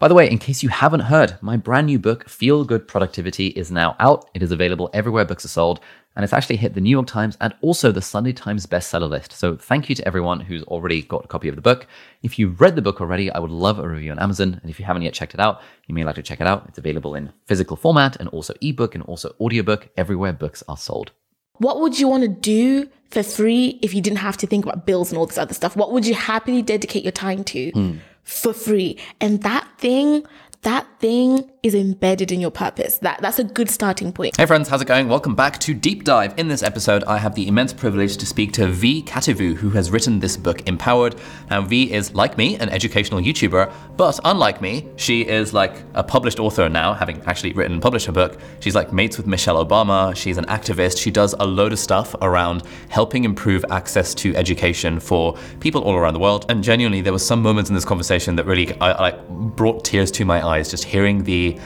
By the way, in case you haven't heard, my brand new book, Feel Good Productivity, is now out. It is available everywhere books are sold, and it's actually hit the New York Times and also the Sunday Times bestseller list. So thank you to everyone who's already got a copy of the book. If you've read the book already, I would love a review on Amazon. And if you haven't yet checked it out, you may like to check it out. It's available in physical format and also ebook and also audiobook everywhere books are sold. What would you want to do for free if you didn't have to think about bills and all this other stuff? What would you happily dedicate your time to? Hmm. For free. And that thing, that thing is embedded in your purpose. That that's a good starting point. Hey friends, how's it going? Welcome back to Deep Dive. In this episode, I have the immense privilege to speak to Vee Kativhu, who has written this book, Empowered. Now, Vee is, like me, an educational YouTuber, but unlike me, she is like a published author now, having actually written and published her book. She's like mates with Michelle Obama. She's an activist. She does a load of stuff around helping improve access to education for people all around the world. And genuinely, there were some moments in this conversation that really I, I, like brought tears to my eyes, just hearing the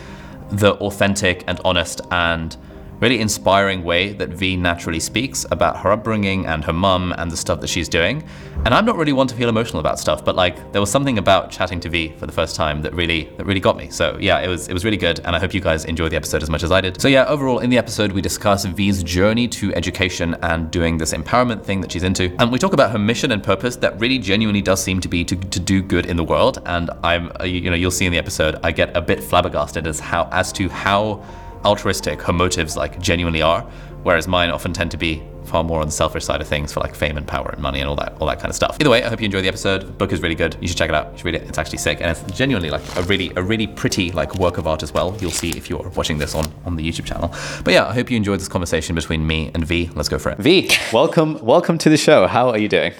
the authentic and honest and really inspiring way that Vee naturally speaks about her upbringing and her mum and the stuff that she's doing. And I'm not really one to feel emotional about stuff, but like there was something about chatting to Vee for the first time that really that really got me. So yeah, it was it was really good, and I hope you guys enjoyed the episode as much as I did. So yeah, overall in the episode we discuss Vee's journey to education and doing this empowerment thing that she's into, and we talk about her mission and purpose that really genuinely does seem to be to, to do good in the world. And I'm you know you'll see in the episode I get a bit flabbergasted as how as to how altruistic her motives like genuinely are, whereas mine often tend to be far more on the selfish side of things for like fame and power and money and all that all that kind of stuff. Either way, I hope you enjoy the episode. The book is really good. You should check it out. You should read it. It's actually sick and it's genuinely like a really a really pretty like work of art as well. You'll see if you're watching this on on the YouTube channel. But yeah, I hope you enjoyed this conversation between me and Vee. Let's go for it. Vee, welcome welcome to the show. How are you doing?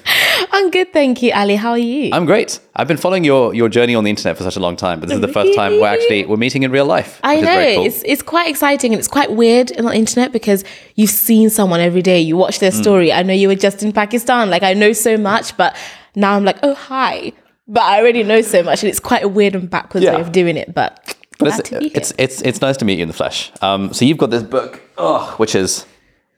I'm good, thank you, Ali. How are you? I'm great. I've been following your your journey on the internet for such a long time, but this is the first time we're actually we're meeting in real life. I know cool. it's it's quite exciting and it's quite weird on the internet because you've seen someone every day. You watch Mm. their story. I know you were just in Pakistan. Like I know so much, but now I'm like, oh hi. But I already know so much, and it's quite a weird and backwards Yeah. way of doing it. But, But it's, to be here. it's it's it's nice to meet you in the flesh. Um, so you've got this book, oh, which is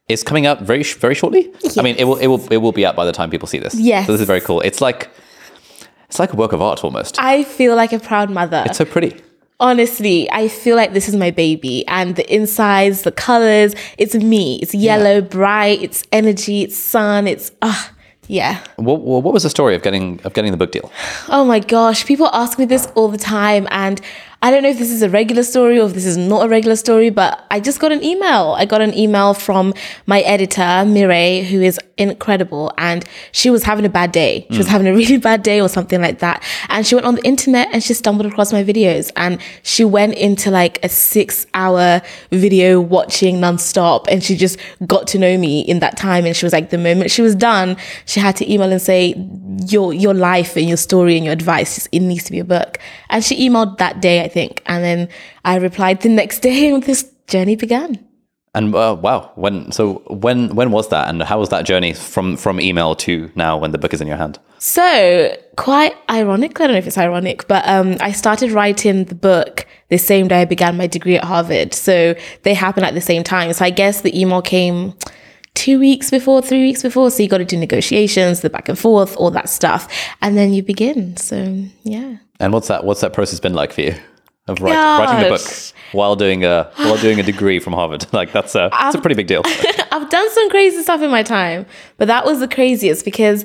is coming out very very shortly. I mean, it will it will it will be out by the time people see this. Yes. So this is very cool. It's like it's like a work of art almost. I feel like a proud mother. It's so pretty. Honestly, I feel like this is my baby, and the insides, the colors, it's me. It's yellow, bright. It's energy. It's sun. It's ah, yeah. What, what what was the story of getting of getting the book deal? Oh my gosh, people ask me this all the time, and I don't know if this is a regular story or if this is not a regular story, but I just got an email. I got an email from my editor, Mireille, who is incredible, and she was having a bad day. She was mm. having a really bad day or something like that. And she went on the internet and she stumbled across my videos, and she went into like a six hour video watching nonstop, and she just got to know me in that time. And she was like, the moment she was done, she had to email and say, your your life and your story and your advice it needs to be a book. And she emailed that day i think. And then i replied the next day and this journey began And uh, wow, when so when when was that, and how was that journey from from email to now when the book is in your hand? so quite ironically i don't know if it's ironic but um, i started writing the book the same day i began my degree at harvard. So they happened at the same time. So i guess the email came two weeks before three weeks before. So you got to do negotiations the back and forth all that stuff. And then you begin. So yeah. And what's that what's that process been like for you of write, writing the book. While doing a while doing a degree from Harvard? Like that's a it's a pretty big deal. I've done some crazy stuff in my time, but that was the craziest because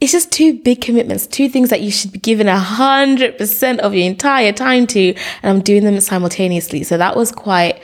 it's just two big commitments, two things that you should be giving a hundred percent of your entire time to, and I'm doing them simultaneously. So that was quite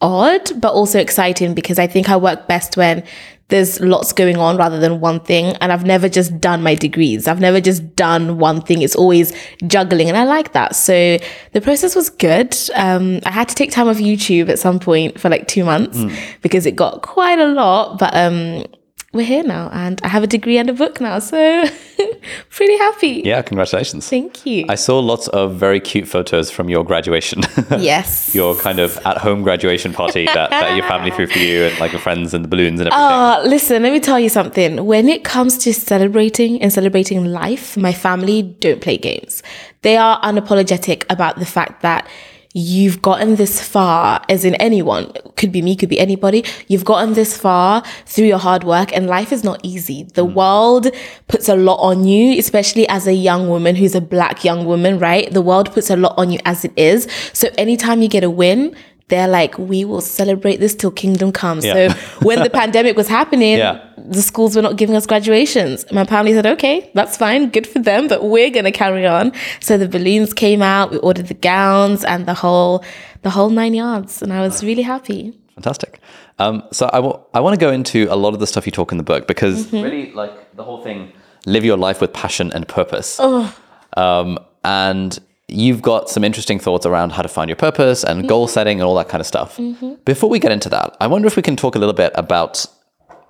odd, but also exciting because I think I work best when there's lots going on rather than one thing. And I've never just done my degrees. I've never just done one thing. It's always juggling. And I like that. So the process was good. Um, I had to take time off YouTube at some point for like two months because it got quite a lot. But um, we're here now and I have a degree and a book now. So pretty happy. yeah, congratulations. Thank you. I saw lots of very cute photos from your graduation. yes. your kind of at home graduation party that, that your family threw for you and like your friends and the balloons and everything. Uh, listen, let me tell you something. When it comes to celebrating and celebrating life, my family don't play games. They are unapologetic about the fact that you've gotten this far, as in anyone, could be me, could be anybody, you've gotten this far through your hard work, and life is not easy. The mm. world puts a lot on you, especially as a young woman who's a black young woman, right? The world puts a lot on you as it is. So anytime you get a win, they're like, we will celebrate this till kingdom comes. Yeah. So when the pandemic was happening, Yeah. The schools were not giving us graduations. My family said, okay, that's fine, good for them, but we're gonna carry on. So the balloons came out, we ordered the gowns and the whole the whole nine yards, and I was really happy. Fantastic. Um, so I want to go into a lot of the stuff you talk in the book because really, like the whole thing, live your life with passion and purpose. Um, and you've got some interesting thoughts around how to find your purpose and goal setting and all that kind of stuff. Before we get into that, I wonder if we can talk a little bit about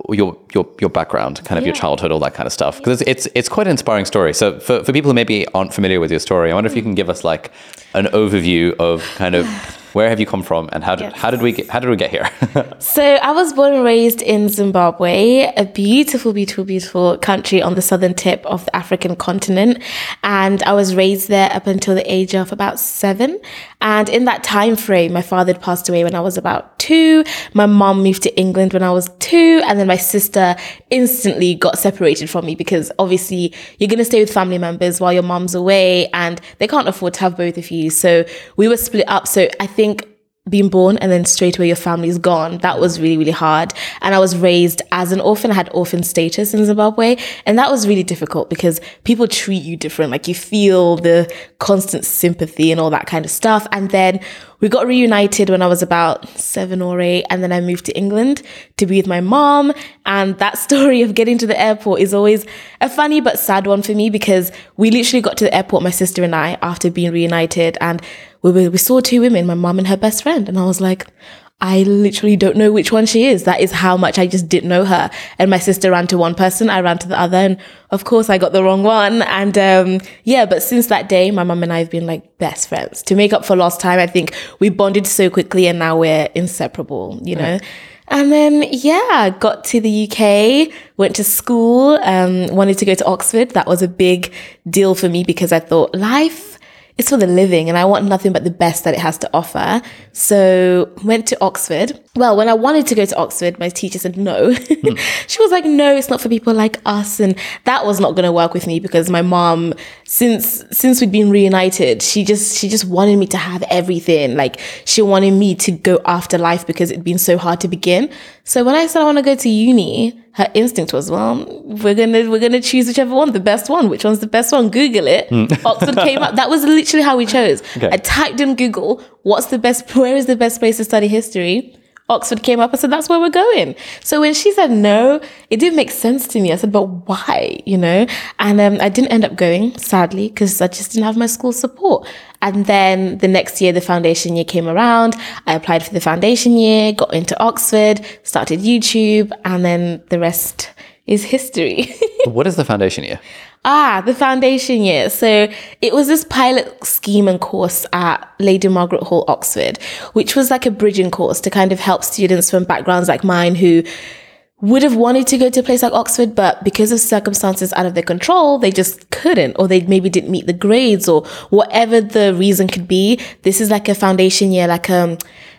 your your your background, kind of your childhood, all that kind of stuff, because it's, it's it's quite an inspiring story. So for for people who maybe aren't familiar with your story, I wonder if you can give us like an overview of kind of where have you come from and how did Yes. how did we get how did we get here? So I was born and raised in Zimbabwe, a beautiful, beautiful, beautiful country on the southern tip of the African continent. And I was raised there up until the age of about seven. And in that time frame, my father had passed away when I was about two. My mom moved to England when I was two. And then my sister instantly got separated from me because obviously you're going to stay with family members while your mom's away and they can't afford to have both of you. So we were split up. So I think being born and then straight away your family's gone. That was really, really hard. And I was raised as an orphan. I had orphan status in Zimbabwe. And that was really difficult because people treat you different. Like you feel the constant sympathy and all that kind of stuff. And then we got reunited when I was about seven or eight. And then I moved to England to be with my mom. And that story of getting to the airport is always a funny but sad one for me because we literally got to the airport, my sister and I, after being reunited. And we, we saw two women, my mom and her best friend. And I was like, I literally don't know which one she is. That is how much I just didn't know her. And my sister ran to one person, I ran to the other. And of course, I got the wrong one. And um, yeah, but since that day, my mum and I have been like best friends. To make up for lost time, I think we bonded so quickly and now we're inseparable, you know? And then, yeah, got to the UK, went to school, um, wanted to go to Oxford. That was a big deal for me because I thought life is for the living and I want nothing but the best that it has to offer. So went to Oxford. Well, when I wanted to go to Oxford, my teacher said no. Hmm. she was like, no, it's not for people like us. And that was not going to work with me because my mom, since, since we'd been reunited, she just, she just wanted me to have everything. Like she wanted me to go after life because it'd been so hard to begin. So when I said I want to go to uni, her instinct was, well, we're gonna we're gonna choose whichever one, the best one. Which one's the best one? Google it. Hmm. Oxford came up. That was literally how we chose. Okay. I typed in Google, what's the best? Where is the best place to study history? Oxford came up. I said, that's where we're going. So when she said no, it didn't make sense to me. I said, but why? You know? And um, I didn't end up going, sadly, because I just didn't have my school support. And then the next year, the foundation year came around. I applied for the foundation year, got into Oxford, started YouTube, and then the rest is history. what is the foundation year? Ah, the foundation year. So it was this pilot scheme and course at Lady Margaret Hall, Oxford, which was like a bridging course to kind of help students from backgrounds like mine who would have wanted to go to a place like Oxford, but because of circumstances out of their control, they just couldn't, or they maybe didn't meet the grades, or whatever the reason could be. This is like a foundation year, like um,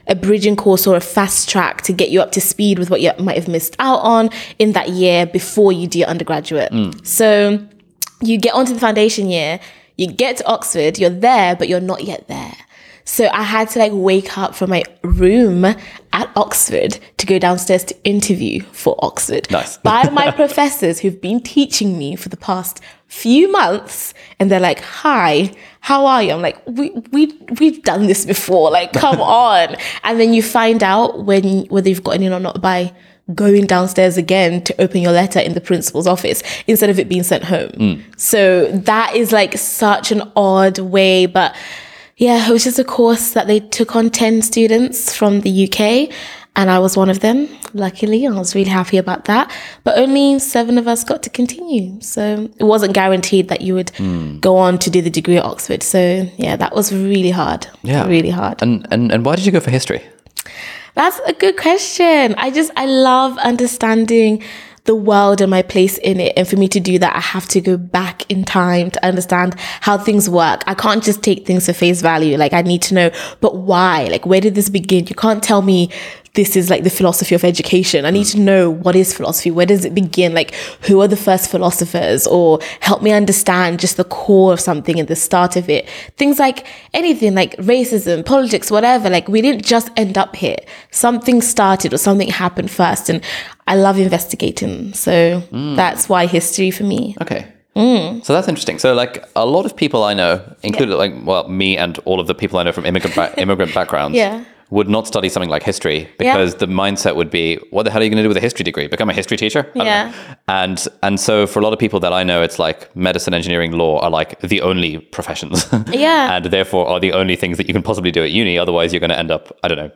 a bridging course or a fast track to get you up to speed with what you might have missed out on in that year before you do your undergraduate. So you get onto the foundation year, you get to Oxford, you're there, but you're not yet there. So I had to like wake up from my room at Oxford to go downstairs to interview for Oxford Nice. by my professors who've been teaching me for the past few months. And they're like, hi, how are you? I'm like, we, we, we've done this before. Like, come on. And then you find out when, whether you've gotten in or not by going downstairs again to open your letter in the principal's office instead of it being sent home. Mm. So that is like such an odd way, but yeah, it was just a course that they took on 10 students from the UK and I was one of them. Luckily, I was really happy about that. But only seven of us got to continue. So it wasn't guaranteed that you would mm. go on to do the degree at Oxford. So yeah, that was really hard. Yeah. Really hard. And and and why did you go for history? That's a good question. I just, I love understanding the world and my place in it. And for me to do that, I have to go back in time to understand how things work. I can't just take things for face value. Like I need to know, but why? Like where did this begin? You can't tell me this is like the philosophy of education. I need to know what is philosophy? Where does it begin? Like, who are the first philosophers? Or help me understand just the core of something and the start of it. Things like anything like racism, politics, whatever. Like, we didn't just end up here. Something started or something happened first. And I love investigating. So that's why history for me. Okay. Mm. So that's interesting. So, like a lot of people I know, included like well, me and all of the people I know from immigrant ba- immigrant backgrounds, Yeah. Would not study something like history because the mindset would be, what the hell are you going to do with a history degree? Become a history teacher? I Yeah. know. And and so for a lot of people that I know, it's like medicine, engineering, law are like the only professions. Yeah. and therefore are the only things that you can possibly do at uni. Otherwise, you're going to end up, I don't know,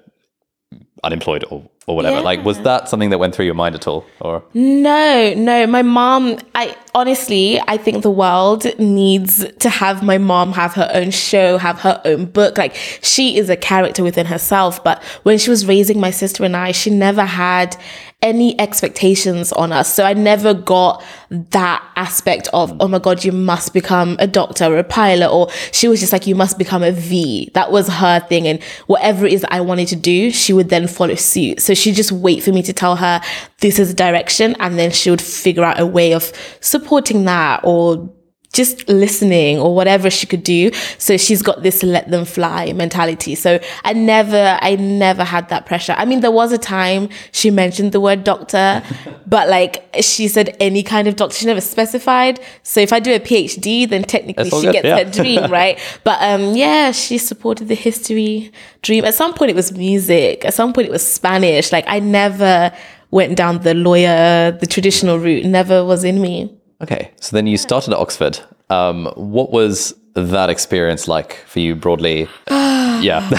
unemployed or or whatever. Like, was that something that went through your mind at all? Or No, no. My mom, I honestly, I think the world needs to have my mom have her own show, have her own book. Like she is a character within herself. But when she was raising my sister and I, she never had any expectations on us. So I never got that aspect of, oh my God, you must become a doctor or a pilot. Or she was just like, you must become a Vee. That was her thing. And whatever it is that I wanted to do, she would then follow suit. So she'd just wait for me to tell her this is the direction. And then she would figure out a way of supporting that or just listening or whatever she could do. So she's got this let them fly mentality. So I never, I never had that pressure. I mean, there was a time she mentioned the word doctor, but like she said any kind of doctor, she never specified. So if I do a PhD, then technically she good, gets yeah. her dream, right? But um, yeah, she supported the history dream. At some point it was music. At some point it was Spanish. Like I never went down the lawyer, the traditional route. Never was in me. Okay, so then you started at Oxford. Um, what was that experience like for you broadly? yeah.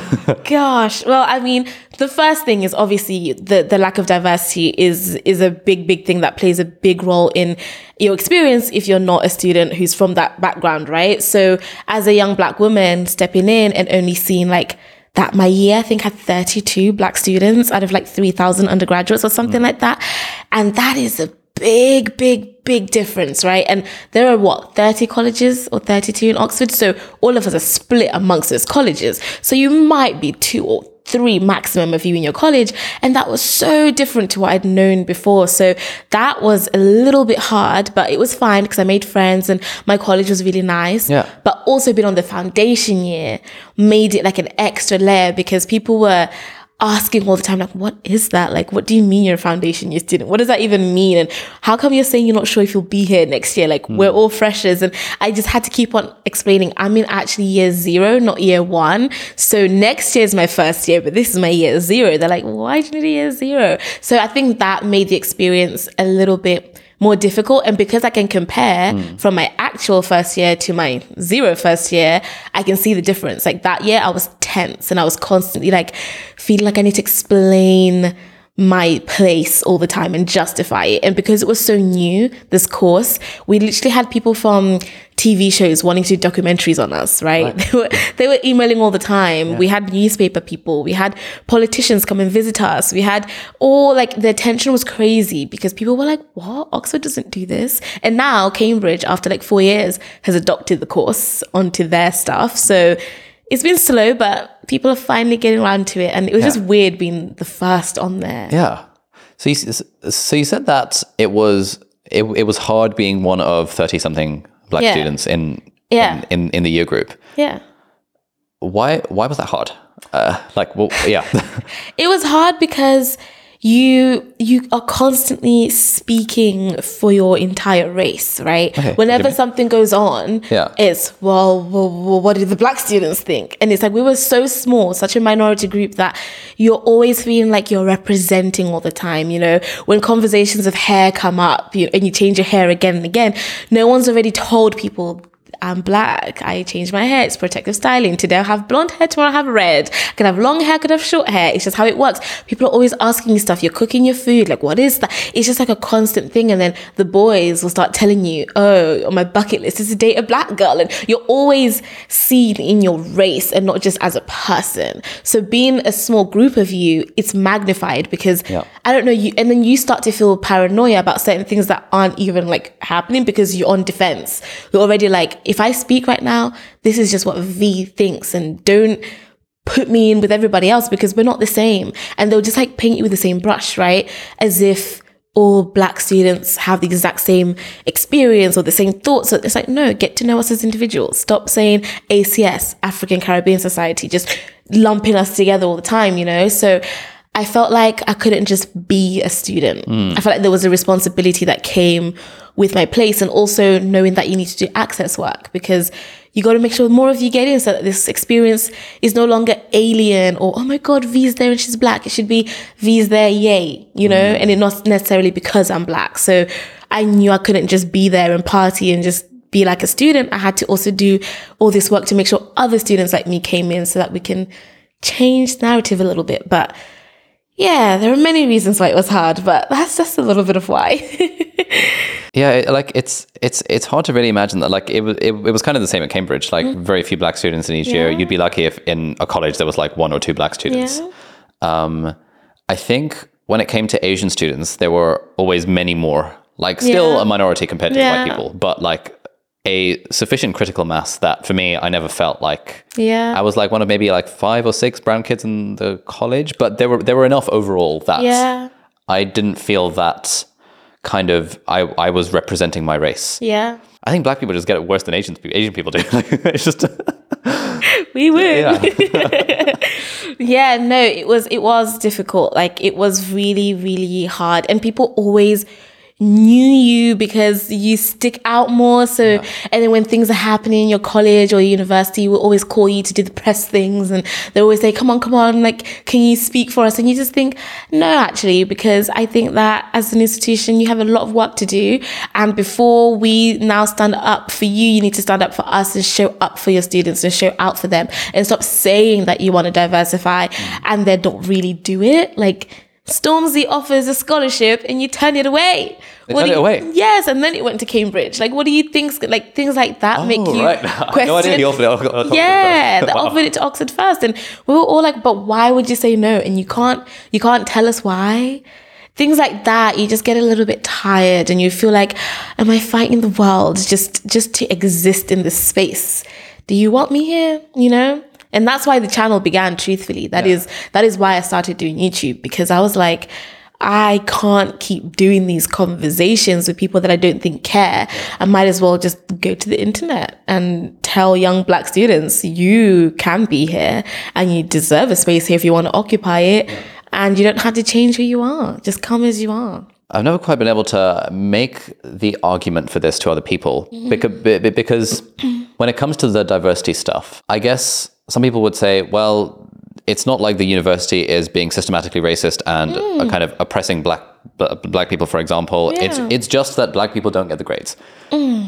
Gosh, well, I mean, the first thing is obviously the the lack of diversity is is a big big thing that plays a big role in your experience if you're not a student who's from that background, right? So, as a young black woman stepping in and only seeing like that my year I think had 32 black students out of like 3,000 undergraduates or something like that. And that is a big, big, big difference, right? And there are what, 30 colleges or 32 in Oxford? So all of us are split amongst those colleges. So you might be two or three maximum of you in your college. And that was so different to what I'd known before. So that was a little bit hard, but it was fine because I made friends and my college was really nice. Yeah. But also being on the foundation year made it like an extra layer because people were asking all the time, like, what is that? Like, what do you mean you're a foundation year student? What does that even mean? And how come you're saying you're not sure if you'll be here next year? Like, we're hmm. all freshers. And I just had to keep on explaining, I'm in actually year zero, not year one. So next year is my first year, but this is my year zero. They're like, why do you need a year zero? So I think that made the experience a little bit more difficult. And because I can compare hmm. from my actual first year to my zero first year, I can see the difference. Like that year, I was tense and I was constantly like feeling like I need to explain my place all the time and justify it. And because it was so new, this course, we literally had people from TV shows wanting to do documentaries on us, right? They were they were emailing all the time. We had newspaper people, we had politicians come and visit us. We had all like the attention was crazy because people were like, What? Oxford doesn't do this. And now Cambridge, after like four years, has adopted the course onto their stuff. So it's been slow, but people are finally getting around to it. And it was just weird being the first on there. Yeah. So you, so you said that it was it, it was hard being one of thirty something black Yeah. students in, Yeah. in in in the year group. Yeah. Why why was that hard? Uh, like well yeah It was hard because you you are constantly speaking for your entire race, right? do Whenever something goes on, Yeah. it's well, well, well, what do the black students think? And it's like we were so small, such a minority group that you're always feeling like you're representing all the time. You know, when conversations of hair come up you, and you change your hair again and again, no one's already told people I'm black. I change my hair. It's protective styling. Today I have blonde hair. Tomorrow I have red. I can have long hair. I could have short hair. It's just how it works. People are always asking you stuff. You're cooking your food. Like, what is that? It's just like a constant thing. And then the boys will start telling you, oh, on my bucket list is to date a black girl. And you're always seen in your race and not just as a person. So being a small group of you, it's magnified because Yeah. I don't know you, and then you start to feel paranoia about certain things that aren't even like happening because you're on defense. You're already like, if I speak right now, this is just what Vee thinks, and don't put me in with everybody else because we're not the same. And they'll just like paint you with the same brush, right? As if all black students have the exact same experience or the same thoughts. So it's like, no, get to know us as individuals. Stop saying ACS, African Caribbean Society, just lumping us together all the time, you know? So I felt like I couldn't just be a student. Hmm. I felt like there was a responsibility that came with my place and also knowing that you need to do access work because you got to make sure more of you get in so that this experience is no longer alien or, oh my God, Vee's there and she's black. It should be Vee's there, yay, you know, mm. and it not necessarily because I'm black. So I knew I couldn't just be there and party and just be like a student. I had to also do all this work to make sure other students like me came in so that we can change the narrative a little bit. But yeah, there are many reasons why it was hard, but that's just a little bit of why. Yeah, it, like it's it's it's hard to really imagine that. Like it was it, it was kind of the same at Cambridge. Like very few black students in each year. You'd be lucky if in a college there was like one or two black students. Yeah. Um, I think when it came to Asian students, there were always many more. Like still Yeah. a minority compared to Yeah. white people, but like a sufficient critical mass that for me, I never felt like yeah. I was like one of maybe like five or six brown kids in the college, but there were there were enough overall that yeah. I didn't feel that kind of I, I was representing my race. Yeah. I think black people just get it worse than Asian people Asian people do. Like, it's just We would. yeah. yeah no it was it was difficult like it was really really hard and people always knew you because you stick out more. So and then when things are happening in your college or university will always call you to do the press things and they always say come on come on like can you speak for us? And you just think no actually because i think that as an institution you have a lot of work to do. And before we now stand up for you you need to stand up for us and show up for your students and show out for them. And stop saying that you want to diversify mm. and then don't really do it. Like Stormzy offers a scholarship and you turn it away. They What turn do it away? Yes, and then it went to Cambridge. Like, what do you think? Like things like that make Oh, you right. question. no idea he offered it. Yeah, they offered it to Oxford first, and we were all like, "But why would you say no?" And you can't, you can't tell us why. Things like that, you just get a little bit tired, and you feel like, "Am I fighting the world just just to exist in this space? Do you want me here?" You know. And that's why the channel began. Truthfully, that is that is why I started doing YouTube because I was like. I can't keep doing these conversations with people that I don't think care. I might as well just go to the internet and tell young black students, you can be here and you deserve a space here if you want to occupy it. And you don't have to change who you are. Just come as you are. I've never quite been able to make the argument for this to other people Mm-hmm. because, because when it comes to the diversity stuff, I guess some people would say, well, it's not like the university is being systematically racist and Mm. kind of oppressing black black people, for example. It's Yeah. Mm. it's just that black people don't get the grades.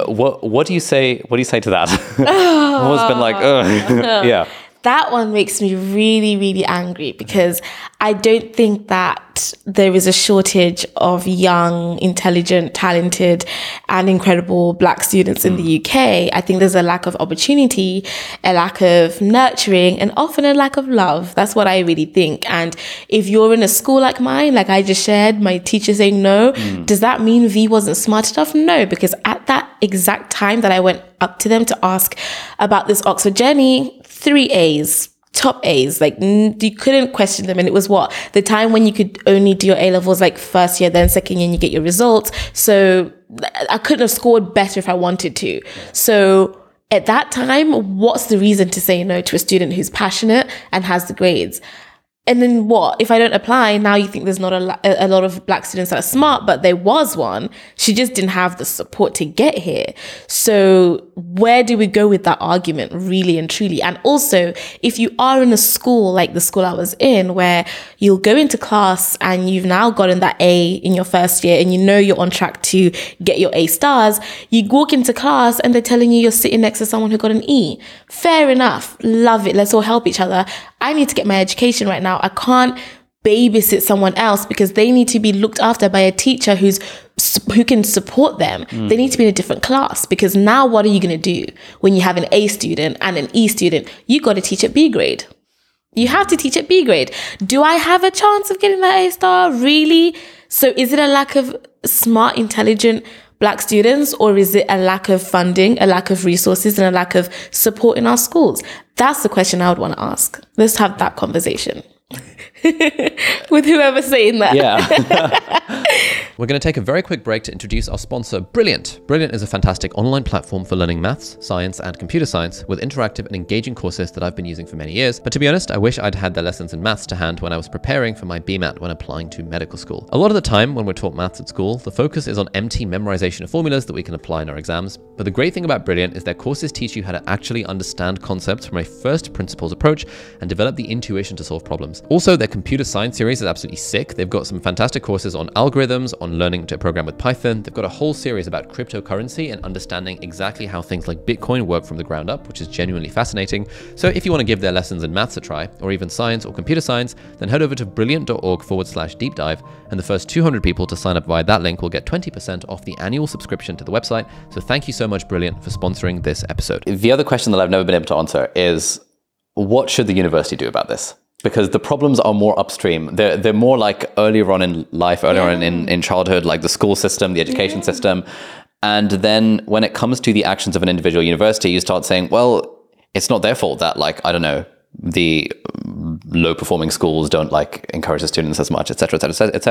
What what do you say? What do you say to that? I've always been like, yeah. That one makes me really, really angry because I don't think that there is a shortage of young, intelligent, talented, and incredible black students in the hmm. UK. I think there's a lack of opportunity, a lack of nurturing, and often a lack of love. That's what I really think. And if you're in a school like mine, like I just shared, my teacher saying no, hmm. does that mean Vee wasn't smart enough? No, because at that exact time that I went up to them to ask about this Oxford journey, three A's, top A's. Like you couldn't question them. And it was what the time when you could only do your A levels like first year, then second year, and you get your results. So I couldn't have scored better if I wanted to. So at that time, what's the reason to say no to a student who's passionate and has the grades? And then what? If I don't apply, now you think there's not a, a lot of black students that are smart, but there was one. She just didn't have the support to get here. So where do we go with that argument, really and truly? And also, if you are in a school like the school I was in, where you'll go into class and you've now gotten that A in your first year and you know you're on track to get your A stars, you walk into class and they're telling you you're sitting next to someone who got an E. Fair enough. Love it. Let's all help each other. I need to get my education right now. I can't babysit someone else because they need to be looked after by a teacher who's who can support them. They need to be in a different class because now what are you going to do when you have an A student and an E student? You got to teach at B grade. You have to teach at B grade. Do I have a chance of getting that A star? Really? So is it a lack of smart, intelligent black students or is it a lack of funding, a lack of resources and a lack of support in our schools? That's the question I would want to ask. Let's have that conversation. With whoever's saying that. Yeah. We're going to take a very quick break to introduce our sponsor, Brilliant. Brilliant is a fantastic online platform for learning maths, science, and computer science with interactive and engaging courses that I've been using for many years. But to be honest, I wish I'd had the lessons in maths to hand when I was preparing for my BMAT when applying to medical school. A lot of the time when we're taught maths at school, the focus is on empty memorization of formulas that we can apply in our exams. But the great thing about Brilliant is their courses teach you how to actually understand concepts from a first principles approach and develop the intuition to solve problems. Also, their computer science series is absolutely sick. They've got some fantastic courses on algorithms, on learning to program with Python. They've got a whole series about cryptocurrency and understanding exactly how things like Bitcoin work from the ground up, which is genuinely fascinating. So if you want to give their lessons in maths a try, or even science or computer science, then head over to brilliant.org forward slash deep dive, and the first 200 people to sign up via that link will get 20% off the annual subscription to the website. So thank you so much, Brilliant, for sponsoring this episode. The other question that I've never been able to answer is what should the university do about this? Because the problems are more upstream. They're, they're more like earlier on in life, earlier on in, in childhood, like the school system, the education system. And then when it comes to the actions of an individual university, you start saying, well, it's not their fault that, like, I don't know, the low performing schools don't like encourage the students as much, et cetera, et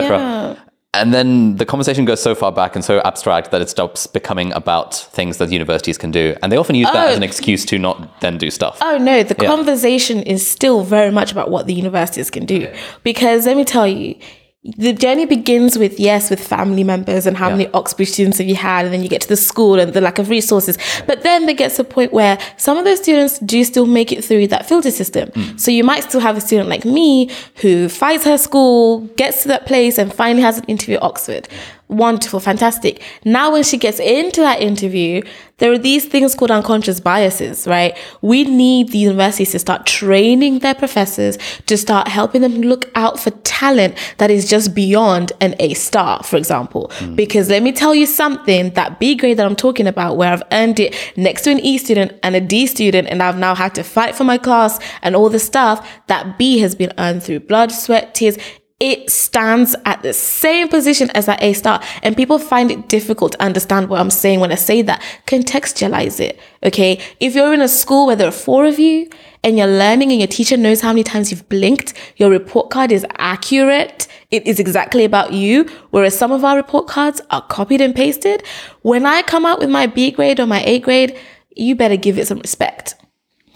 cetera, et cetera. Yeah. And then the conversation goes so far back and so abstract that it stops becoming about things that universities can do. And they often use that Oh. as an oh. excuse to not then do stuff. Oh no, the Yeah. conversation is still very much about what the universities can do. Because let me tell you, the journey begins with yes, with family members and how many Oxbridge students have you had, and then you get to the school and the lack of resources. But then there gets a point where some of those students do still make it through that filter system. Mm. So you might still have a student like me who fights her school, gets to that place, and finally has an interview at Oxford. Wonderful, fantastic. Now, when she gets into that interview, there are these things called unconscious biases, right? We need the universities to start training their professors to start helping them look out for talent that is just beyond an A star, for example. Hmm. Because let me tell you something that B grade that I'm talking about, where I've earned it next to an E student and a D student, and I've now had to fight for my class and all the stuff, that B has been earned through blood, sweat, tears it stands at the same position as that A star. And people find it difficult to understand what I'm saying when I say that. Contextualize it. Okay. If you're in a school where there are four of you and you're learning and your teacher knows how many times you've blinked, your report card is accurate. It is exactly about you. Whereas some of our report cards are copied and pasted. When I come out with my B grade or my A grade, you better give it some respect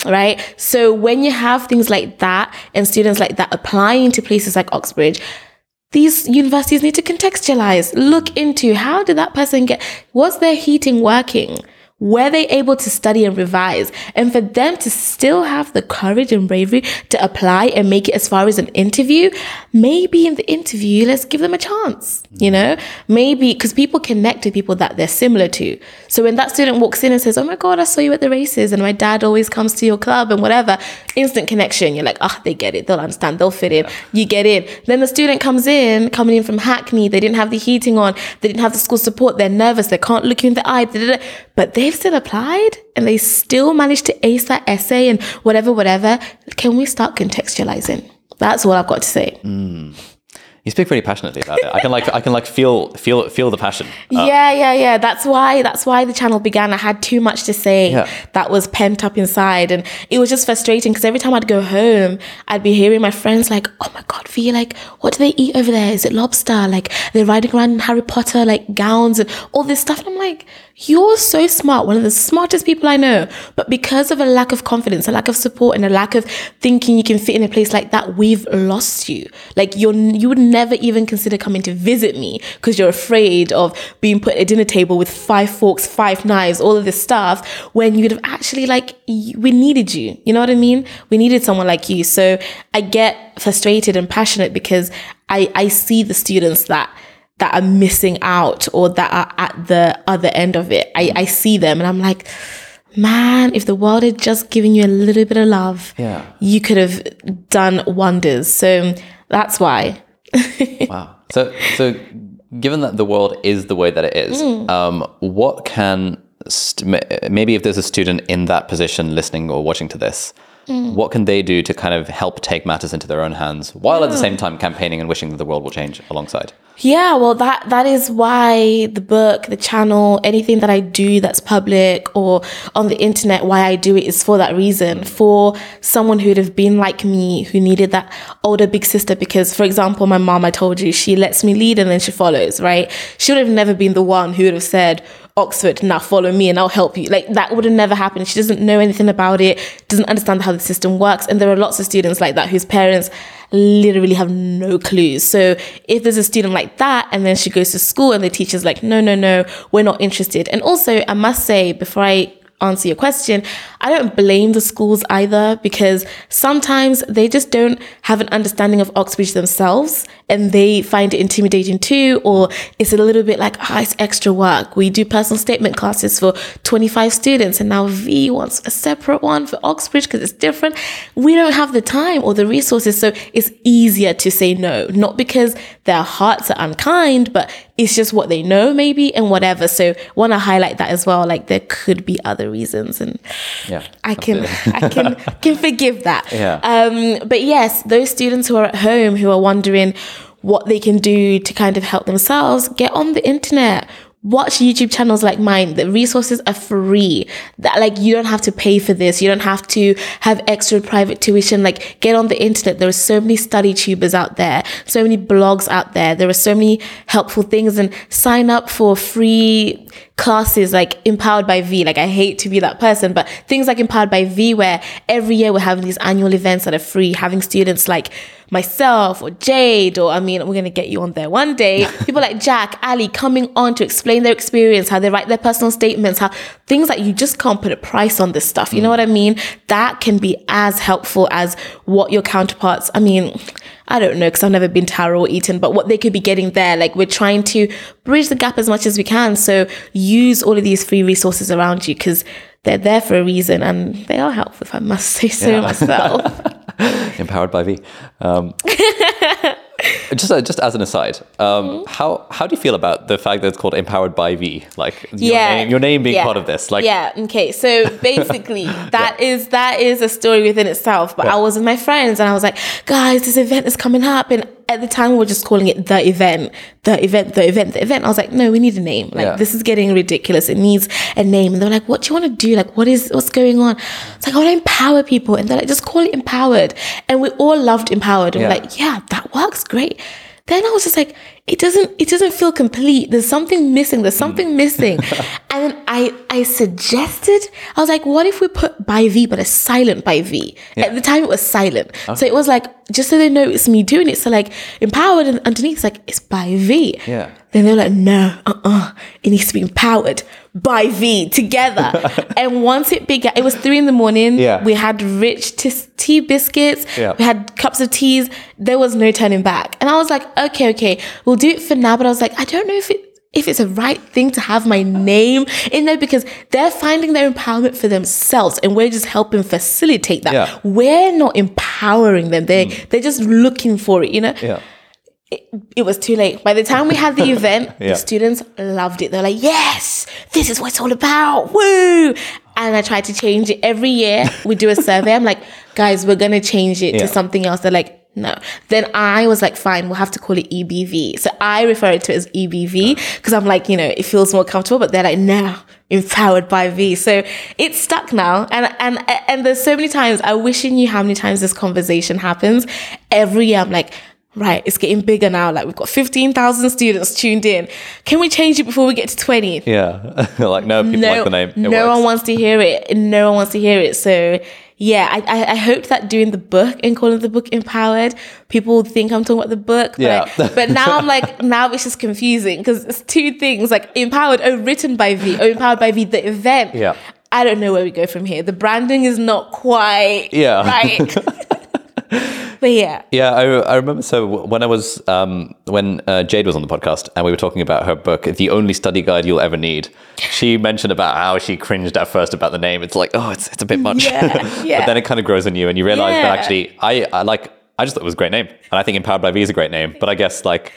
right? So when you have things like that and students like that applying to places like Oxbridge, these universities need to contextualize, look into how did that person get, was their heating working? Were they able to study and revise? And for them to still have the courage and bravery to apply and make it as far as an interview, maybe in the interview, let's give them a chance, you mm. know? Maybe because people connect to people that they're similar to. So when that student walks in and says, Oh my God, I saw you at the races and my dad always comes to your club and whatever, instant connection. You're like, Oh, they get it. They'll understand. They'll fit in. You get in. Then the student comes in, coming in from Hackney. They didn't have the heating on. They didn't have the school support. They're nervous. They can't look you in the eye. But. But they've still applied and they still managed to ace that essay and whatever, whatever. Can we start contextualizing? That's all I've got to say. Mm. You speak very passionately about it. I can like I can like feel feel feel the passion. Um, yeah, yeah, yeah. That's why that's why the channel began. I had too much to say Yeah. that was pent up inside, and it was just frustrating because every time I'd go home, I'd be hearing my friends like, "Oh my god, Vee, like, what do they eat over there? Is it lobster? Like, they're riding around in Harry Potter like gowns and all this stuff." And I'm like, you're so smart, one of the smartest people I know. But because of a lack of confidence, a lack of support, and a lack of thinking you can fit in a place like that, we've lost you. Like you're, you would never even consider coming to visit me because you're afraid of being put at a dinner table with five forks, five knives, all of this stuff. When you'd have actually like we needed you. You know what I mean? We needed someone like you. So I get frustrated and passionate because I I see the students that that are missing out or that are at the other end of it. I, I see them and I'm like, man, if the world had just given you a little bit of love, Yeah. you could have done wonders. So that's why. Wow. So, so given that the world is the way that it is, um, what can st- maybe if there's a student in that position listening or watching to this, Mm. what can they do to kind of help take matters into their own hands while at the same time campaigning and wishing that the world will change alongside? Yeah, well that that is why the book, the channel, anything that I do that's public or on the internet, why I do it is for that reason. Mm. For someone who'd have been like me, who needed that older big sister because for example, my mom, I told you, she lets me lead and then she follows, right? She would have never been the one who would have said, Oxford, now follow me and I'll help you. Like that would have never happened. She doesn't know anything about it, doesn't understand how the system works. And there are lots of students like that whose parents literally have no clues. So if there's a student like that and then she goes to school and the teacher's like, no, no, no, we're not interested. And also, I must say, before I answer your question, I don't blame the schools either because sometimes they just don't have an understanding of Oxbridge themselves and they find it intimidating too, or it's a little bit like, ah, it's extra work. We do personal statement classes for 25 students and now Vee wants a separate one for Oxbridge because it's different. We don't have the time or the resources, so it's easier to say no, not because their hearts are unkind, but it's just what they know maybe and whatever. So want to highlight that as well. Like there could be other reasons and Yeah. I can I can can forgive that. Yeah. Um, but yes, those students who are at home who are wondering what they can do to kind of help themselves, get on the internet. Watch YouTube channels like mine. The resources are free. That like you don't have to pay for this. You don't have to have extra private tuition. Like get on the internet. There are so many study tubers out there, so many blogs out there. There are so many helpful things and sign up for free classes like Empowered by Vee. Like I hate to be that person, but things like Empowered by Vee where every year we're having these annual events that are free, having students like myself or Jade, or I mean, we're gonna get you on there one day. People like Jack, Ali coming on to explain their experience, how they write their personal statements, how things that you just can't put a price on this stuff. You know mm. what I mean? That can be as helpful as what your counterparts, I mean, I don't know because I've never been to Harrow or Eton, but what they could be getting there, like we're trying to bridge the gap as much as we can. So use all of these free resources around you because they're there for a reason and they are helpful, if I must say so myself. Empowered by Vee. Um, just uh, just as an aside, um, Mm-hmm. how how do you feel about the fact that it's called Empowered by Vee? Like your name, your name being yeah, part of this. Like yeah, okay. So basically, that is that is a story within itself. But Yeah. I was with my friends and I was like, guys, this event is coming up, and at the time we were just calling it the event, the event, the event, the event. I was like, no, we need a name. Like Yeah. this is getting ridiculous. It needs a name. And they're like, what do you want to do? Like, what is what's going on? It's like I want to empower people, and they're like, just call it empowered. And we all loved empowered, and Yeah. we're like, yeah, that works great. Then I was just like, it doesn't, it doesn't feel complete. There's something missing. There's something mm. missing. and then I, I suggested, I was like, what if we put by Vee, but a silent by Vee? At the time, it was silent. Uh-huh. So it was like, just so they know it's me doing it. So like, empowered and underneath, it's like, it's by Vee. Yeah. Then they're like, no, uh-uh, it needs to be empowered by Vee together. and once it began, it was three in the morning. Yeah. We had rich t- tea biscuits. Yeah. We had cups of teas. There was no turning back. And I was like, okay, okay, we'll do it for now. But I was like, I don't know if it if it's a right thing to have my name in there because they're finding their empowerment for themselves and we're just helping facilitate that. Yeah. We're not empowering them. They mm. they're just looking for it, you know? yeah. it was too late. By the time we had the event, Yeah. the students loved it. They're like, yes, this is what it's all about. Woo! And I tried to change it every year. We do a survey. I'm like, guys, we're going to change it Yeah. to something else. They're like, no. Then I was like, fine, we'll have to call it EBV. So I refer to it as EBV because I'm like, you know, it feels more comfortable. But they're like, no, empowered by Vee. So it's stuck now. And and and there's so many times I wish you knew how many times this conversation happens. Every year I'm like, right, it's getting bigger now. Like we've got 15,000 students tuned in. Can we change it before we get to 20? Yeah. like, no, people no, like the name. It no works. one wants to hear it. No one wants to hear it. So yeah, I, I, I hoped that doing the book and calling the book empowered, people would think I'm talking about the book. But, Yeah. but now I'm like, now it's just confusing because it's two things like empowered, oh, written by Vee, oh, empowered by Vee, the event. Yeah. I don't know where we go from here. The branding is not quite Yeah. right. but yeah. Yeah, I, I remember. So when I was um, when uh, Jade was on the podcast and we were talking about her book, "The Only Study Guide You'll Ever Need," she mentioned about how she cringed at first about the name. It's like, oh, it's it's a bit much. Yeah, yeah. but then it kind of grows on you, and you realize that actually, I, I like. I just thought it was a great name, and I think "Empowered by Vee" is a great name. But I guess like.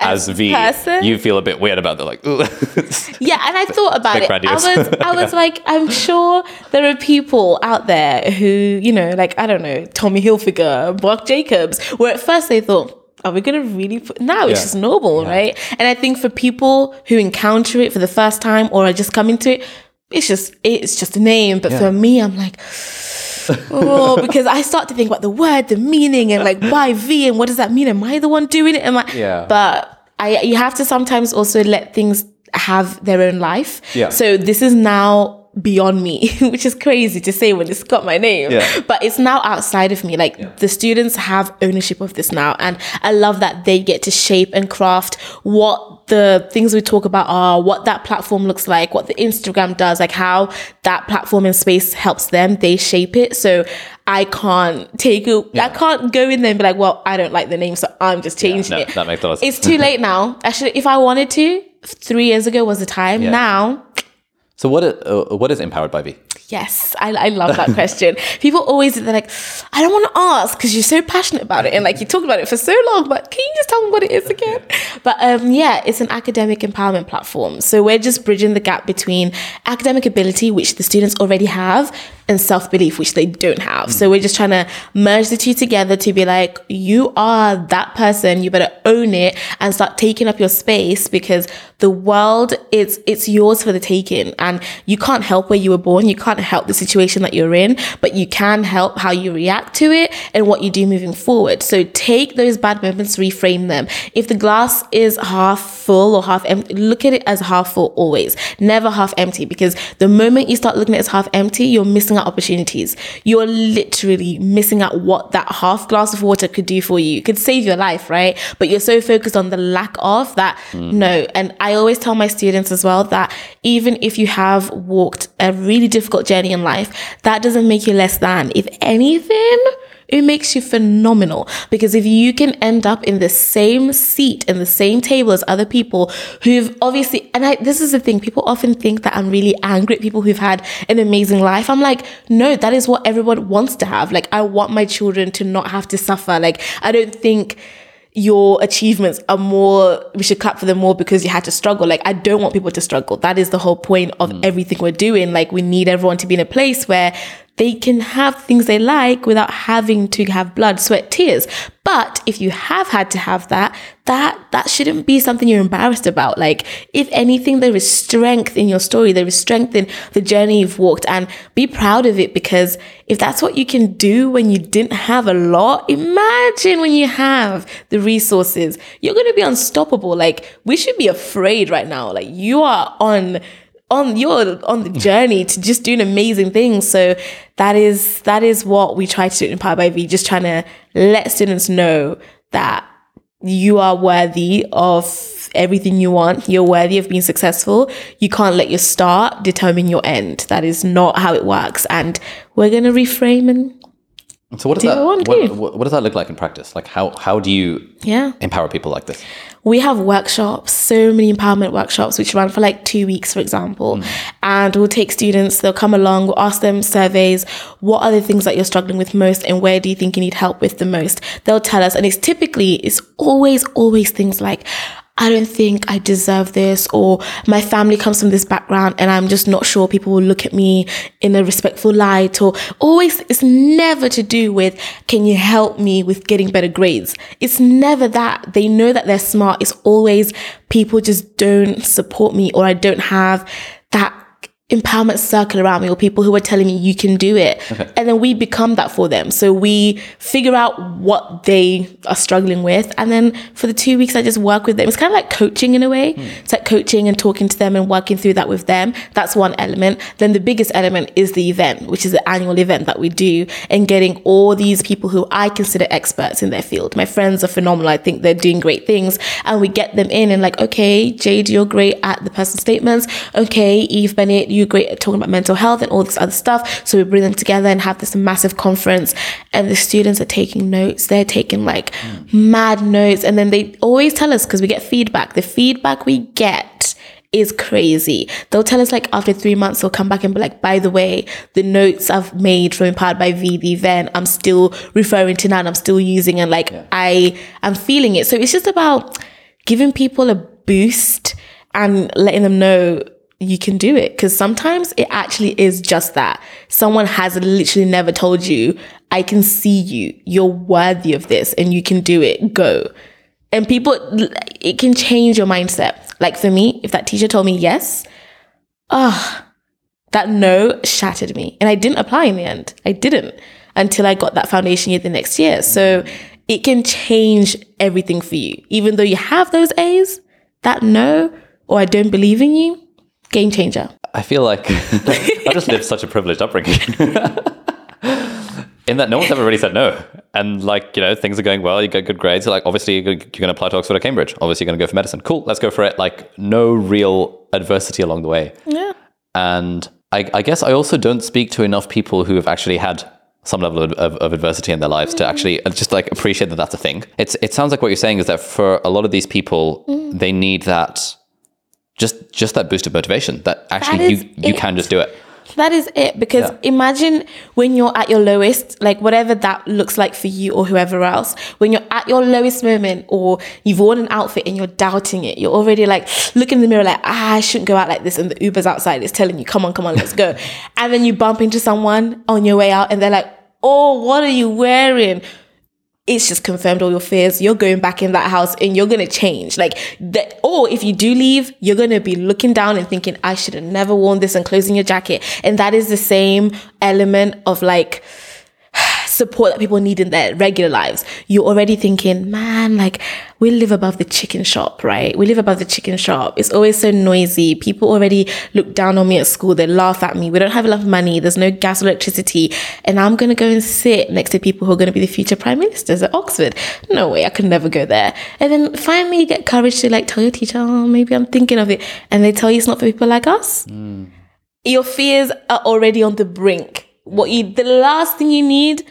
As, As Vee, person? you feel a bit weird about that, like. Yeah, and I thought about it. I was, I was like, I'm sure there are people out there who, you know, like I don't know, Tommy Hilfiger, Marc Jacobs, where at first they thought. Are we gonna really put now? It's Yeah. just normal, right? And I think for people who encounter it for the first time or are just coming to it, it's just it's just a name. But for me, I'm like, oh, because I start to think about the word, the meaning, and like why Vee and what does that mean? Am I the one doing it? Am I? Yeah. But I, you have to sometimes also let things have their own life. Yeah. So this is now beyond me, which is crazy to say when it's got my name. Yeah. But it's now outside of me. Like the students have ownership of this now. And I love that they get to shape and craft what the things we talk about are, what that platform looks like, what the Instagram does, like how that platform and space helps them. They shape it. So I can't take it. I can't go in there and be like, well, I don't like the name, so I'm just changing no, it. that makes a lot of sense. It's too late now. Actually, if I wanted to, three years ago was the time. Yeah. Now, so what? Uh, what is "Empowered by Vee"? Yes, I, I love that question. People always they're like, I don't want to ask because you're so passionate about it and like you talk about it for so long. But can you just tell me what it is again? But um, yeah, it's an academic empowerment platform. So we're just bridging the gap between academic ability, which the students already have, and self belief, which they don't have. So we're just trying to merge the two together to be like, you are that person. You better own it and start taking up your space because the world it's it's yours for the taking, and you can't help where you were born. You can't help the situation that you're in, but you can help how you react to it and what you do moving forward. So take those bad moments, reframe them. If the glass is half full or half empty, look at it as half full always, never half empty. Because the moment you start looking at it as half empty, you're missing out opportunities. You're literally missing out what that half glass of water could do for you. It could save your life, right? But you're so focused on the lack of that. No. And I always tell my students as well that even if you have walked a really difficult journey in life, that doesn't make you less than. If anything, it makes you phenomenal. Because if you can end up in the same seat in the same table as other people who've obviously and I this is the thing people often think that I'm really angry at people who've had an amazing life. I'm like no that is what everyone wants to have. Like I want my children to not have to suffer. Like I don't think your achievements are more we should clap for them more because you had to struggle. Like i don't want people to struggle. That is the whole point of mm. everything we're doing. Like we need everyone to be in a place where they can have things they like without having to have blood sweat tears. But if you have had to have that that that shouldn't be something you're embarrassed about. Like if anything there is strength in your story. There is strength in the journey you've walked. And be proud of it because if that's what you can do when you didn't have a lot imagine when you have the resources. You're going to be unstoppable. Like we should be afraid right now. Like you are on on you're on the journey to just doing amazing things so that is that is what we try to do Empowered by Vee just trying to let students know that you are worthy of everything you want. You're worthy of being successful. You can't let your start determine your end. That is not how it works. And we're going to reframe and So what does Do that what, what, what does that look like in practice? Like how how do you yeah. empower people like this? We have workshops, so many empowerment workshops, which run for like two weeks, for example. Mm. And we'll take students, they'll come along, we'll ask them surveys, what are the things that you're struggling with most and where do you think you need help with the most? They'll tell us. And it's typically, it's always, always things like, I don't think I deserve this, or my family comes from this background and I'm just not sure people will look at me in a respectful light, or always, it's never to do with, can you help me with getting better grades? It's never that. They know that they're smart. It's always, people just don't support me, or I don't have that empowerment circle around me or people who are telling me you can do it. And then we become that for them. So we figure out what they are struggling with. And then for the two weeks, I just work with them. It's kind of like coaching in a way. Hmm. It's like coaching and talking to them and working through that with them. That's one element. Then the biggest element is the event, which is the annual event that we do and getting all these people who I consider experts in their field. My friends are phenomenal. I think they're doing great things. And we get them in and like, okay, Jade, you're great at the personal statements. Okay, Eve Bennett, you're great at talking about mental health and all this other stuff. So we bring them together and have this massive conference and the students are taking notes. They're taking like mad notes. And then they always tell us because we get feedback. The feedback we get is crazy. They'll tell us like after three months, they'll come back and be like, by the way, the notes I've made from Empowered by Vee, the event, I'm still referring to now and I'm still using and like I am feeling it. So it's just about giving people a boost and letting them know you can do it. Cause sometimes it actually is just that. Someone has literally never told you, I can see you, you're worthy of this and you can do it. Go. And people it can change your mindset. Like for me if that teacher told me yes ah that no shattered me. And i didn't apply in the end. I didn't until i got that foundation year the next year. So it can change everything for you. Even though you have those a's that no or i don't believe in you game changer I feel like I just lived such a privileged upbringing. In that no one's ever really said no. And like, you know, things are going well, you get good grades. Like, obviously, you're going to apply to Oxford or Cambridge. Obviously, you're going to go for medicine. Cool, let's go for it. Like, no real adversity along the way. yeah And I, I guess I also don't speak to enough people who have actually had some level of, of, of adversity in their lives to actually uh, just like appreciate that that's a thing. It's it sounds like what you're saying is that for a lot of these people, they need that just just that boost of motivation that actually That you you it. can just do it. That is it. Because Yeah. imagine when you're at your lowest, like whatever that looks like for you or whoever else, when you're at your lowest moment or you've worn an outfit and you're doubting it, you're already like looking in the mirror like, ah, I shouldn't go out like this. And the Uber's outside is telling you, come on, come on, let's go. and then you bump into someone on your way out and they're like, oh, what are you wearing? It's just confirmed all your fears. You're going back in that house and you're gonna change. Like that, or if you do leave, you're gonna be looking down and thinking, I should have never worn this and closing your jacket. And that is the same element of like support that people need in their regular lives. You're already thinking, man, like we live above the chicken shop, right? We live above the chicken shop. It's always so noisy. People already look down on me at school. They laugh at me. We don't have enough money. There's no gas or electricity. And I'm going to go and sit next to people who are going to be the future prime ministers at Oxford. No way. I could never go there. And then finally you get courage to like tell your teacher, oh, maybe I'm thinking of it. And they tell you it's not for people like us mm. your fears are already on the brink. What you, the last thing you need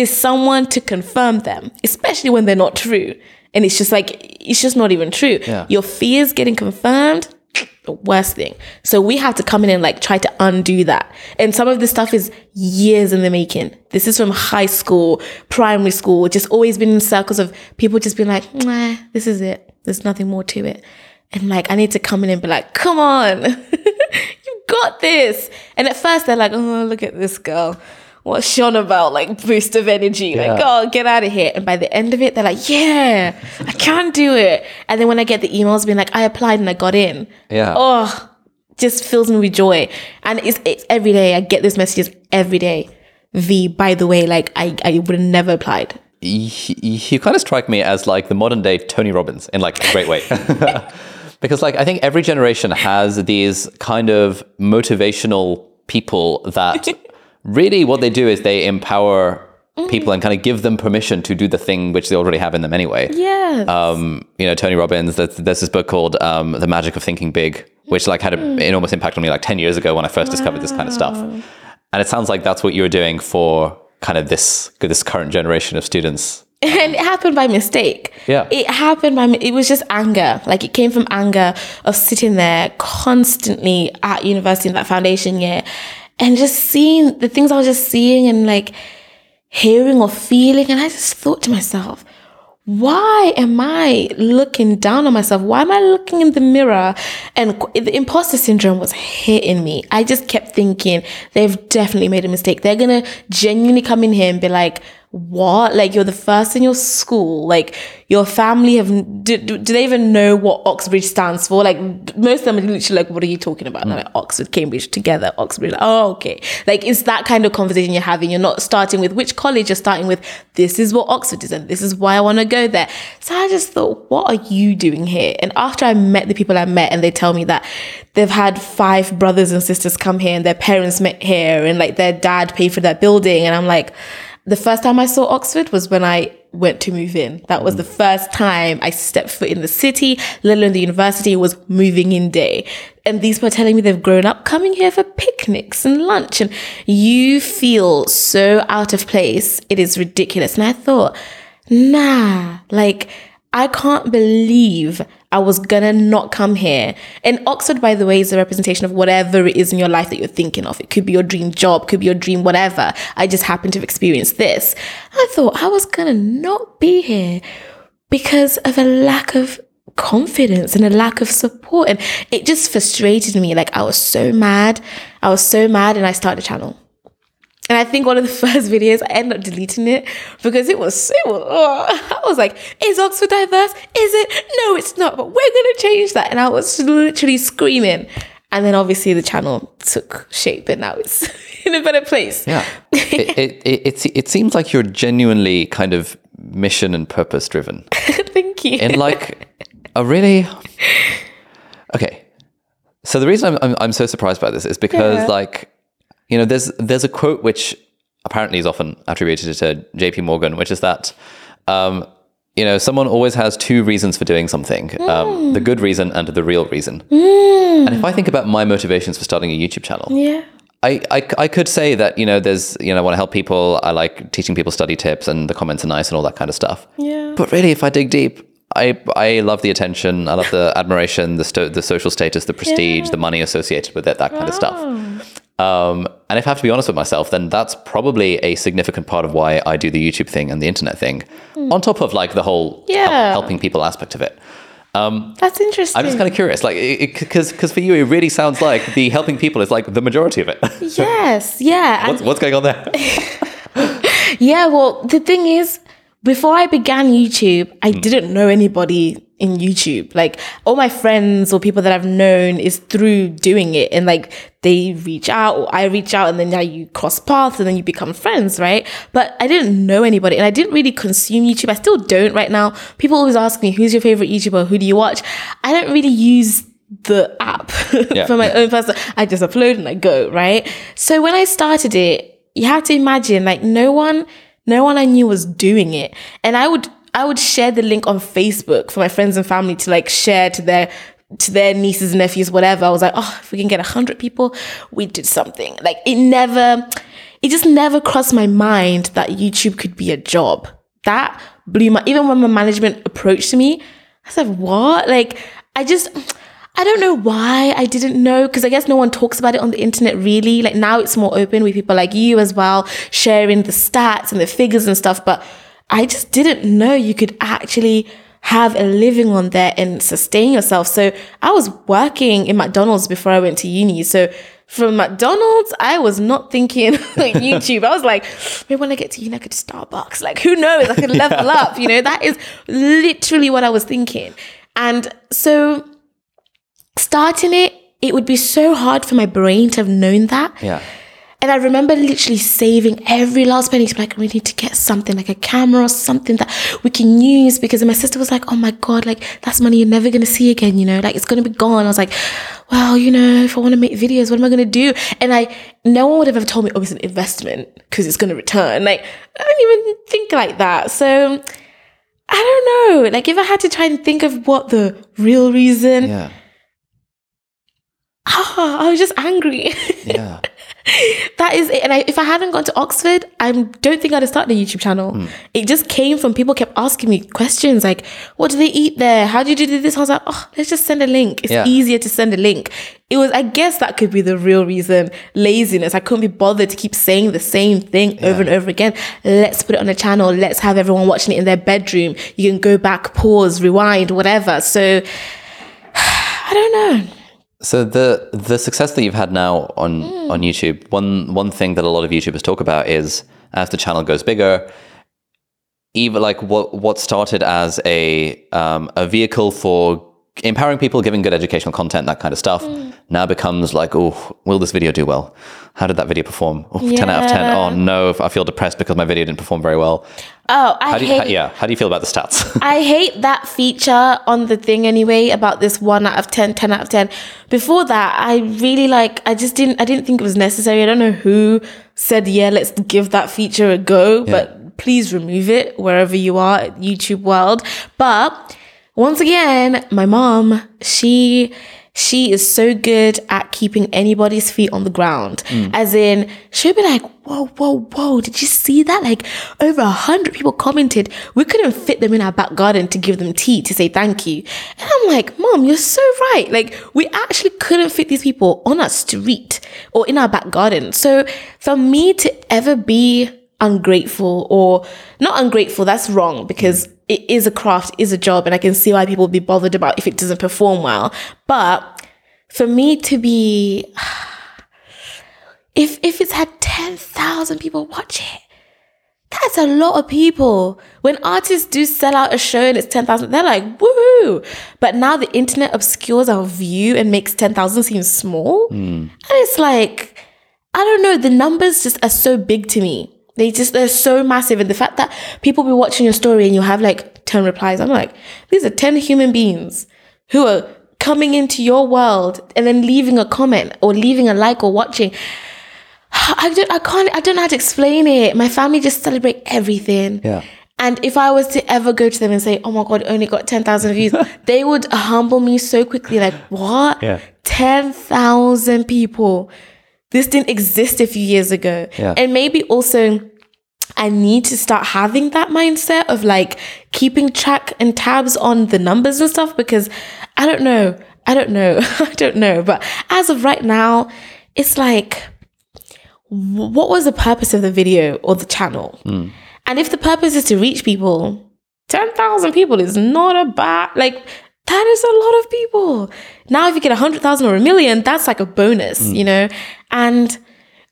is someone to confirm them, especially when they're not true. And it's just like, it's just not even true. Yeah. Your fears getting confirmed, the worst thing. So we have to come in and like try to undo that. And some of this stuff is years in the making. This is from high school, primary school, just always been in circles of people just being like, nah, this is it. There's nothing more to it. And like, I need to come in and be like, come on, you got this. And at first they're like, oh, look at this girl. What's Sean about? Like boost of energy. Like, Yeah. oh, get out of here. And by the end of it, they're like, yeah, I can do it. And then when I get the emails being like, I applied and I got in. Yeah. Oh, just fills me with joy. And it's, it's every day. I get those messages every day. Vee, by the way, like I, I would have never applied. you, you kind of strike me as like the modern day Tony Robbins in like a great way. because like I think every generation has these kind of motivational people that really what they do is they empower people and kind of give them permission to do the thing which they already have in them anyway. Yes. Um, you know, Tony Robbins, there's, there's this book called um, The Magic of Thinking Big, which like had an enormous impact on me like 10 years ago when I first discovered this kind of stuff. And it sounds like that's what you're doing for kind of this this current generation of students. and it happened by mistake. Yeah. It happened by, it was just anger. Like it came from anger of sitting there constantly at university in that foundation year and just seeing the things I was just seeing and like hearing or feeling. And I just thought to myself, why am I looking down on myself? Why am I looking in the mirror? And the imposter syndrome was hitting me. I just kept thinking they've definitely made a mistake. They're gonna genuinely come in here and be like, what? Like you're the first in your school. Like your family have do, do, do they even know what Oxbridge stands for? Like most of them are literally like, what are you talking about? I'm like Oxford, Cambridge together, Oxbridge. Oh, okay. Like it's that kind of conversation you're having. You're not starting with which college. You're starting with this is what Oxford is and this is why I want to go there. So I just thought, what are you doing here? And after I met the people I met, and they tell me that they've had five brothers and sisters come here and their parents met here and like their dad paid for that building, and I'm like the first time I saw Oxford was when I went to move in. That was the mm. first time I stepped foot in the city, let alone the university. Was moving in day. And these were telling me they've grown up coming here for picnics and lunch. And you feel so out of place. It is ridiculous. And I thought, nah, like, I can't believe I was gonna not come here. And Oxford, by the way, is a representation of whatever it is in your life that you're thinking of. It could be your dream job, could be your dream whatever. I just happened to have experienced this. I thought I was gonna not be here because of a lack of confidence and a lack of support. And it just frustrated me. Like I was so mad. I was so mad and I started a channel. And I think one of the first videos, I ended up deleting it because it was, it was oh, I was like, is Oxford diverse? Is it? No, it's not, but we're going to change that. And I was literally screaming. And then obviously the channel took shape and now it's in a better place. Yeah. it, it, it, it, it seems like you're genuinely kind of mission and purpose driven. Thank you. in like a really okay so the reason I'm, I'm, I'm so surprised by this is because Yeah. like you know there's there's a quote which apparently is often attributed to jp morgan which is that um, you know someone always has two reasons for doing something um, the good reason and the real reason. And if i think about my motivations for starting a youtube channel yeah. I, I, I could say that you know there's you know I want to help people I like teaching people study tips and the comments are nice and all that kind of stuff. Yeah. but really if I dig deep I I love the attention I love the admiration the sto- the social status the prestige the money associated with it that kind of stuff um, and if I have to be honest with myself then that's probably a significant part of why I do the YouTube thing and the internet thing on top of like the whole help- helping people aspect of it That's interesting. I'm just kind of curious like because because for you it really sounds like the helping people is like the majority of it yes. Yeah. what's, what's going on there Yeah, well, the thing is, before I began YouTube, I hmm. didn't know anybody in YouTube. Like all my friends or people that I've known is through doing it and like they reach out or I reach out and then now you cross paths and then you become friends, right? But I didn't know anybody and I didn't really consume YouTube. I still don't right now. People always ask me, who's your favorite YouTuber? Who do you watch? I don't really use the app Yeah. for my own person. I just upload and I go, right? So when I started it, you have to imagine like no one no one I knew was doing it. And I would I would share the link on Facebook for my friends and family to like share to their to their nieces and nephews, whatever. I was like, oh, if we can get a hundred people, we did something. Like it never it just never crossed my mind that YouTube could be a job. That blew my even when my management approached me, I said, what? Like I just I don't know why I didn't know because I guess no one talks about it on the internet really. Like now it's more open with people like you as well, sharing the stats and the figures and stuff. But I just didn't know you could actually have a living on there and sustain yourself. So I was working in McDonald's before I went to uni. So from McDonald's, I was not thinking like YouTube. I was like, maybe when I get to uni, I could do Starbucks. Like, who knows? I could level up. You know, that is literally what I was thinking. And so starting it, it would be so hard for my brain to have known that. yeah And I remember literally saving every last penny to be like, we need to get something like a camera or something that we can use because my sister was like, oh my God, like that's money you're never going to see again, you know, like it's going to be gone. I was like, well, you know, if I want to make videos, what am I going to do? And I, no one would have ever told me, oh, it's an investment because it's going to return. Like, I don't even think like that. So I don't know. Like, if I had to try and think of what the real reason, yeah ah, I was just angry. yeah that is it. And I, if I hadn't gone to Oxford, I don't think I'd have started a YouTube channel. Hmm. It just came from people kept asking me questions like, what do they eat there? How do you do this? I was like, oh, let's just send a link. It's Yeah. easier to send a link. It was, I guess that could be the real reason. Laziness. I couldn't be bothered to keep saying the same thing over and over again. Let's put it on a channel. Let's have everyone watching it in their bedroom. You can go back, pause, rewind, whatever. So I don't know. So the the success that you've had now on on YouTube, one one thing that a lot of YouTubers talk about is as the channel goes bigger, even like what what started as a um, a vehicle for empowering people, giving good educational content, that kind of stuff, mm. now becomes like, oh, will this video do well? How did that video perform? Oh, 10 out of 10. Oh no, I feel depressed because my video didn't perform very well. Oh, I How do you, hate how, yeah, how do you feel about the stats? I hate that feature on the thing anyway about this one out of 10, 10 out of 10. Before that, I really like, I just didn't, I didn't think it was necessary. I don't know who said, yeah, let's give that feature a go, but please remove it wherever you are, YouTube world. But once again, my mom, she, she is so good at keeping anybody's feet on the ground. Mm. As in, she'll be like, whoa, whoa, whoa, did you see that? Like, over a hundred people commented. We couldn't fit them in our back garden to give them tea to say thank you. And I'm like, mom, you're so right. Like, we actually couldn't fit these people on our street or in our back garden. So for me to ever be ungrateful or not ungrateful, that's wrong because mm. It is a craft, is a job, and I can see why people would be bothered about if it doesn't perform well. But for me to be if if it's had 10,000 people watch it, that's a lot of people. When artists do sell out a show and it's 10,000, they're like, woohoo. But now the internet obscures our view and makes 10,000 seem small. Hmm. And it's like, I don't know, the numbers just are so big to me. They just, they're so massive. And the fact that people be watching your story and you have like 10 replies, I'm like, these are 10 human beings who are coming into your world and then leaving a comment or leaving a like or watching. I don't, I can't, I don't know how to explain it. My family just celebrate everything. Yeah. And if I was to ever go to them and say, oh my God, only got 10,000 views, they would humble me so quickly. Like, what? Yeah. 10,000 people. This didn't exist a few years ago. Yeah. And maybe also, I need to start having that mindset of like keeping track and tabs on the numbers and stuff because I don't know. I don't know. I don't know. But as of right now, it's like, what was the purpose of the video or the channel? Hmm. And if the purpose is to reach people, 10,000 people is not a bad, like, that is a lot of people. Now, if you get a 100,000 or a million, that's like a bonus, you mm. know? And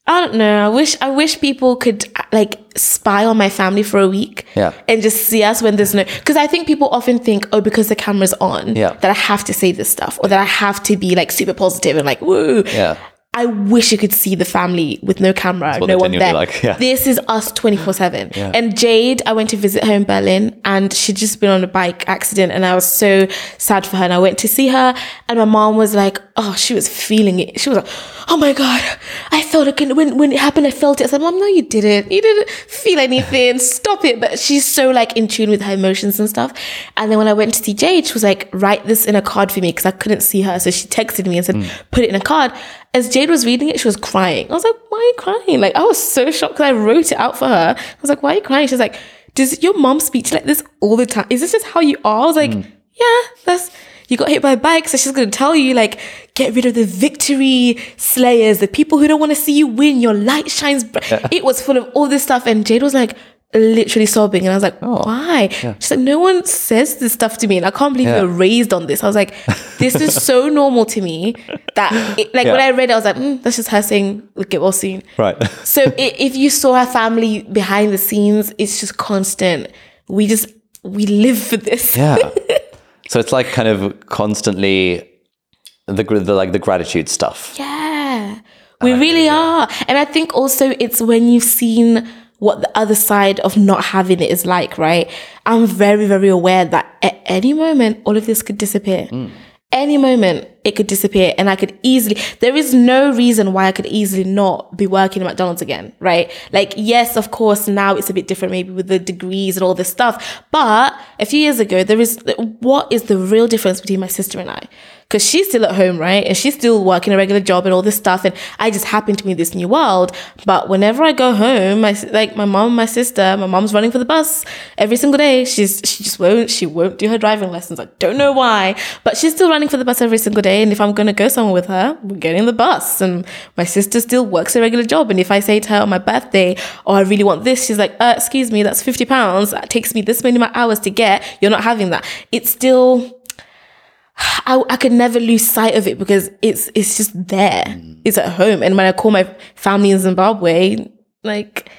I don't know. I wish, I wish people could like spy on my family for a week Yeah. and just see us when there's no, because I think people often think, oh, because the camera's on, Yeah. that I have to say this stuff or that I have to be like super positive and like, woo. Yeah. I wish you could see the family with no camera, no one there. like, yeah. This is us 24 7. And Jade, I went to visit her in Berlin and she'd just been on a bike accident and I was so sad for her. And I went to see her and my mom was like, oh, she was feeling it. She was like, oh my God, I felt it. When, when it happened, I felt it. I said, mom, no, you didn't. You didn't feel anything. Stop it. But she's so like in tune with her emotions and stuff. And then when I went to see Jade, she was like, write this in a card for me because I couldn't see her. So she texted me and said, mm. put it in a card. As Jade was reading it, she was crying. I was like, why are you crying? Like, I was so shocked because I wrote it out for her. I was like, why are you crying? She was like, does your mom speak to you like this all the time? Is this just how you are? I was like, mm. yeah, that's, you got hit by a bike. So she's going to tell you, like, get rid of the victory slayers, the people who don't want to see you win. Your light shines. bright. it was full of all this stuff. And Jade was like, literally sobbing. And I was like, why? She's like, no one says this stuff to me. And I can't believe Yeah. you're raised on this. I was like, this is so normal to me that, it, like, when I read it, I was like, mm, that's just her saying, look, get well soon. Right. So i- if you saw her family behind the scenes, it's just constant. We just, we live for this. yeah. So it's like kind of constantly the, the like the gratitude stuff. Yeah, we really are. And I think also it's when you've seen what the other side of not having it is like, right? I'm very, very aware that at any moment, all of this could disappear. Mm. Any moment, it could disappear, and I could easily. There is no reason why I could easily not be working at McDonald's again, right? Like, yes, of course, now it's a bit different, maybe with the degrees and all this stuff. But a few years ago, there is what is the real difference between my sister and I? Because she's still at home, right? And she's still working a regular job and all this stuff. And I just happen to be in this new world. But whenever I go home, my like my mom, my sister, my mom's running for the bus every single day. She's she just won't she won't do her driving lessons. I don't know why, but she's still running for the bus every single day. And if I'm gonna go somewhere with her, we're getting the bus. And my sister still works a regular job. And if I say to her on my birthday, "Oh, I really want this," she's like, uh, "Excuse me, that's fifty pounds. That takes me this many hours to get. You're not having that." It's still I, I could never lose sight of it because it's it's just there. Mm. It's at home. And when I call my family in Zimbabwe, like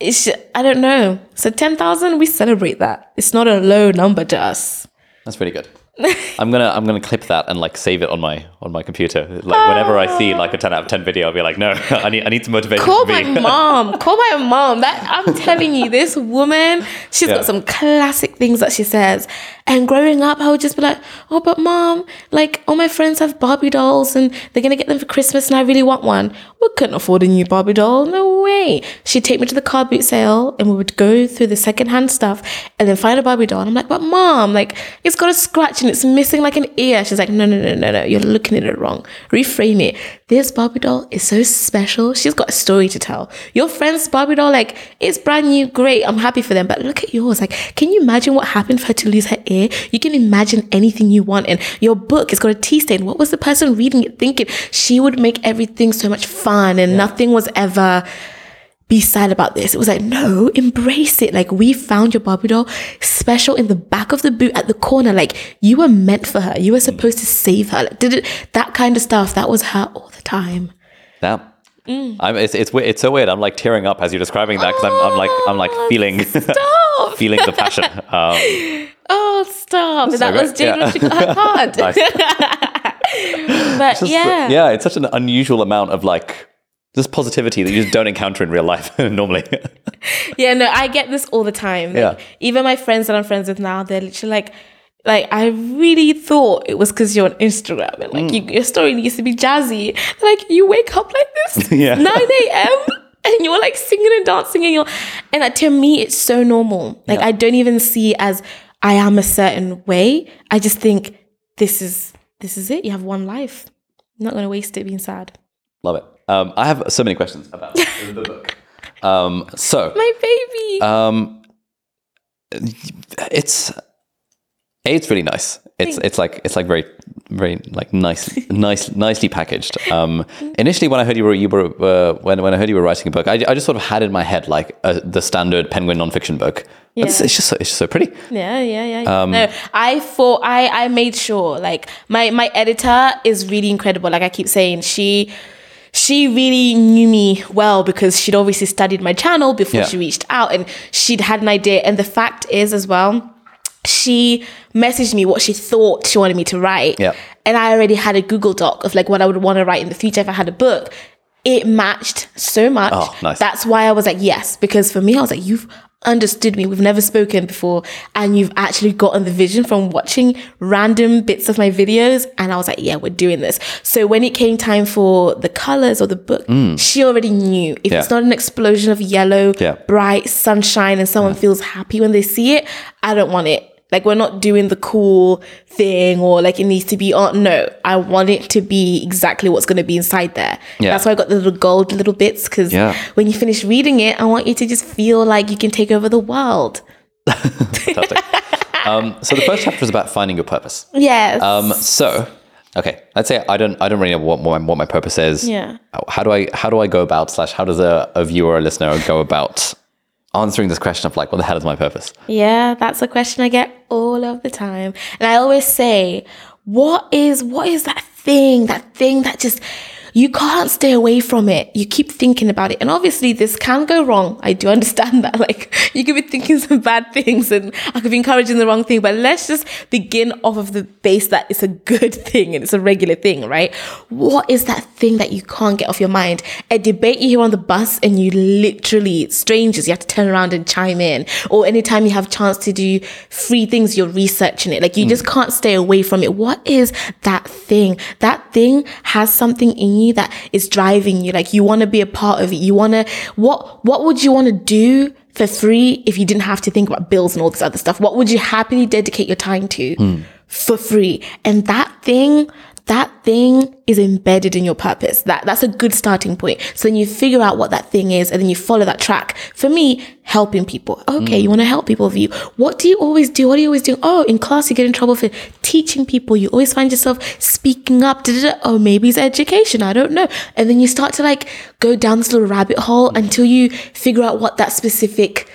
it's I don't know. So ten thousand, we celebrate that. It's not a low number to us. That's pretty good. I'm gonna I'm gonna clip that and like save it on my on my computer. Like whenever I see like a 10 out of 10 video, I'll be like, no, I need I need some motivation Call my mom. Call my mom. That I'm telling you, this woman, she's Yeah. got some classic things that she says. And growing up, I would just be like, "Oh, but mom, like all my friends have Barbie dolls, and they're gonna get them for Christmas, and I really want one. We couldn't afford a new Barbie doll. No way." She'd take me to the car boot sale, and we would go through the secondhand stuff, and then find a Barbie doll. And I'm like, "But mom, like it's got a scratch and it's missing like an ear." She's like, "No, no, no, no, no. You're looking at it wrong. Reframe it. This Barbie doll is so special. She's got a story to tell. Your friend's Barbie doll, like, it's brand new, great. I'm happy for them. But look at yours. Like, can you imagine what happened for her to lose her ear? You can imagine anything you want. And your book, it's got a tea stain. What was the person reading it thinking? She would make everything so much fun and nothing was ever be sad about this. It was like, no, embrace it. Like, we found your Barbie doll special in the back of the boot at the corner. Like, you were meant for her. You were supposed to save her. Like, did it, that kind of stuff. That was her all the time. Yeah. Mm. I'm, it's it's it's so weird. I'm like tearing up as you're describing that because I'm, I'm like I'm like feeling feeling the passion. Um, Oh, stop. that was genuinely Yeah. hard. nice. But Just, yeah. yeah, it's such an unusual amount of like just positivity that you just don't encounter in real life normally. Yeah, no, I get this all the time. Like, Yeah. Even my friends that I'm friends with now, they're literally like, like I really thought it was because you're on Instagram and like you, mm. your story needs to be jazzy. Like you wake up like this, Yeah. 9 a.m. and you're like singing and dancing and you're, and like, to me it's so normal. Like Yeah. I don't even see as I am a certain way. I just think this is this is it. You have one life. I'm not gonna waste it being sad. Love it. Um, I have so many questions about the book. Um, so My baby. um, it's a, it's really nice. It's Thanks. it's like it's like very very like nice nice nicely packaged. Um, initially, when I heard you were you were uh, when when I heard you were writing a book, I, I just sort of had in my head like uh the standard Penguin nonfiction book. It's, Yeah. it's just so, it's just so pretty. Yeah, yeah, yeah. Um, no, I thought I I made sure like my my editor is really incredible. Like I keep saying, she she really knew me well because she'd obviously studied my channel before Yeah. she reached out and she'd had an idea. And the fact is as well, she messaged me what she thought she wanted me to write. Yeah. And I already had a Google Doc of like what I would want to write in the future if I had a book. It matched so much. Oh, nice. That's why I was like, yes, because for me, I was like, you've understood me. We've never spoken before. And you've actually gotten the vision from watching random bits of my videos. And I was like, yeah, we're doing this. So when it came time for the colors or the book, she already knew if Mm. Yeah. it's not an explosion of yellow, Yeah. bright sunshine, and someone feels happy when they see it, I don't want it. Like we're not doing the cool thing or like it needs to be on. No, I want it to be exactly what's going to be inside there. Yeah. That's why I got the little gold little bits because Yeah. when you finish reading it, I want you to just feel like you can take over the world. Fantastic. um, so the first chapter is about finding your purpose. Yes. Um, so, okay, let's say I don't, I don't really know what, what, my, what my purpose is. Yeah. How do I, how do I go about slash how does a, a viewer or a listener go about answering this question of like, what the hell is my purpose? Yeah, that's a question I get all of the time. And I always say, what is what is that thing? That thing that just you can't stay away from it. You keep thinking about it. And obviously this can go wrong. I do understand that. Like you could be thinking some bad things and I could be encouraging the wrong thing. But let's just begin off of the base that it's a good thing and it's a regular thing, right? What is that thing that you can't get off your mind? A debate you hear on the bus and you literally strangers, you have to turn around and chime in. Or anytime you have chance to do free things, you're researching it. Like you hmm. just can't stay away from it. What is that thing? That thing has something in you that is driving you. Like you want to be a part of it. You want to, what, what would you want to do for free if you didn't have to think about bills and all this other stuff? What would you happily dedicate your time to hmm. for free? And that thing, that thing is embedded in your purpose. That that's a good starting point. So then you figure out what that thing is and then you follow that track. For me, helping people. Okay, mm. you want to help people view. What do you always do? What do you always do? Oh, in class you get in trouble for teaching people. You always find yourself speaking up. Da-da-da. Oh, maybe it's education. I don't know. And then you start to like go down this little rabbit hole until you figure out what that specific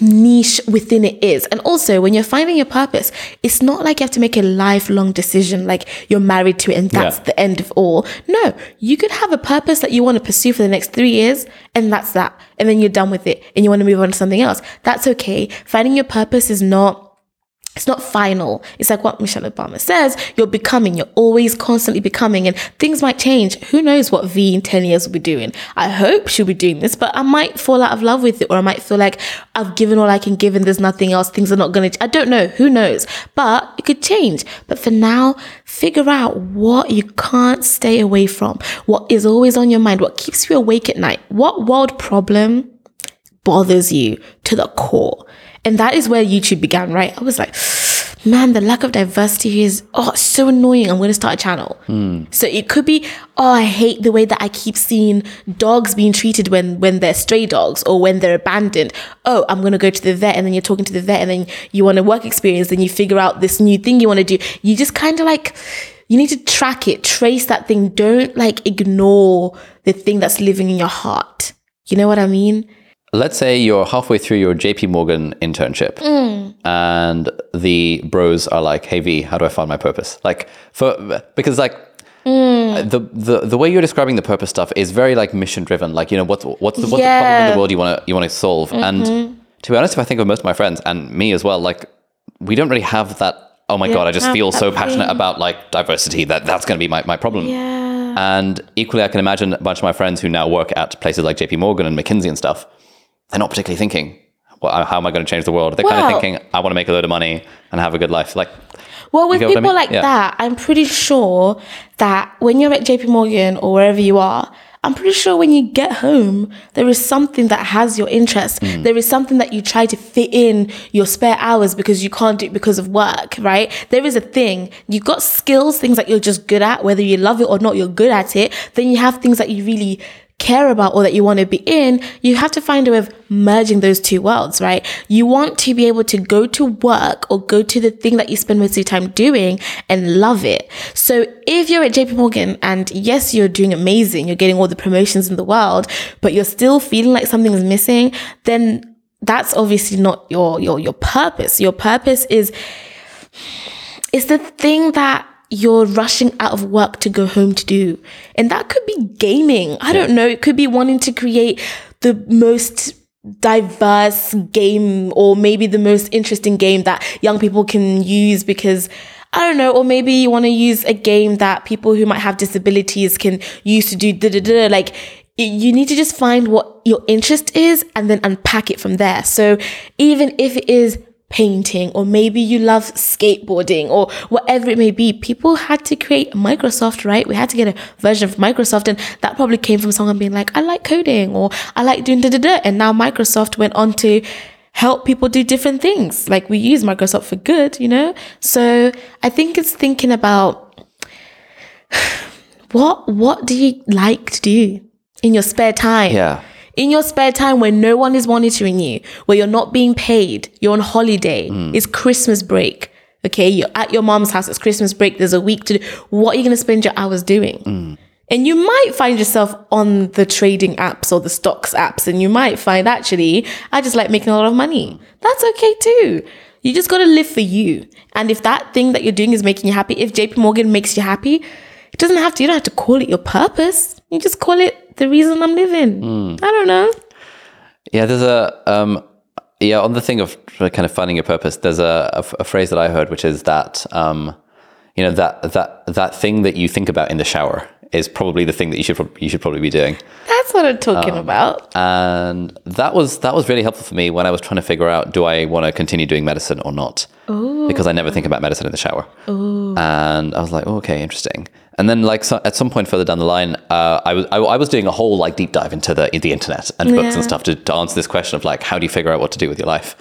niche within it is. And also, when you're finding your purpose, it's not like you have to make a lifelong decision, like you're married to it and that's Yeah. the end of all. No, you could have a purpose that you want to pursue for the next three years, and that's that. And then you're done with it and you want to move on to something else. That's okay. Finding your purpose is not it's not final. It's like what Michelle Obama says, you're becoming, you're always constantly becoming, and things might change. Who knows what Vee in 10 years will be doing? I hope she'll be doing this, but I might fall out of love with it, or I might feel like I've given all I can give and there's nothing else. Things are not going to, I don't know. Who knows? But it could change. But for now, figure out what you can't stay away from, what is always on your mind, what keeps you awake at night, what world problem bothers you to the core. And that is where YouTube began, right? I was like, man, the lack of diversity here is oh so annoying. I'm gonna start a channel. Hmm. So it could be, oh, I hate the way that I keep seeing dogs being treated when when they're stray dogs or when they're abandoned. Oh, I'm gonna go to the vet, and then you're talking to the vet, and then you want a work experience, then you figure out this new thing you want to do. You just kind of like you need to track it, trace that thing. Don't like ignore the thing that's living in your heart. You know what I mean? Let's say you're halfway through your JP Morgan internship and the bros are like, hey Vee, how do I find my purpose? Like for because like the, the the way you're describing the purpose stuff is very like mission driven. Like, you know, what's what's the, what's the problem in the world you wanna you wanna solve? And to be honest, if I think of most of my friends and me as well, like we don't really have that oh my god, I just feel so passionate thing. about like diversity that that's gonna be my, my problem. Yeah. And equally, I can imagine a bunch of my friends who now work at places like JP Morgan and McKinsey and stuff, they're not particularly thinking, well, how am I going to change the world? They're kind of thinking, I want to make a load of money and have a good life. Like, Well, with what I people mean? like Yeah. that, I'm pretty sure that when you're at JP Morgan or wherever you are, I'm pretty sure when you get home, there is something that has your interest. Hmm. There is something that you try to fit in your spare hours because you can't do it because of work, right? There is a thing. You've got skills, things that you're just good at, whether you love it or not, you're good at it. Then you have things that you really care about or that you want to be in, you have to find a way of merging those two worlds, right? You want to be able to go to work or go to the thing that you spend most of your time doing and love it. So if you're at JP Morgan and yes, you're doing amazing, you're getting all the promotions in the world, but you're still feeling like something is missing, then that's obviously not your your your purpose. Your purpose is it's the thing that you're rushing out of work to go home to do. And that could be gaming. I don't know. It could be wanting to create the most diverse game or maybe the most interesting game that young people can use because I don't know, or maybe you want to use a game that people who might have disabilities can use to do da da da. Like you need to just find what your interest is and then unpack it from there. So even if it is painting or maybe you love skateboarding or whatever it may be people had to create microsoft right? We had to get a version of microsoft and that probably came from someone being like i like coding or i like doing da da da. And now microsoft went on to help people do different things. Like we use microsoft for good you know? So i think it's thinking about what what do you like to do in your spare time? Yeah. In your spare time when no one is monitoring you, where you're not being paid, you're on holiday, mm. it's Christmas break. Okay, you're at your mom's house, it's Christmas break, there's a week to do. What are you going to spend your hours doing? Mm. And you might find yourself on the trading apps or the stocks apps, and you might find actually, I just like making a lot of money. That's okay too. You just got to live for you. And if that thing that you're doing is making you happy, if JP Morgan makes you happy, it doesn't have to, you don't have to call it your purpose. You just call it the reason I'm living. I don't know. Yeah, there's a um, yeah on the thing of kind of finding your purpose. There's a, a, a phrase that I heard, which is that um, you know that that that thing that you think about in the shower is probably the thing that you should you should probably be doing. That's what I'm talking about. and that was that was really helpful for me when I was trying to figure out do I want to continue doing medicine or not because I never think about medicine in the shower and I was like oh, okay interesting and then like so, at some point further down the line uh, I was I, I was doing a whole like deep dive into the the internet and books and stuff to, to answer this question of like how do you figure out what to do with your life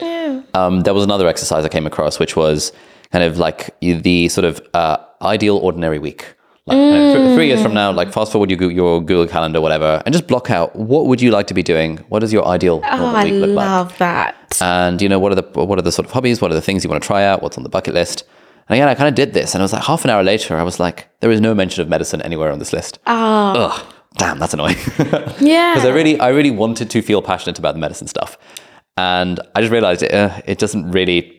um, there was another exercise I came across which was kind of like the sort of uh, ideal ordinary week like you know, th- three years from now, like fast forward your Google, your Google Calendar, whatever, and just block out what would you like to be doing. What does your ideal Oh, week look like? I love that. And you know what are the what are the sort of hobbies? What are the things you want to try out? What's on the bucket list? And again, I kind of did this, and it was like half an hour later, I was like, there is no mention of medicine anywhere on this list. Oh, Ugh, damn, that's annoying. yeah. Because I really, I really wanted to feel passionate about the medicine stuff. and I just realized it, uh, it doesn't really.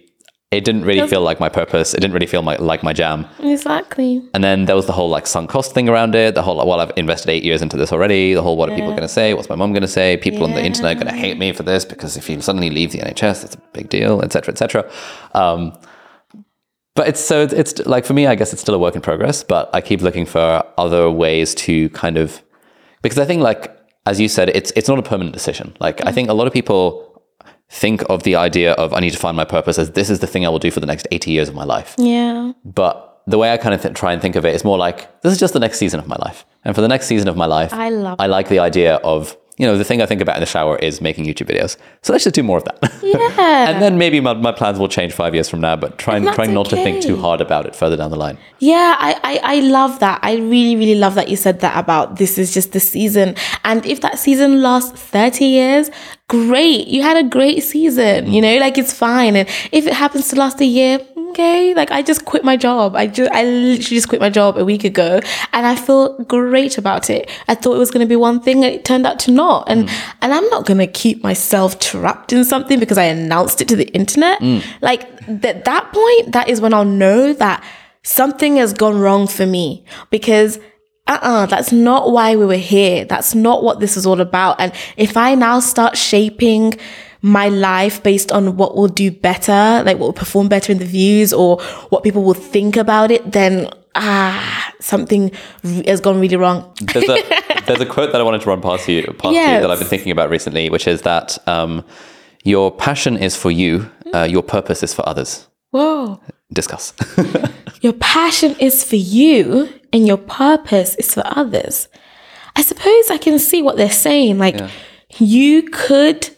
It didn't really feel like my purpose. It didn't really feel my, like my jam. Exactly. And then there was the whole like sunk cost thing around it. The whole like, well, I've invested eight years into this already. The whole what are people going to say? What's my mom going to say? People on the internet going to hate me for this because if you suddenly leave the NHS, it's a big deal, etc., etc. Um, but it's so it's, it's like for me, I guess it's still a work in progress. But I keep looking for other ways to kind of because I think like as you said, it's it's not a permanent decision. Like I mm-hmm. think a lot of people think of the idea of I need to find my purpose as this is the thing I will do for the next 80 years of my life. Yeah. But the way I kind of th- try and think of it is more like this is just the next season of my life. And for the next season of my life, I love I like the idea of, you know, the thing I think about in the shower is making YouTube videos. So let's just do more of that. Yeah. and then maybe my, my plans will change five years from now, but trying trying not to think too hard about it further down the line. Yeah, I, I, I love that. I really, really love that you said that about this is just the season. And if that season lasts 30 years, great. You had a great season, you mm. know, like it's fine. And if it happens to last a year, okay. Like I just quit my job. I just, I literally just quit my job a week ago and I feel great about it. I thought it was going to be one thing and it turned out to not. And, mm. and I'm not going to keep myself trapped in something because I announced it to the internet. Mm. Like at that point, that is when I'll know that something has gone wrong for me because uh-uh that's not why we were here that's not what this is all about and if i now start shaping my life based on what will do better like what will perform better in the views or what people will think about it then ah something has gone really wrong There's a, there's a quote that I wanted to run past you, past you that I've been thinking about recently, which is that um, your passion is for you, uh, your purpose is for others. whoa Discuss. your passion is for you and your purpose is for others. I suppose I can see what they're saying. Like you could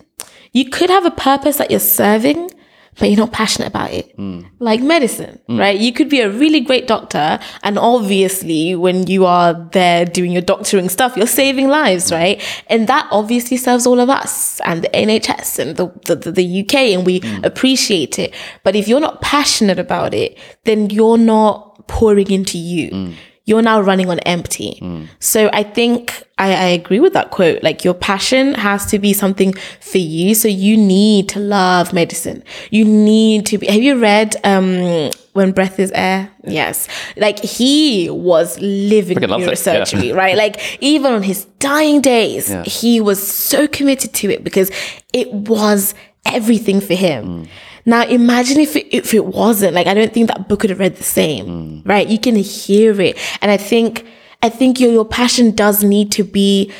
you could have a purpose that you're serving, but you're not passionate about it. Hmm. Like medicine, hmm. right? You could be a really great doctor, and obviously, when you are there doing your doctoring stuff, you're saving lives, hmm. right? And that obviously serves all of us and the NHS and the, the, the, UK, and we appreciate it. But if you're not passionate about it, then you're not pouring into you. You're now running on empty. So I think I, I agree with that quote. Like your passion has to be something for you. So you need to love medicine. You need to be. Have you read um When Breath is Air? Yes. Like he was living Freaking loves it, neurosurgery, yeah. right? Like even on his dying days, Yeah. he was so committed to it because it was everything for him. Now imagine if it, if it wasn't like I don't think that book would have read the same, mm. right? You can hear it, and I think I think your your passion does need to be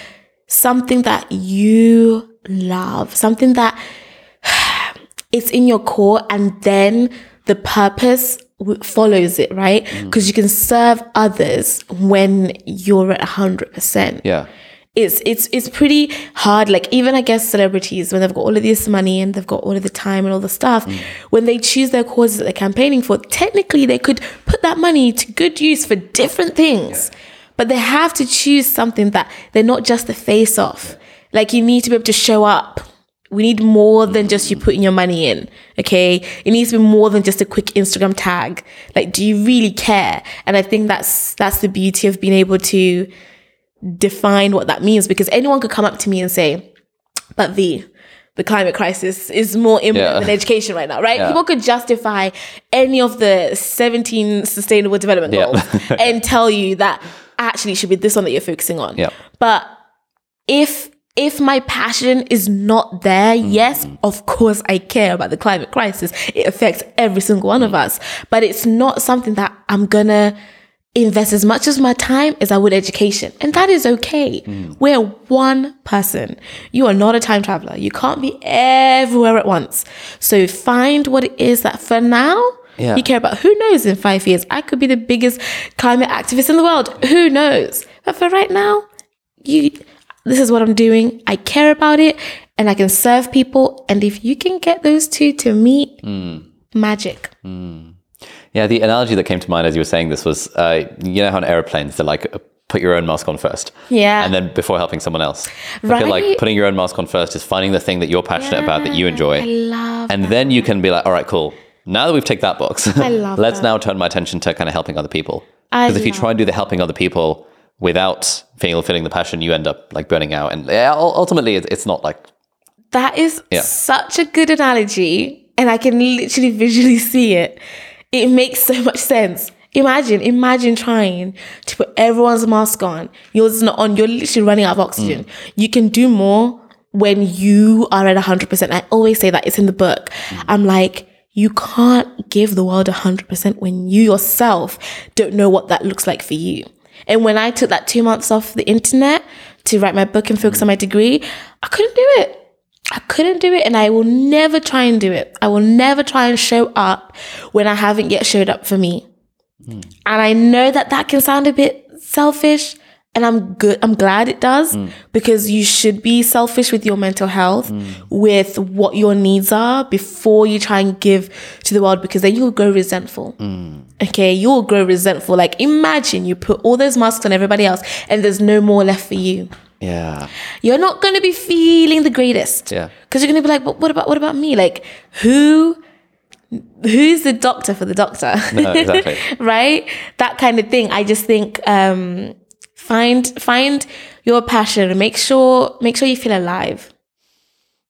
something that you love, something that it's in your core, and then the purpose follows it, right? Mm. Because you can serve others when you're at hundred percent yeah. It's it's it's pretty hard. Like even I guess celebrities when they've got all of this money and they've got all of the time and all the stuff, mm. when they choose their causes that they're campaigning for, technically they could put that money to good use for different things. But they have to choose something that they're not just the face off. Like you need to be able to show up. We need more than just you putting your money in. Okay. It needs to be more than just a quick Instagram tag. Like, do you really care? And I think that's that's the beauty of being able to define what that means because anyone could come up to me and say, but Vee, the climate crisis is more imminent Yeah. than education right now, right? Yeah. People could justify any of the 17 sustainable development Yeah. goals and tell you that actually it should be this one that you're focusing on. Yeah. But if if my passion is not there, Mm-hmm. yes, of course I care about the climate crisis. It affects every single one Mm. of us. But it's not something that I'm gonna invest as much as my time as I would education. And that is okay. Mm. We're one person. You are not a time traveler. You can't be everywhere at once. So find what it is that for now Yeah. you care about. Who knows in five years? I could be the biggest climate activist in the world. Who knows? But for right now, you this is what I'm doing. I care about it and I can serve people. And if you can get those two to meet, magic. Yeah, the analogy that came to mind as you were saying this was, uh, you know how in airplanes they're like, uh, put your own mask on first. Yeah. And then before helping someone else. I feel like putting your own mask on first is finding the thing that you're passionate about that you enjoy. I love and then you can be like, all right, cool. Now that we've ticked that box, I love let's that. now turn my attention to kind of helping other people. Because if you try and do the helping other people without feeling feeling the passion, you end up like burning out. And ultimately, it's it's not like That is Yeah. such a good analogy, and I can literally visually see it. It makes so much sense. Imagine, imagine trying to put everyone's mask on. Yours is not on. You're literally running out of oxygen. Mm. You can do more when you are at 100%. I always say that. It's in the book. Mm. I'm like, you can't give the world 100% when you yourself don't know what that looks like for you. And when I took that two months off the internet to write my book and focus on my mm. degree, I couldn't do it. I couldn't do it and I will never try and do it. I will never try and show up when I haven't yet showed up for me. Hmm. And I know that that can sound a bit selfish and I'm good I'm glad it does hmm. because you should be selfish with your mental health hmm. with what your needs are before you try and give to the world because then you'll grow resentful. Okay, you'll grow resentful. Like imagine you put all those masks on everybody else and there's no more left for you Yeah. you're not going to be feeling the greatest. Yeah. Because you're going to be like, but what about what about me? Like who who's the doctor for the doctor? No, exactly. right? That kind of thing. I just think um find find your passion and make sure make sure you feel alive.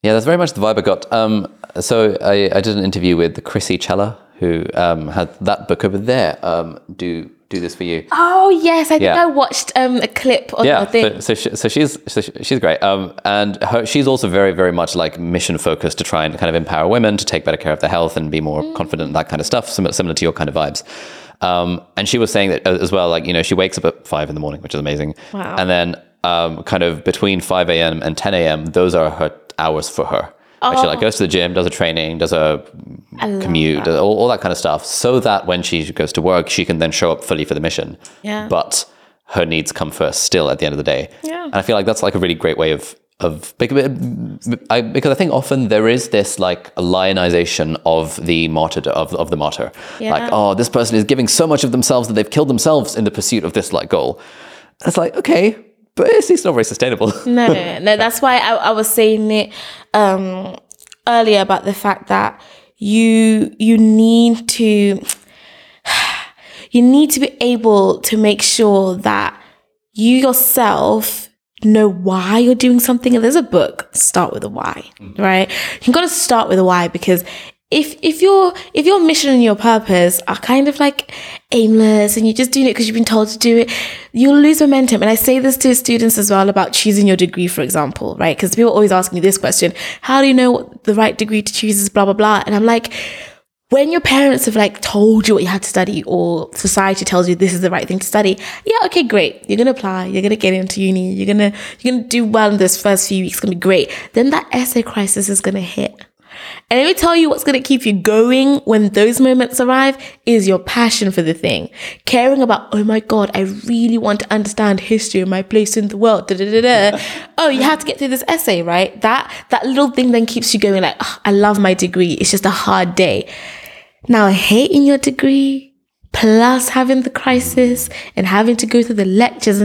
Yeah, that's very much the vibe I got. Um, so I, I did an interview with Krissy Cela, who um, had that book over there. Um, do do this for you. Oh yes, I think Yeah. I watched um a clip on yeah, thing. so, so, she, so she's so she- she's great, um, and her, she's also very very much like mission focused to try and kind of empower women to take better care of their health and be more Mm. confident and that kind of stuff, similar, similar to your kind of vibes. Um, and she was saying that uh, as well, like you know, she wakes up at five in the morning, which is amazing, Wow. and then um, kind of between five a.m. and ten a.m. those are her hours for her. She like oh. goes to the gym, does a training, does a Oh. I commute, all, all that kind of stuff, so that when she goes to work, she can then show up fully for the mission. Yeah. But her needs come first still at the end of the day. Yeah. And I feel like that's like a really great way of of because I, because I think often there is this like lionization of the martyr of, of the martyr. Yeah. Like, oh, this person is giving so much of themselves that they've killed themselves in the pursuit of this like goal. And it's like, okay, but it's, it's not very sustainable. no, no, that's why I, I was saying it um, earlier about the fact that you you need to you need to be able to make sure that you yourself know why you're doing something. And there's a book, start with a why, right? You've got to start with a why because if if your if your mission and your purpose are kind of like aimless and you're just doing it because you've been told to do it, you'll lose momentum. And I say this to students as well about choosing your degree, for example, right? Because people always ask me this question: How do you know what the right degree to choose is? Blah blah blah. And I'm like, when your parents have like told you what you had to study or society tells you this is the right thing to study yeah okay great you're gonna apply you're gonna get into uni you're gonna you're gonna do well in those first few weeks it's gonna be great then that essay crisis is gonna hit and let me tell you what's going to keep you going when those moments arrive is your passion for the thing. Caring about, oh my God, I really want to understand history and my place in the world. Da, da, da, oh, you have to get through this essay, right? That that little thing then keeps you going like, "Ah, I love my degree. It's just a hard day. Now, hating your degree plus having the crisis and having to go through the lectures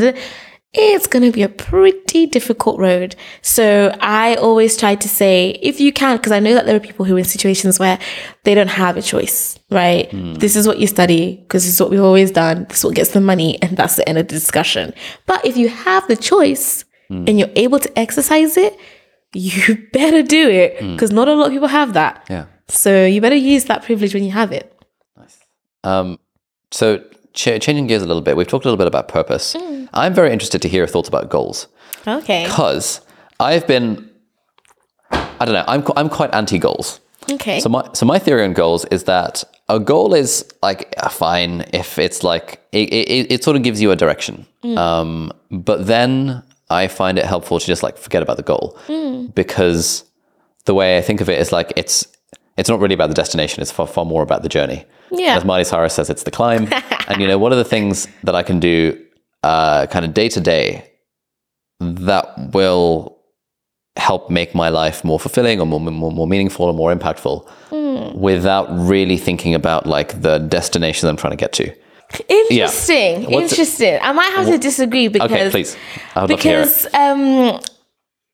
it's going to be a pretty difficult road. So I always try to say, if you can, because I know that there are people who are in situations where they don't have a choice, right? Hmm. This is what you study because this is what we've always done. This is what gets the money, and that's the end of the discussion. But if you have the choice hmm. and you're able to exercise it, you better do it hmm. because not a lot of people have that. yeah. So you better use that privilege when you have it. Nice. Um, so ch- changing gears a little bit, we've talked a little bit about purpose. I'm very interested to hear your thoughts about goals Okay. because I've been, I don't know, I'm, I'm quite anti goals. Okay. So my so my theory on goals is that a goal is like uh, fine if it's like it, it, it sort of gives you a direction. Um, but then I find it helpful to just like forget about the goal because the way I think of it is like it's it's not really about the destination. It's far far more about the journey. Yeah. As Miley Cyrus says, it's the climb. and you know, what are the things that I can do, uh, kind of day to day, that will help make my life more fulfilling or more, more, more meaningful or more impactful without really thinking about like the destination that I'm trying to get to. Interesting. What's- Interesting. I might have to disagree because Okay, please. I would love to hear it. because um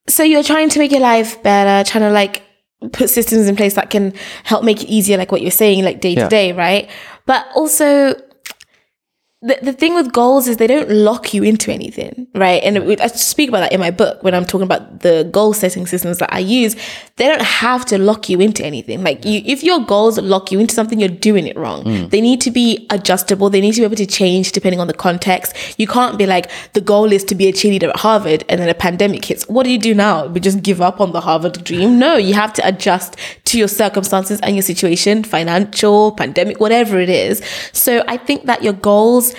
so you're trying to make your life better, trying to like put systems in place that can help make it easier, like what you're saying, like day to day, right? But also the, the thing with goals is they don't lock you into anything, right? And I speak about that in my book when I'm talking about the goal setting systems that I use. They don't have to lock you into anything. Like you, if your goals lock you into something, you're doing it wrong. Mm. They need to be adjustable. They need to be able to change depending on the context. You can't be like, the goal is to be a cheerleader at Harvard and then a pandemic hits. What do you do now? We just give up on the Harvard dream? No, you have to adjust to your circumstances and your situation, financial, pandemic, whatever it is. So I think that your goals,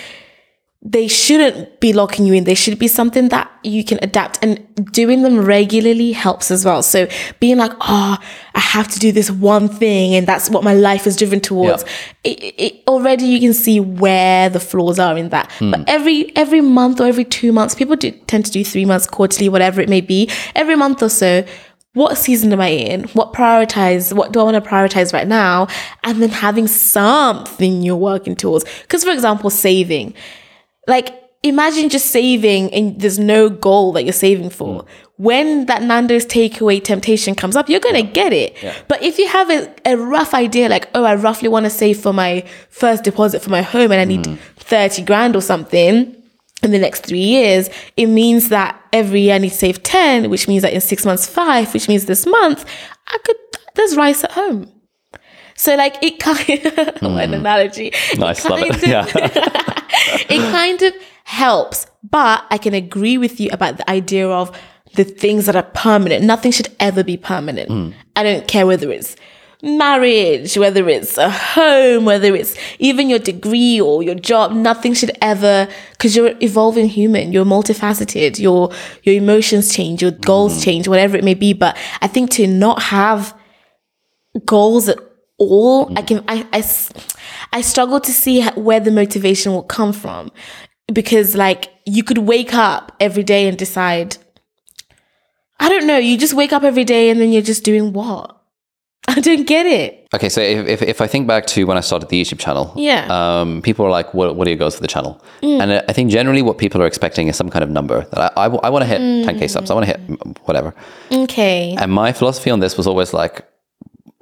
they shouldn't be locking you in. They should be something that you can adapt and doing them regularly helps as well. So being like, oh, I have to do this one thing and that's what my life is driven towards. It, it, already you can see where the flaws are in that. But hmm. every every month or every two months, people do tend to do three months, quarterly, whatever it may be. Every month or so, what season am I in? What prioritize? What do I want to prioritize right now? And then having something you're working towards. Because, for example, saving. Like, imagine just saving and there's no goal that you're saving for. Mm. When that Nando's takeaway temptation comes up, you're going to get it. But if you have a, a rough idea, like, oh, I roughly want to save for my first deposit for my home and I need mm. 30 grand or something in the next three years, it means that every year I need to save 10, which means that in six months, five, which means this month, I could, there's rice at home. So like it kind of, an mm. analogy. Nice, love it. of- Yeah. it kind of helps, but I can agree with you about the idea of the things that are permanent. Nothing should ever be permanent. Mm. I don't care whether it's marriage, whether it's a home, whether it's even your degree or your job, nothing should ever because you're evolving human, you're multifaceted, your your emotions change, your goals mm. change, whatever it may be. But I think to not have goals at all, I can I, I I struggle to see where the motivation will come from because like you could wake up every day and decide I don't know, you just wake up every day and then you're just doing what? I don't get it. Okay, so if, if, if I think back to when I started the YouTube channel, Yeah. um, people are like, what, what are your goals for the channel? And I think generally what people are expecting is some kind of number that I, I, want to hit 10k subs, I want to hit mm, whatever. Okay. And my philosophy on this was always like,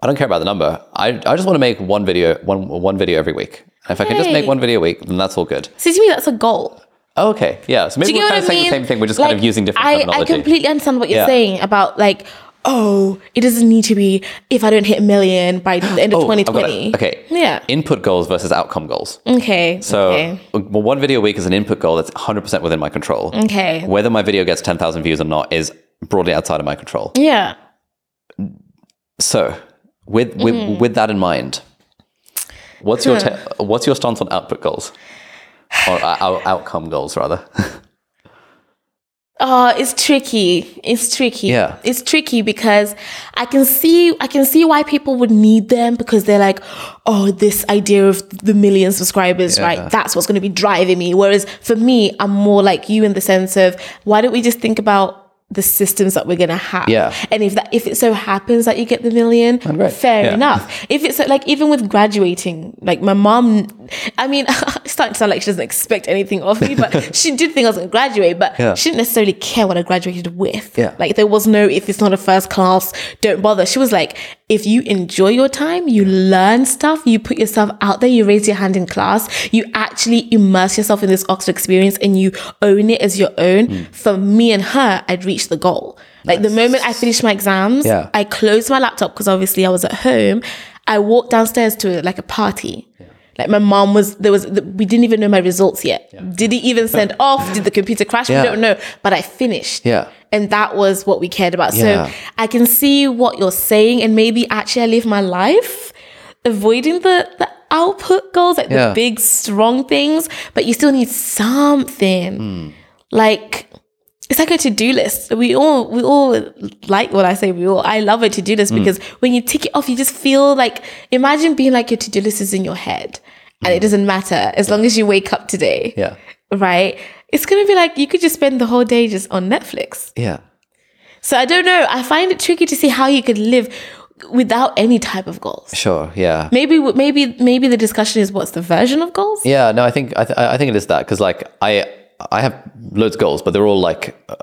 I don't care about the number. I, I just want to make one video, one one video every week. And if I can just make one video a week, then that's all good. So to me that's a goal. Oh, okay, yeah. So maybe we're kind of I saying mean? the same thing. We're just kind of using different I, I completely understand what you're Yeah. saying about like, oh, it doesn't need to be if I don't hit a million by the end of Oh, 2020. Okay. Yeah. Input goals versus outcome goals. Okay. So okay. well, one video a week is an input goal that's 100% within my control. Okay. Whether my video gets 10,000 views or not is broadly outside of my control. Yeah. So, with with, Mm-hmm. with that in mind, what's your te- what's your stance on output goals or uh, out- outcome goals rather? Oh, it's tricky. It's tricky. Yeah. It's tricky because I can see I can see why people would need them because they're like, oh, this idea of the million subscribers, right? That's what's going to be driving me. Whereas for me, I'm more like you in the sense of why don't we just think about the systems that we're gonna have? Yeah. And if that if it so happens that you get the million, oh, great. fair Yeah. enough. If it's like even with graduating, like my mom, I mean, it's starting to sound like she doesn't expect anything of me, but she did think I was going to graduate, but Yeah. she didn't necessarily care what I graduated with. Yeah. Like there was no, if it's not a first class, don't bother. She was like, if you enjoy your time, you learn stuff, you put yourself out there, you raise your hand in class, you actually immerse yourself in this Oxford experience and you own it as your own. Hmm. For me and her, I'd reached the goal. Like the moment I finished my exams, Yeah. I closed my laptop because obviously I was at home. I walked downstairs to like a party. Like my mom was there was we didn't even know my results yet. Did it even send off? Did the computer crash? Yeah. We don't know. But I finished. Yeah. And that was what we cared about. Yeah. So I can see what you're saying and maybe actually I live my life avoiding the the output goals, like Yeah. the big strong things, but you still need something. Hmm. Like it's like a to-do list. We all we all like what I say we all I love a to-do list mm. because when you tick it off, you just feel like imagine being like your to-do list is in your head and it mm. doesn't matter as long as you wake up today. Yeah. Right? It's gonna be like you could just spend the whole day just on Netflix. Yeah. So I don't know. I find it tricky to see how you could live without any type of goals. Sure. Yeah. Maybe maybe maybe the discussion is what's the version of goals? Yeah, no, I think I, th- I think it is that because like I I have loads of goals, but they're all like uh,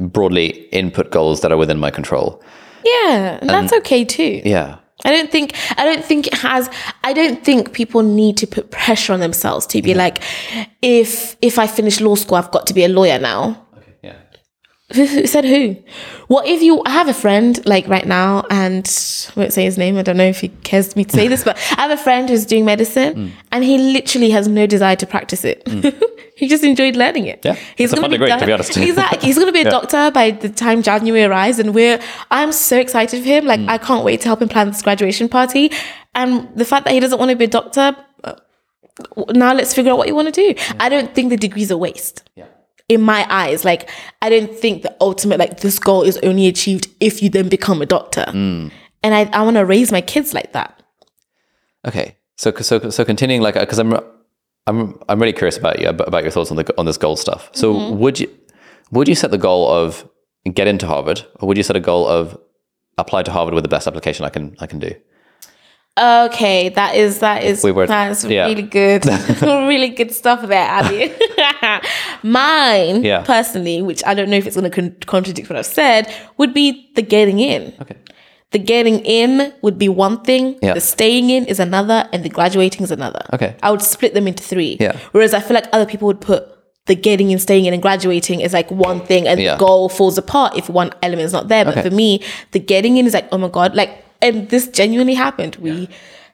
broadly input goals that are within my control. Yeah, and that's okay too. Yeah, I don't think I don't think it has I don't think people need to put pressure on themselves to be like if if I finish law school I've got to be a lawyer now. Yeah. Who, said who? What if you I have a friend like right now and I won't say his name, I don't know if he cares me to say this, but I have a friend who's doing medicine Mm. and he literally has no desire to practice it. he just enjoyed learning it. Yeah. It's a fun degree, to be honest. Exactly. He's gonna be a doctor by the time January arrives and we're I'm so excited for him. Like Mm. I can't wait to help him plan this graduation party. And the fact that he doesn't want to be a doctor uh, now let's figure out what you want to do. I don't think the degree's a waste Yeah. In my eyes like i don't think the ultimate like this goal is only achieved if you then become a doctor Mm. and i, I want to raise my kids like that Okay. So so so continuing like because I'm I'm I'm really curious about you about your thoughts on the on this goal stuff. So Mm-hmm. would you would you set the goal of get into Harvard or would you set a goal of apply to Harvard with the best application I can I can do? Okay that is that is We were- that's yeah. really good really good stuff there abby mine Yeah. personally which i don't know if it's going to con- contradict what i've said would be the getting in Okay. the getting in would be one thing Yeah. the staying in is another and the graduating is another Okay. i would split them into three Yeah. whereas i feel like other people would put the getting in staying in and graduating is like one thing and Yeah. the goal falls apart if one element is not there but Okay. for me the getting in is like oh my god like and this genuinely happened we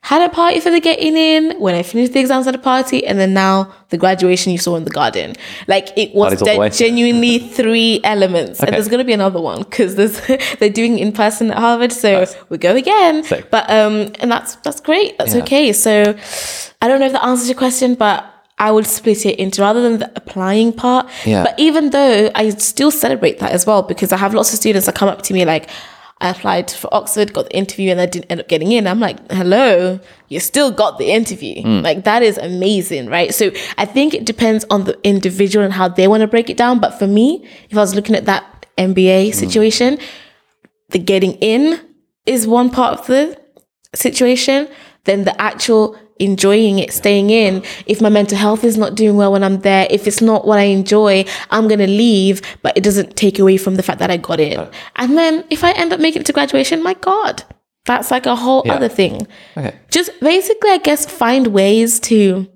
had a party for the getting in when i finished the exams at a party and then now the graduation you saw in the garden like it was Parties all the way. de- genuinely three elements and there's going to be another one because there's they're doing in person at harvard so we go again Sick. but um and that's that's great that's Yeah. okay so i don't know if that answers your question but I would split it into rather than the applying part. Yeah. But even though I still celebrate that as well because I have lots of students that come up to me like, I applied for Oxford, got the interview, and I didn't end up getting in. I'm like, hello, you still got the interview. Hmm. Like, that is amazing, right? So I think it depends on the individual and how they want to break it down. But for me, if I was looking at that MBA hmm. situation, the getting in is one part of the situation, then the actual enjoying it, staying in. If my mental health is not doing well when I'm there, if it's not what I enjoy, I'm going to leave, but it doesn't take away from the fact that I got in. And then if I end up making it to graduation, my God, that's like a whole Yeah. other thing. Okay. Just basically, I guess, find ways to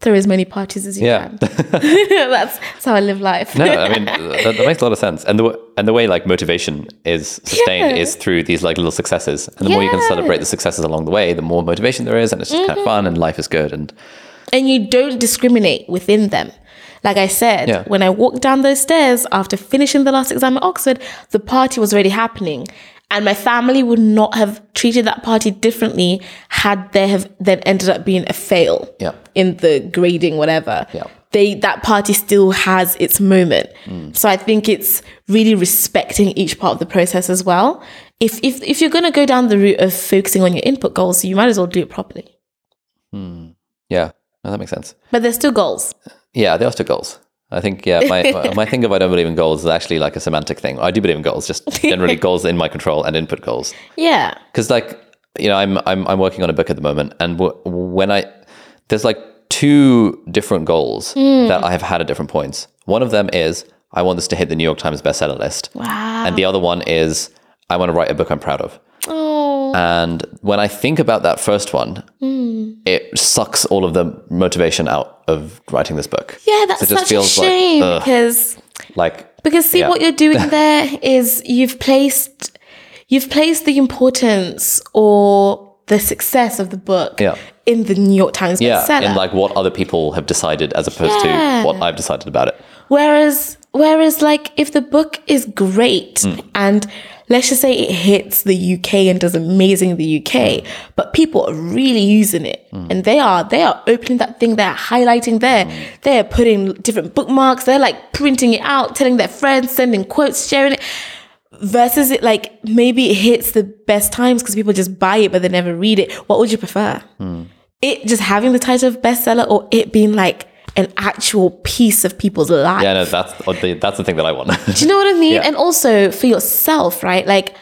throw as many parties as you Yeah. can. that's, that's how I live life. No, I mean that, that makes a lot of sense, and the and the way like motivation is sustained Yeah. is through these like little successes, and the more you can celebrate the successes along the way, the more motivation there is, and it's just Mm-hmm. kind of fun, and life is good, and and you don't discriminate within them. Like I said, Yeah. when I walked down those stairs after finishing the last exam at Oxford, the party was already happening. And my family would not have treated that party differently had there have then ended up being a fail Yeah. in the grading, whatever. Yeah. They that party still has its moment. Mm. So I think it's really respecting each part of the process as well. If if if you're gonna go down the route of focusing on your input goals, you might as well do it properly. Hmm. yeah, no, that makes sense. But there's still goals. Yeah, they are still goals. I think yeah, my my- thing of I don't believe in goals is actually like a semantic thing. I do believe in goals, just generally goals in my control and input goals. Yeah. because like you know I'm I'm I'm working on a book at the moment, and w- when I there's like two different goals Hmm. that I have had at different points. One of them is I want this to hit the New York Times bestseller list, Wow. and the other one is I want to write a book I'm proud of. Oh. And when I think about that first one, Hmm. it sucks all of the motivation out of writing this book. Yeah, that's it just such a feels like, shame because Like because see Yeah. what you're doing there is you've placed you've placed the importance or the success of the book Yeah. in the New York Times yeah, bestseller. and like what other people have decided as opposed Yeah. to what I've decided about it. Whereas, whereas, like, if the book is great Hmm. and let's just say it hits the UK and does amazing in the UK, but people are really using it Hmm. and they are they are opening that thing, they're highlighting there, Hmm. they're putting different bookmarks, they're like printing it out, telling their friends, sending quotes, sharing it. Versus it like maybe it hits the best times because people just buy it but they never read it. What would you prefer? It just having the title of bestseller or it being like an actual piece of people's life? Yeah, no, that's the, that's the thing that I want. Do you know what I mean? Yeah. And also for yourself, right? Like,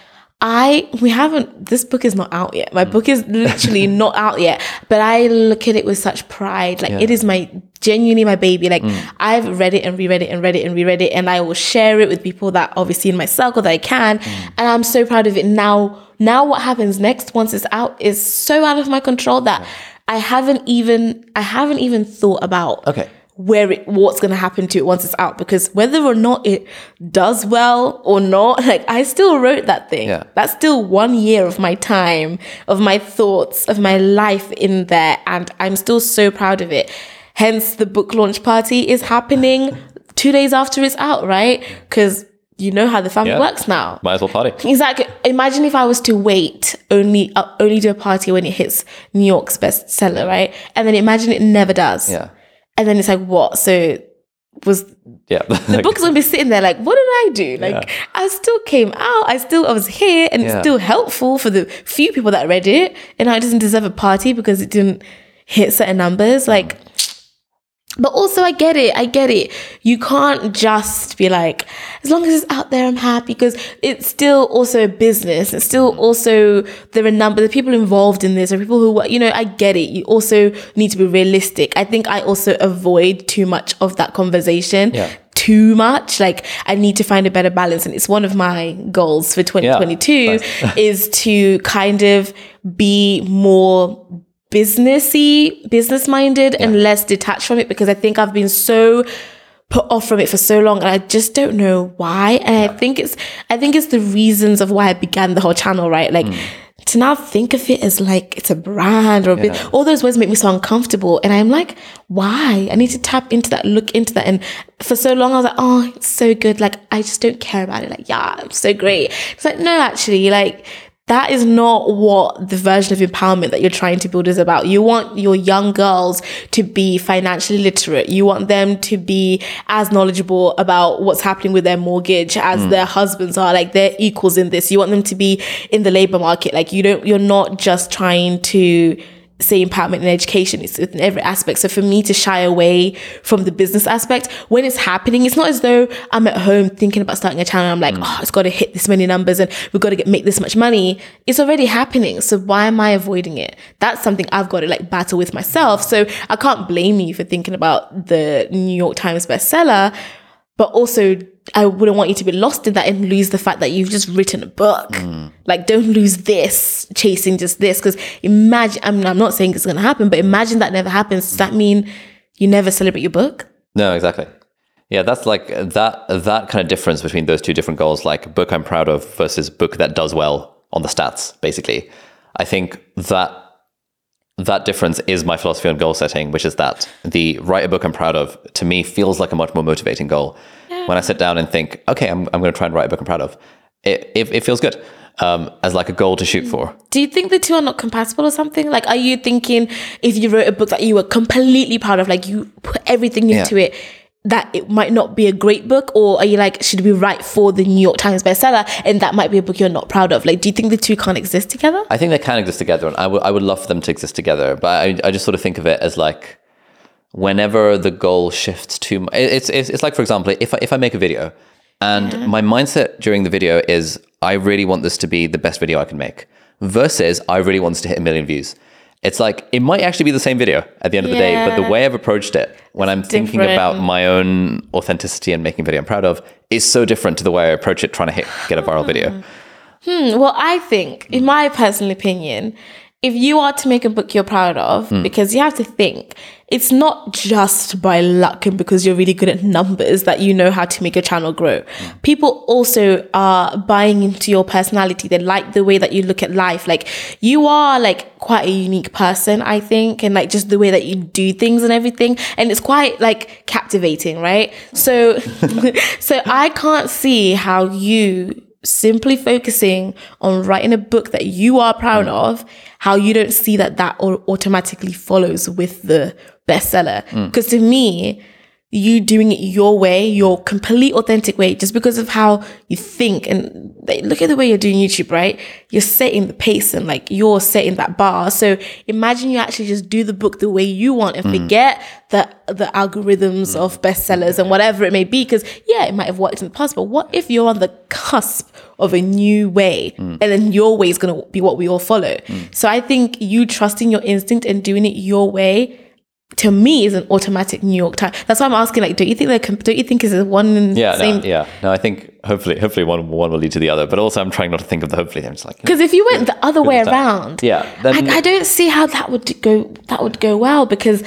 I we haven't this book is not out yet. My mm. book is literally not out yet. But I look at it with such pride. Like it is my genuinely my baby. Like mm. I've read it and reread it and read it and reread it and I will share it with people that obviously in my circle that I can. Mm. And I'm so proud of it. Now now what happens next once it's out is so out of my control that I haven't even I haven't even thought about Okay. where it what's going to happen to it once it's out because whether or not it does well or not like i still wrote that thing Yeah. that's still one year of my time of my thoughts of my life in there and i'm still so proud of it hence the book launch party is happening two days after it's out right because you know how the family Yeah. works now Might as well party. Exactly. Imagine if I was to wait only uh, only do a party when it hits New York's bestseller, right? And then imagine it never does. Yeah. And then it's like, what? So was Yeah. the book's gonna be sitting there like, what did I do? Like, I still came out. I still I was here, and it's Yeah. still helpful for the few people that read it. And i it doesn't deserve a party because it didn't hit certain numbers. Like. But also, I get it. I get it. You can't just be like, as long as it's out there, I'm happy because it's still also a business. It's still mm. also, there are number, the people involved in this are people who, you know, I get it. You also need to be realistic. I think I also avoid too much of that conversation. Yeah. Too much. Like, I need to find a better balance. And it's one of my goals for 2022 is to kind of be more businessy, business minded, and less detached from it because I think I've been so put off from it for so long and I just don't know why. And I think it's I think it's the reasons of why I began the whole channel, right? Like mm. to now think of it as like it's a brand or a bit, all those words make me so uncomfortable. And I'm like, why? I need to tap into that, look into that. And for so long I was like, oh, it's so good. Like I just don't care about it. Like, yeah, I'm so great. It's like, no, actually, like that is not what the version of empowerment that you're trying to build is about. You want your young girls to be financially literate. You want them to be as knowledgeable about what's happening with their mortgage as mm. their husbands are. Like they're equals in this. You want them to be in the labor market. Like you don't, you're not just trying to say empowerment in education it's in every aspect. So for me to shy away from the business aspect when it's happening it's not as though i'm at home thinking about starting a channel i'm like oh it's got to hit this many numbers and we've got to get make this much money. It's already happening. So why am i avoiding it? That's something i've got to like battle with myself. So i can't blame you for thinking about the new york times bestseller but also I wouldn't want you to be lost in that and lose the fact that you've just written a book. Mm. Like, don't lose this chasing just this. Because imagine, I mean, I'm not saying it's going to happen, but imagine that never happens. Does that mean you never celebrate your book? No, exactly. Yeah, that's like that that kind of difference between those two different goals, like book I'm proud of versus book that does well on the stats, basically. I think that that difference is my philosophy on goal setting, which is that the write a book I'm proud of to me feels like a much more motivating goal. When I sit down and think, okay, I'm, I'm going to try and write a book I'm proud of, it, it, it feels good um, as like a goal to shoot for. Do you think the two are not compatible or something? Like, are you thinking if you wrote a book that you were completely proud of, like you put everything into it, that it might not be a great book? Or are you like, should we write for the New York Times bestseller and that might be a book you're not proud of? Like, do you think the two can't exist together? I think they can exist together, and I would I would love for them to exist together. But I, I just sort of think of it as like whenever the goal shifts too much. It's, it's it's like for example, if I, if I make a video, and mm-hmm. my mindset during the video is I really want this to be the best video I can make, versus I really want this to hit a million views. It's like it might actually be the same video at the end of the day, but the way I've approached it when I'm thinking about my own authenticity and making a video I'm proud of is so different to the way I approach it trying to hit get a viral video. Hmm. Well, I think, in my personal opinion, if you are to make a book you're proud of, hmm. because you have to think, it's not just by luck and because you're really good at numbers that you know how to make a channel grow. Hmm. People also are buying into your personality. They like the way that you look at life. Like you are like quite a unique person, I think, and like just the way that you do things and everything. And it's quite like captivating, right? So, so I can't see how you simply focusing on writing a book that you are proud mm. of, how you don't see that that automatically follows with the bestseller. Mm. Because to me, you doing it your way, your complete authentic way, just because of how you think. And look at the way you're doing YouTube, right? You're setting the pace and like you're setting that bar. So imagine you actually just do the book the way you want and mm. forget the the algorithms mm. of bestsellers and whatever it may be. Because yeah, it might have worked in the past, but what if you're on the cusp of a new way mm. and then your way is going to be what we all follow? So I think you trusting your instinct and doing it your way to me is an automatic New York Times. That's why I'm asking. Like, don't you think that? Don't you think is one and Yeah, same? no, yeah. No, I think hopefully, hopefully one one will lead to the other. But also, I'm trying not to think of the hopefully. I'm just like, Because if you went the other way around, Yeah, then- I, I don't see how that would go. That would go well because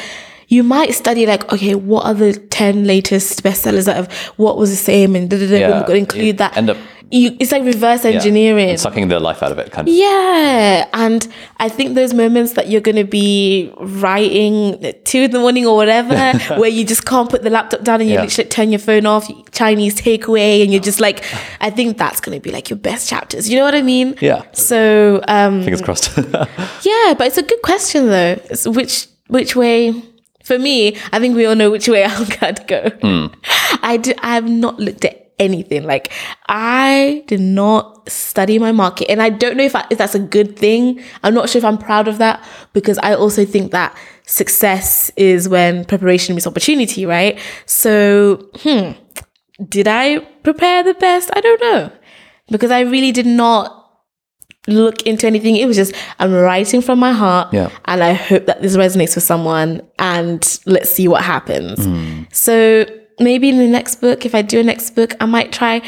you might study like, okay, what are the ten latest bestsellers that have what was the same and da, da, da, Yeah, we've got to include that. end up- you, it's like reverse yeah, engineering. sucking the life out of it, kind of. Yeah, and I think those moments that you're going to be writing at two in the morning or whatever, where you just can't put the laptop down and you Yeah. literally turn your phone off, Chinese takeaway, and you're just like, I think that's going to be like your best chapters. You know what I mean? Yeah. So, um, Fingers crossed. yeah, but it's a good question though. It's which which way? For me, I think we all know which way I'm going to go. Hmm. I do, I have not looked at anything. Like I did not study my market, and I don't know if I, if that's a good thing. I'm not sure if I'm proud of that because I also think that success is when preparation meets opportunity, right? So, hmm, did I prepare the best? I don't know because I really did not look into anything. It was just I'm writing from my heart, Yeah. and I hope that this resonates with someone, and let's see what happens. Hmm. So maybe in the next book, if I do a next book, I might try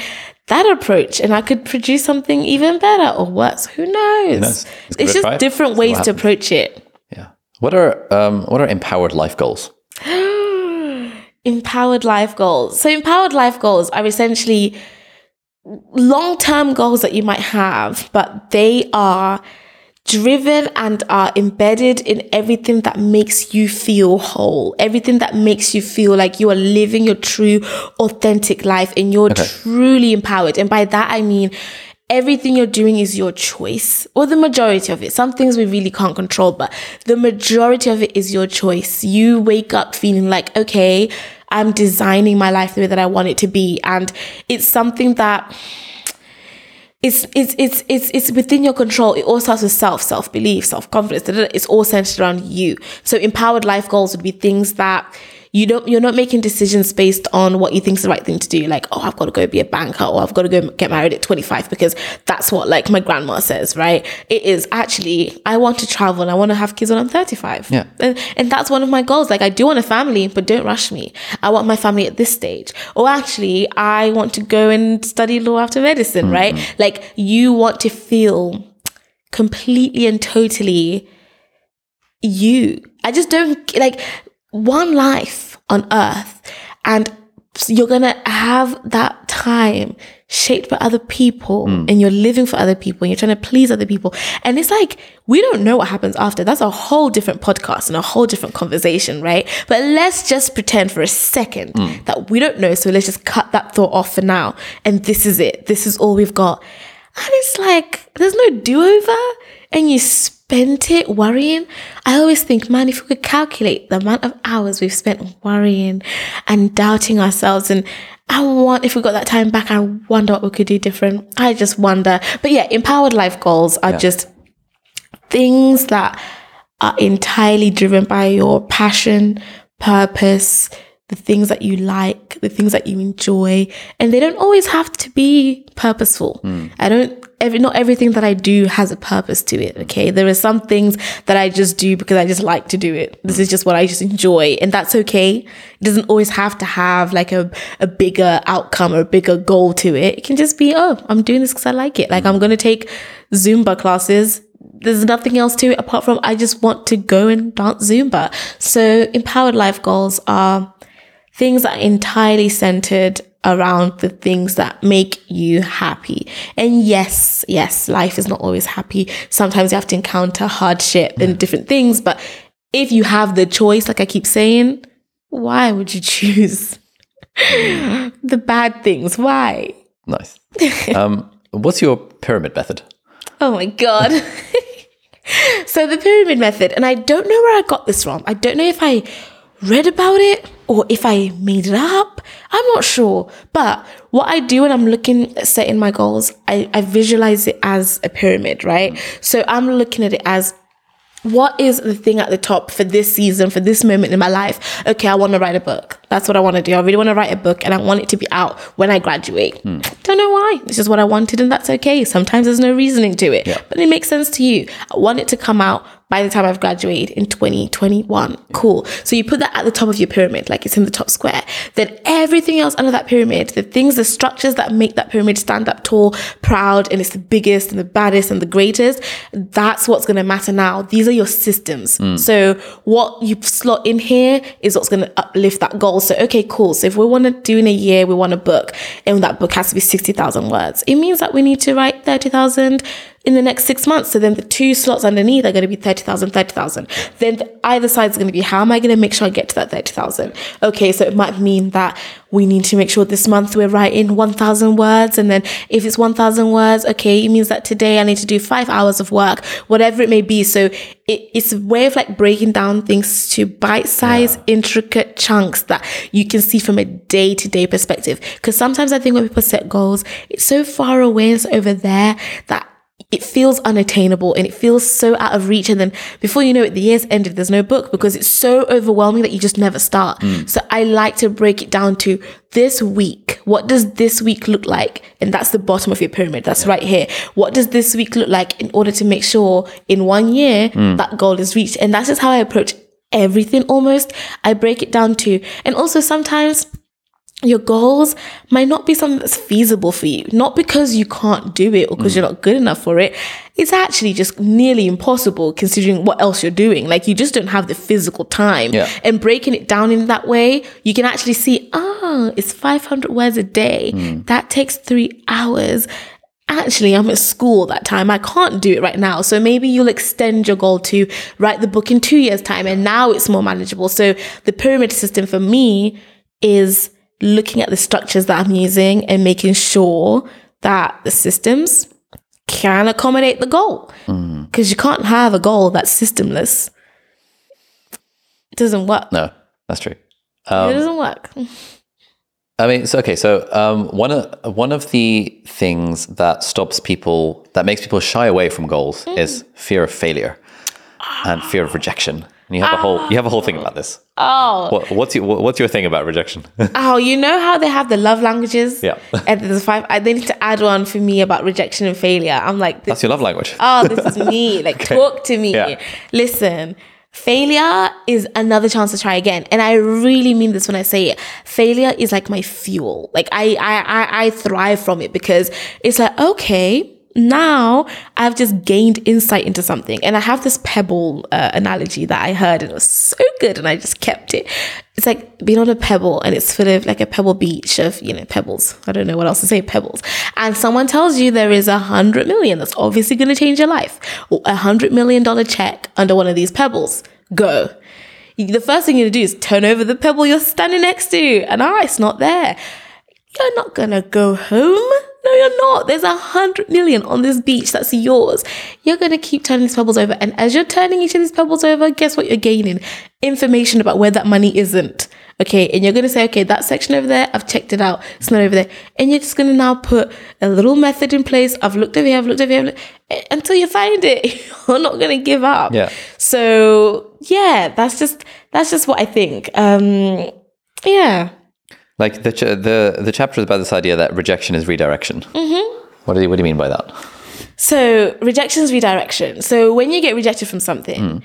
that approach, and I could produce something even better or worse. Who knows? give It's just different ways to approach it. yeah. What are um, what are empowered life goals? Empowered life goals. So empowered life goals are essentially long-term goals that you might have, but they are driven and are embedded in everything that makes you feel whole, everything that makes you feel like you are living your true, authentic life and you're truly empowered. And by that, I mean, everything you're doing is your choice, or the majority of it. Some things we really can't control, but the majority of it is your choice. You wake up feeling like, okay, I'm designing my life the way that I want it to be. And it's something that it's it's it's it's it's within your control. It all starts with self, self belief, self confidence. It's all centered around you. So empowered life goals would be things that you don't you're not making decisions based on what you think is the right thing to do. Like, oh, I've got to go be a banker, or I've got to go get married at 25 because that's what like my grandma says, right? It is actually I want to travel and I want to have kids when I'm 35. Yeah. And, and that's one of my goals. Like I do want a family, but don't rush me. I want my family at this stage. Or actually, I want to go and study law after medicine, right? Mm-hmm. Like you want to feel completely and totally you. I just don't like one life on earth and you're gonna have that time shaped by other people hmm. and you're living for other people and you're trying to please other people. And it's like, we don't know what happens after. That's a whole different podcast and a whole different conversation, right? But let's just pretend for a second hmm. that we don't know. So let's just cut that thought off for now. And this is it. This is all we've got. And it's like, there's no do over. And you spent it worrying. I always think, man, if we could calculate the amount of hours we've spent worrying and doubting ourselves, and I want, if we got that time back, I wonder what we could do different. I just wonder. But yeah, empowered life goals are just things that are entirely driven by your passion, purpose, the things that you like, the things that you enjoy, and they don't always have to be purposeful. Hmm. I don't every not everything that I do has a purpose to it. Okay. There are some things that I just do because I just like to do it. This is hmm. just what I just enjoy. And that's okay. It doesn't always have to have like a, a bigger outcome or a bigger goal to it. It can just be, oh, I'm doing this because I like it. Like I'm hmm. gonna take Zumba classes there's nothing else to it apart from I just want to go and dance Zumba. So empowered life goals are things are entirely centered around the things that make you happy. And yes, yes, life is not always happy. Sometimes you have to encounter hardship and different things, but if you have the choice, like I keep saying, why would you choose the bad things? Why? Nice. Um, what's your pyramid method? Oh my God. so the pyramid method, and I don't know where I got this from. I don't know if I read about it or if I made it up. I'm not sure. But what I do when I'm looking at setting my goals, I, I visualize it as a pyramid, right? Mm. So I'm looking at it as what is the thing at the top for this season, for this moment in my life? Okay, I want to write a book. That's what I want to do. I really want to write a book and I want it to be out when I graduate. Hmm. Don't know why. It's just what I wanted and that's okay. Sometimes there's no reasoning to it, but it makes sense to you. I want it to come out by the time I've graduated in 2021. Cool. So you put that at the top of your pyramid, like it's in the top square. Then everything else under that pyramid, the things, the structures that make that pyramid stand up tall, proud, and it's the biggest and the baddest and the greatest, that's what's going to matter now. These are your systems. Hmm. So what you slot in here is what's going to uplift that goal. So, okay, cool. So if we want to do in a year, we want a book and that book has to be 60,000 words. It means that we need to write 30,000 in the next six months. So then the two slots underneath are going to be 30,000, 30,000. Then the, either side is going to be, how am I going to make sure I get to that 30,000? Okay, so it might mean that we need to make sure this month we're writing 1,000 words. And then if it's 1,000 words, okay, it means that today I need to do five hours of work, whatever it may be. So it, it's a way of like breaking down things to bite sized, intricate chunks that you can see from a day to day perspective. Because sometimes I think when people set goals, it's so far away, it's over there that it feels unattainable and it feels so out of reach. And then before you know it, the year's ended, there's no book because it's so overwhelming that you just never start. Mm. So I like to break it down to this week. What does this week look like? And that's the bottom of your pyramid. That's right here. What does this week look like in order to make sure in one year mm. that goal is reached? And that's just how I approach everything almost. I break it down to, and also sometimes your goals might not be something that's feasible for you, not because you can't do it or because you're mm. not good enough for it. It's actually just nearly impossible considering what else you're doing. Like you just don't have the physical time. Yeah. And breaking it down in that way, you can actually see, oh, it's 500 words a day. Mm. That takes three hours. Actually, I'm at school that time. I can't do it right now. So maybe you'll extend your goal to write the book in two years' time. And now it's more manageable. So the pyramid system for me is looking at the structures that I'm using and making sure that the systems can accommodate the goal. Mm. Because you can't have a goal that's systemless. It doesn't work. No, that's true. it um, doesn't work. I mean, so okay, so um, one of one of the things that stops people, that makes people shy away from goals, mm. is fear of failure and fear of rejection. And you have a whole you have a whole thing about this. Oh, What, what's your what's your thing about rejection? oh, you know how they have the love languages? Yeah. And there's five. I, they need to add one for me about rejection and failure. I'm like, this, That's your love language. oh, this is me. Like, talk to me. Yeah. Listen, failure is another chance to try again. And I really mean this when I say it. Failure is like my fuel. Like, I, I, I, I thrive from it because it's like, okay, now I've just gained insight into something. And I have this pebble uh, analogy that I heard and it was so good and I just kept it. It's like being on a pebble and it's full of like a pebble beach of, you know, pebbles. I don't know what else to say, pebbles. And someone tells you there is a hundred million that's obviously going to change your life. A hundred million dollar check under one of these pebbles. Go. The first thing you do is turn over the pebble you're standing next to and ah, it's not there. You're not gonna go home. No, you're not. There's a hundred million on this beach that's yours. You're gonna keep turning these pebbles over. And as you're turning each of these pebbles over, guess what you're gaining? Information about where that money isn't. Okay, and you're gonna say, okay, that section over there, I've checked it out. It's not over there. And you're just gonna now put a little method in place. I've looked over here, I've looked over here, I've looked- until you find it. You're not gonna give up. Yeah. So yeah, that's just that's just what I think. Um yeah. Like the ch- the the chapter is about this idea that rejection is redirection. Mm-hmm. What do you what do you mean by that? So rejection is redirection. So when you get rejected from something,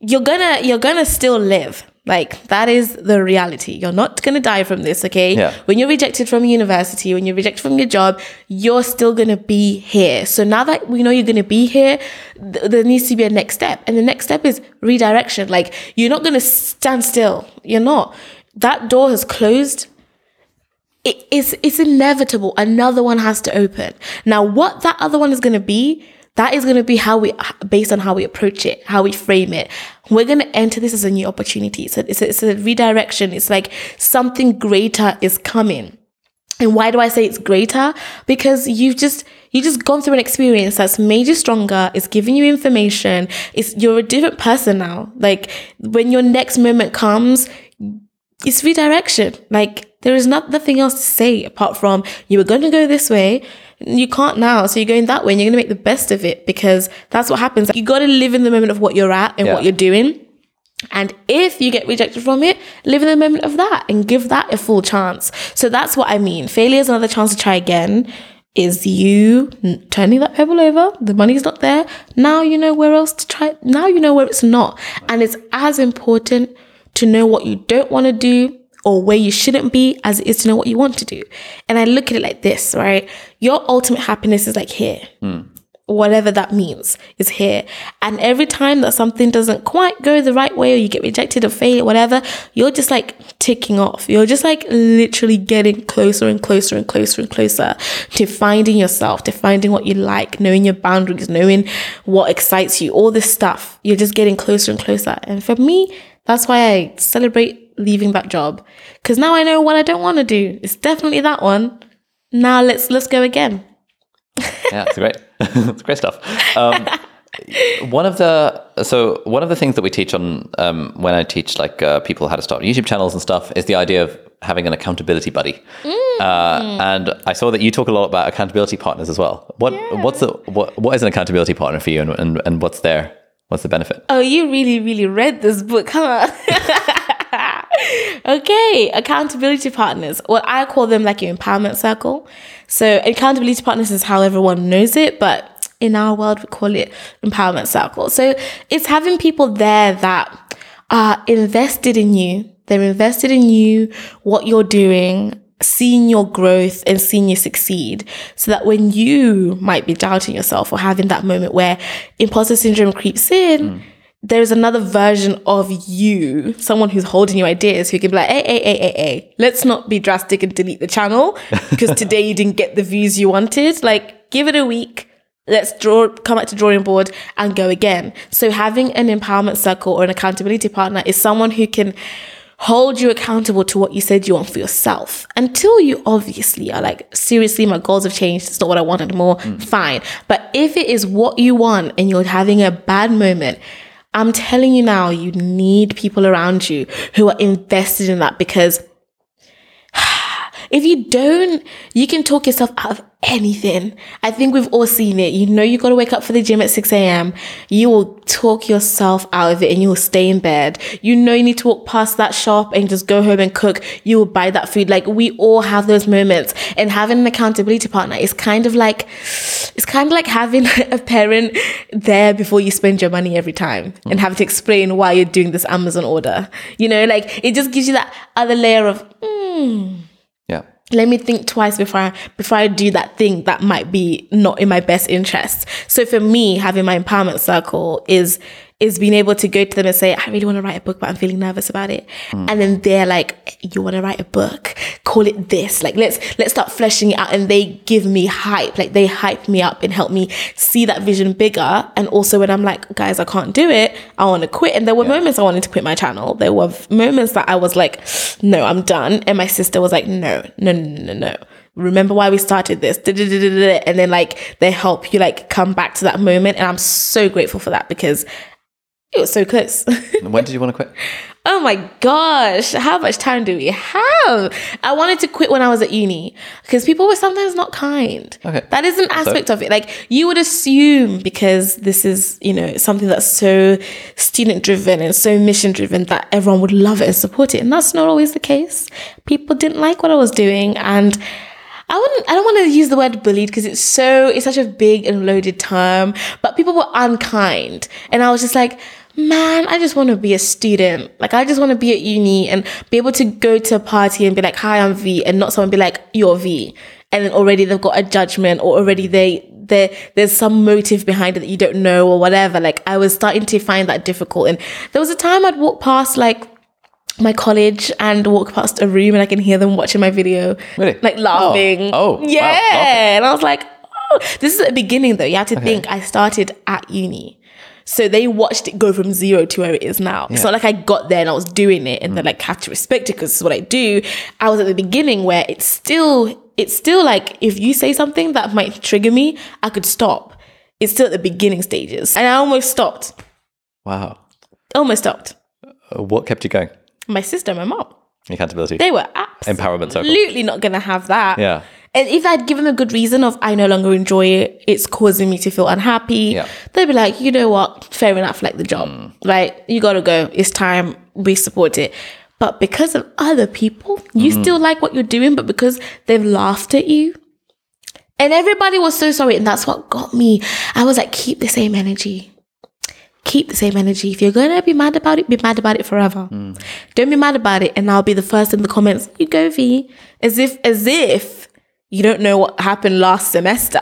you're gonna you're gonna still live. Like that is the reality. You're not gonna die from this, okay? Yeah. When you're rejected from university, when you're rejected from your job, you're still gonna be here. So now that we know you're gonna be here, th- there needs to be a next step, and the next step is redirection. Like you're not gonna stand still. You're not. That door has closed it, it's it's inevitable. Another one has to open. Now, what that other one is going to be, that is going to be how we, based on how we approach it, how we frame it. We're going to enter this as a new opportunity. So it's a, it's a redirection. It's like something greater is coming. And why do I say it's greater? Because you've just you just gone through an experience that's made you stronger. It's giving you information. It's you're a different person now. Like when your next moment comes, it's redirection. Like there is not, nothing else to say apart from you were going to go this way. You can't now. So you're going that way and you're going to make the best of it because that's what happens. You got to live in the moment of what you're at and Yeah. what you're doing. And if you get rejected from it, live in the moment of that and give that a full chance. So that's what I mean. Failure is another chance to try again. Is you turning that pebble over? The money's not there. Now you know where else to try. Now you know where it's not. And it's as important to know what you don't want to do or where you shouldn't be as it is to know what you want to do. And I look at it like this, right? Your ultimate happiness is like here hmm. whatever that means is here. And every time that something doesn't quite go the right way or you get rejected or fail or whatever, you're just like ticking off. You're just like literally getting closer and closer and closer and closer to finding yourself, to finding what you like, knowing your boundaries, knowing what excites you, all this stuff. You're just getting closer and closer. And for me, that's why I celebrate leaving that job. Cause now I know what I don't want to do. It's definitely that one. Now let's let's go again. yeah, it's great. it's great stuff. Um, one of the so one of the things that we teach on um, when I teach like uh, people how to start YouTube channels and stuff is the idea of having an accountability buddy. Uh, and I saw that you talk a lot about accountability partners as well. What what's the what what is an accountability partner for you, and and, and what's there? what's the benefit? Oh, you really, really read this book, huh? okay, accountability partners. Well, I call them like your empowerment circle. So, accountability partners is how everyone knows it, but in our world, we call it empowerment circle. So, it's having people there that are invested in you. They're invested in you, what you're doing, seeing your growth and seeing you succeed so that when you might be doubting yourself or having that moment where imposter syndrome creeps in, mm. There's another version of you, someone who's holding your ideas who can be like, hey, hey, hey, hey, hey, let's not be drastic and delete the channel because today you didn't get the views you wanted. Like, give it a week. Let's draw, come back to drawing board and go again. So having an empowerment circle or an accountability partner is someone who can hold you accountable to what you said you want for yourself until you obviously are like seriously my goals have changed it's not what i want anymore mm. fine but if it is what you want and you're having a bad moment i'm telling you now you need people around you who are invested in that because if you don't, you can talk yourself out of anything. I think we've all seen it. You know, you got to wake up for the gym at 6 a.m. You will talk yourself out of it and you will stay in bed. You know, you need to walk past that shop and just go home and cook. You will buy that food. Like we all have those moments and having an accountability partner is kind of like, it's kind of like having a parent there before you spend your money every time and having to explain why you're doing this Amazon order. You know, like it just gives you that other layer of, hmm. Yeah. let me think twice before I, before I do that thing that might be not in my best interest. So for me, having my empowerment circle is is being able to go to them and say, I really want to write a book, but I'm feeling nervous about it. Hmm. And then they're like, you want to write a book? Call it this. Like let's let's start fleshing it out. And they give me hype. Like they hype me up and help me see that vision bigger. And also when I'm like, guys, I can't do it, I want to quit. And there were moments I wanted to quit my channel. There were moments that I was like, no, I'm done. And my sister was like, no, no, no, no, no. Remember why we started this? And then like they help you like come back to that moment. And I'm so grateful for that because it was so close. When did you want to quit? oh my gosh, how much time do we have? I wanted to quit when I was at uni because people were sometimes not kind. Okay. That is an aspect of it. Like you would assume because this is, you know, something that's so student driven and so mission driven that everyone would love it and support it. And that's not always the case. People didn't like what I was doing and I wouldn't I don't want to use the word bullied because it's so it's such a big and loaded term, but people were unkind. And I was just like, man, I just want to be a student. Like I just want to be at uni and be able to go to a party and be like, "Hi, I'm Vee," and not someone be like, "You're Vee." And then already they've got a judgment or already they there there's some motive behind it that you don't know or whatever. Like I was starting to find that difficult. And there was a time I'd walk past like my college and walk past a room and I can hear them watching my video. Really? Like laughing. Oh. Oh, wow. Yeah. Okay. And I was like, oh, this is the beginning though. You have to think I started at uni. So they watched it go from zero to where it is now. It's not like I got there and I was doing it and they like had to respect it because it's what I do. I was at the beginning where it's still, it's still like if you say something that might trigger me, I could stop. It's still at the beginning stages. And I almost stopped. Wow. Almost stopped. Uh, What kept you going? My sister, my mom. Accountability. They were Empowerment circle. absolutely not going to have that. Yeah. And if I'd given them a good reason of I no longer enjoy it, it's causing me to feel unhappy, Yeah. they'd be like, you know what, fair enough, like the job, Mm. right? You gotta go. It's time. We support it. But because of other people, you Mm-hmm. still like what you're doing, but because they've laughed at you, and everybody was so sorry, and that's what got me. I was like, keep the same energy. Keep the same energy. If you're gonna be mad about it, be mad about it forever. Don't be mad about it, and I'll be the first in the comments. You go, Vee, as if as if you don't know what happened last semester.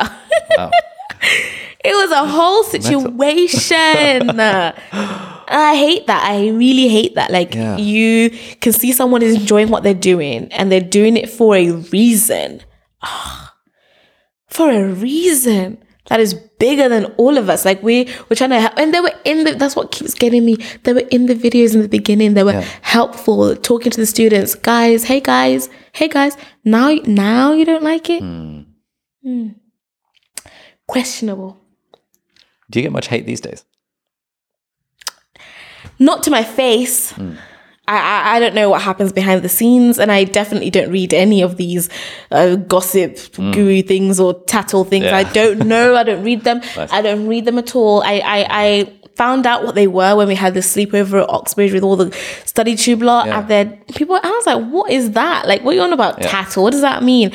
Wow. it was a whole situation. I hate that. I really hate that. Like Yeah. you can see someone is enjoying what they're doing, and they're doing it for a reason. Ah, for a reason that is bigger than all of us. Like we we're trying to help, and they were in the. That's what keeps getting me. They were in the videos in the beginning. They were Yeah. helpful, talking to the students. Guys, hey guys, hey guys. Now, now you don't like it. Hmm. Questionable. Do you get much hate these days? Not to my face. I, I I don't know what happens behind the scenes, and I definitely don't read any of these uh, gossip guru things or tattle things. Yeah. I don't know. I don't read them. I don't read them at all. I, I I found out what they were when we had the sleepover at Oxbridge with all the study tube lot, Yeah. and then people. I was like, "What is that? Like, what are you on about? Yeah. Tattle? What does that mean?"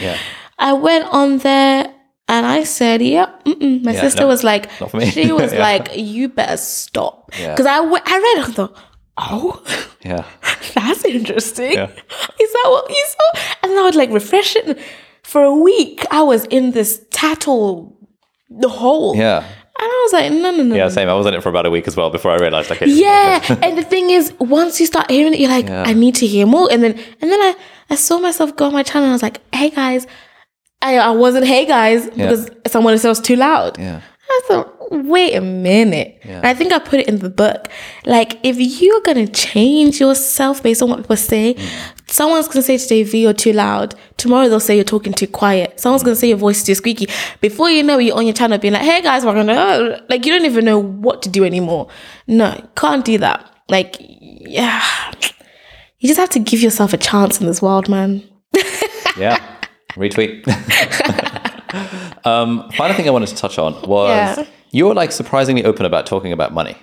I went on there. And I said, "Yep." mm-mm. My sister no, was like, not for me. she was like, "You better stop," because I, w- I read and thought, "Oh, Yeah. that's interesting. Yeah. Is that what you saw? And then I would like refresh it. And for a week, I was in this tattle the hole. Yeah. And I was like, no, no, no. Yeah, same. I was in it for about a week as well before I realized, okay. Yeah. and the thing is, once you start hearing it, you're like, Yeah. I need to hear more. And then and then I, I saw myself go on my channel and I was like, hey guys. I, I wasn't hey guys because someone said it was too loud. Yeah. I thought, wait a minute. Yeah. I think I put it in the book. Like, if you're gonna change yourself based on what people say, mm. someone's gonna say today, Vee, you're too loud. Tomorrow they'll say you're talking too quiet. Someone's gonna say your voice is too squeaky. Before you know it, you're on your channel being like, hey guys, we're gonna like you don't even know what to do anymore. No, can't do that. Like, yeah. You just have to give yourself a chance in this world, man. Yeah. Retweet. um, final thing I wanted to touch on was Yeah. you were like surprisingly open about talking about money.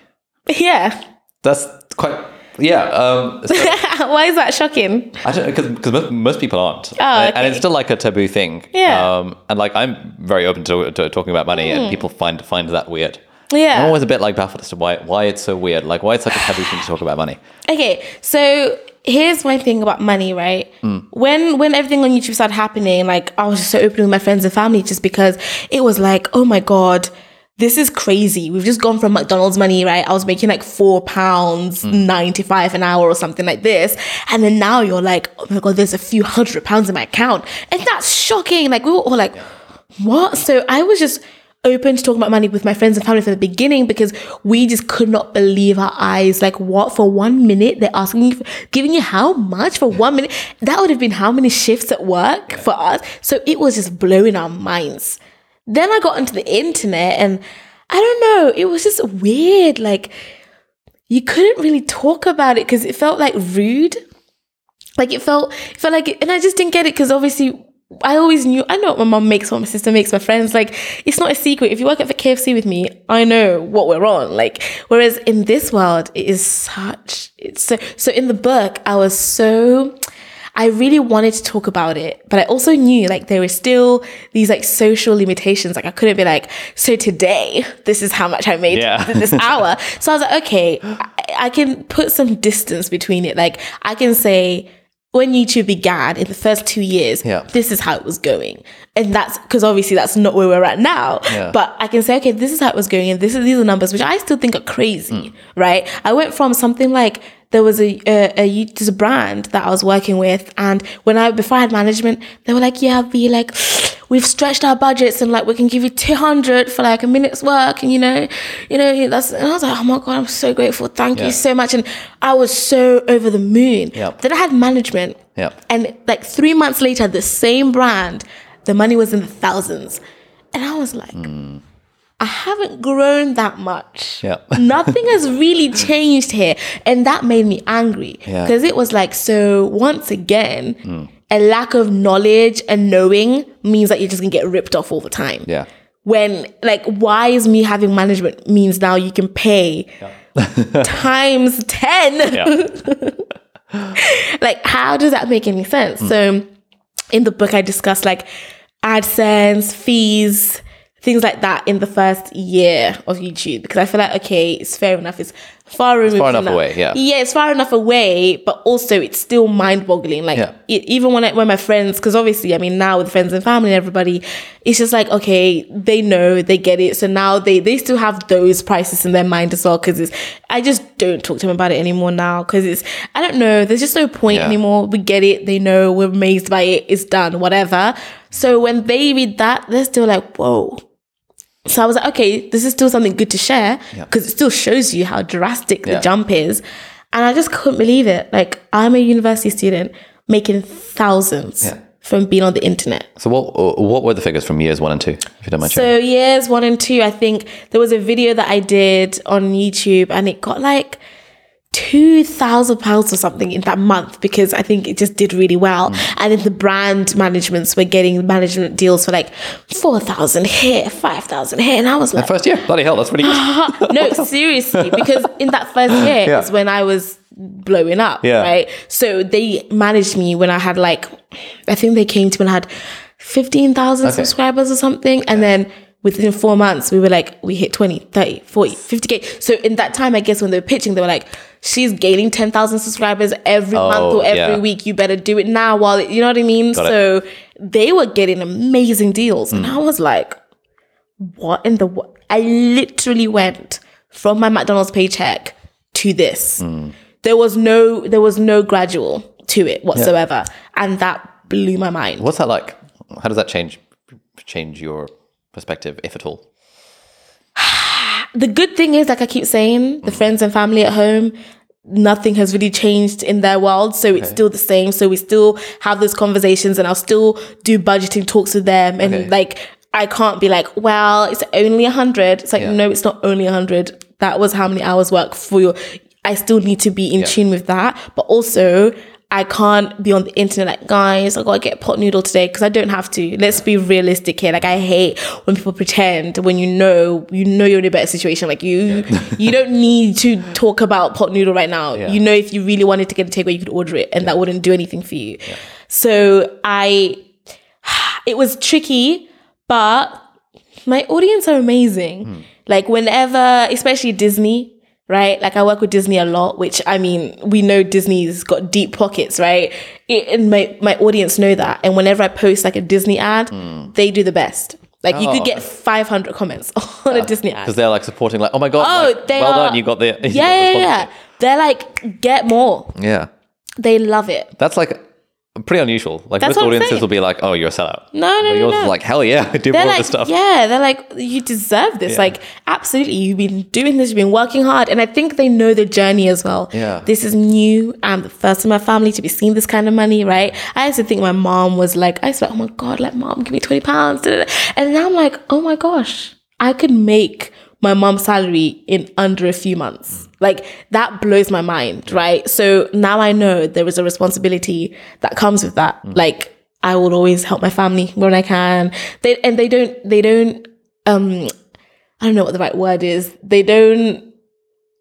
yeah. That's quite, yeah. Um, so Why is that shocking? I don't know because most, most people aren't, Oh, and, and it's still like a taboo thing. Yeah. Um, and like I'm very open to, to talking about money, and people find find that weird. Yeah. I'm always a bit like baffled as to why why it's so weird. Like why it's such a taboo thing to talk about money. Okay, so here's my thing about money, right? Mm. When when everything on YouTube started happening, like I was just so open with my friends and family just because it was like, oh my god, this is crazy. We've just gone from McDonald's money, right? I was making like four pounds mm. ninety five an hour or something like this, and then now you're like, oh my god, there's a few hundred pounds in my account, and that's shocking. Like we were all like, what? So I was just open to talking about money with my friends and family from the beginning because we just could not believe our eyes. Like, what for one minute they're asking you, giving you how much for one minute? That would have been how many shifts at work for us. So it was just blowing our minds. Then I got into the internet and I don't know, it was just weird. Like, you couldn't really talk about it because it felt like rude. Like it felt, it felt like, it, and I just didn't get it because obviously I always knew. I know what my mom makes, what my sister makes, my friends. Like it's not a secret. If you work at the KFC with me, I know what we're on. Like whereas in this world, it is such. It's so. So in the book, I was so. I really wanted to talk about it, but I also knew like there were still these like social limitations. Like I couldn't be like, so today, this is how much I made Yeah. this hour. So I was like, okay, I, I can put some distance between it. Like I can say when YouTube began in the first two years, Yeah. this is how it was going. And that's because obviously that's not where we're at now. Yeah. But I can say, okay, this is how it was going, and this is these are numbers, which I still think are crazy, Hmm. right? I went from something like there was a, a, a there's a brand that I was working with, and when I before I had management, they were like, yeah, be like we've stretched our budgets and like we can give you 200 for like a minute's work and you know you know that's and i was like oh my god i'm so grateful thank Yeah. you so much and i was so over the moon Yeah. then i had management Yeah. and like three months later the same brand the money was in the thousands and i was like hmm. I haven't grown that much. Yeah. Nothing has really changed here. And that made me angry. Yeah. Because it was like, so once again, hmm. a lack of knowledge and knowing means that you're just gonna get ripped off all the time. Yeah. When like why is me having management means now you can pay times 10 Yeah. like how does that make any sense hmm. so in the book i discuss like adsense fees things like that in the first year of youtube because i feel like okay it's fair enough it's far removed far from enough away, yeah. yeah it's far enough away but also it's still mind-boggling like Yeah. e- even when I, when my friends because obviously i mean now with friends and family and everybody it's just like okay they know they get it so now they they still have those prices in their mind as well because it's i just don't talk to them about it anymore now because it's i don't know there's just no point Yeah. anymore we get it they know we're amazed by it it's done whatever so when they read that they're still like whoa so I was like, okay, this is still something good to share because it still shows you how drastic Yeah. the jump is. And I just couldn't believe it. Like, I'm a university student making thousands Yeah. from being on the internet. So what what were the figures from years one and two, if you don't mind sharing? So, years one and two, I think there was a video that I did on YouTube and it got like two thousand pounds or something in that month because I think it just did really well. Mm. And then the brand managements were getting management deals for like four thousand here, five thousand here, and I was like, First year, bloody hell, that's pretty good. no, seriously, because in that first year Yeah. is when I was blowing up, Yeah. right? So they managed me when I had like, I think they came to when I had 15,000 Okay. subscribers or something. And then within four months, we were like, we hit 20, 30, 40, 50K. So in that time, I guess when they were pitching, they were like, she's gaining 10,000 subscribers every month or every yeah. week. You better do it now while, it, you know what I mean? Got it. so they were getting amazing deals. Mm. And I was like, what in the? I literally went from my McDonald's paycheck to this. Mm. There was no there was no gradual to it whatsoever, and that blew my mind. What's that like? How does that change change your perspective, if at all? The good thing is, like I keep saying, the mm-hmm. friends and family at home. Nothing has really changed in their world, so it's still the same. So we still have those conversations, and I'll still do budgeting talks with them. And Okay. like, I can't be like, "Well, it's only a hundred. It's like, Yeah. no, it's not only a hundred. That was how many hours work for your. I still need to be in tune with that, but also I can't be on the internet like, guys, I gotta get pot noodle today because I don't have to. Let's be realistic here. Like I hate when people pretend when you know you know you're in a better situation. Like you you don't need to talk about pot noodle right now. Yeah. You know if you really wanted to get a takeaway, you could order it and that wouldn't do anything for you. So I it was tricky, but my audience are amazing. Hmm. Like whenever, especially Disney, right? Like I work with Disney a lot, which I mean, we know Disney's got deep pockets, right? It, and my my audience know that. And whenever I post like a Disney ad, hmm. they do the best. Like you Oh. could get 500 comments on a Disney ad. Because they're like supporting, like, oh my god, Oh, like, they well are. done, you got the you got the yeah, yeah, yeah. They're like, get more. yeah. They love it. That's like pretty unusual. Like That's most audiences will be like, oh, you're a sellout. No, no, But no, yours no. is like, hell yeah, do they're more like, of this stuff. yeah, they're like, you deserve this. Yeah. Like, absolutely, you've been doing this, you've been working hard, and I think they know the journey as well. Yeah. this is new. I'm the first in my family to be seeing this kind of money, right? I used to think my mom was like, I used to be like, oh my god, like mom, give me twenty pounds, and now I'm like, oh my gosh, I could make my mom's salary in under a few months. Like that blows my mind, right? So now I know there is a responsibility that comes with that. Like I will always help my family when I can. They and they don't they don't um I don't know what the right word is. They don't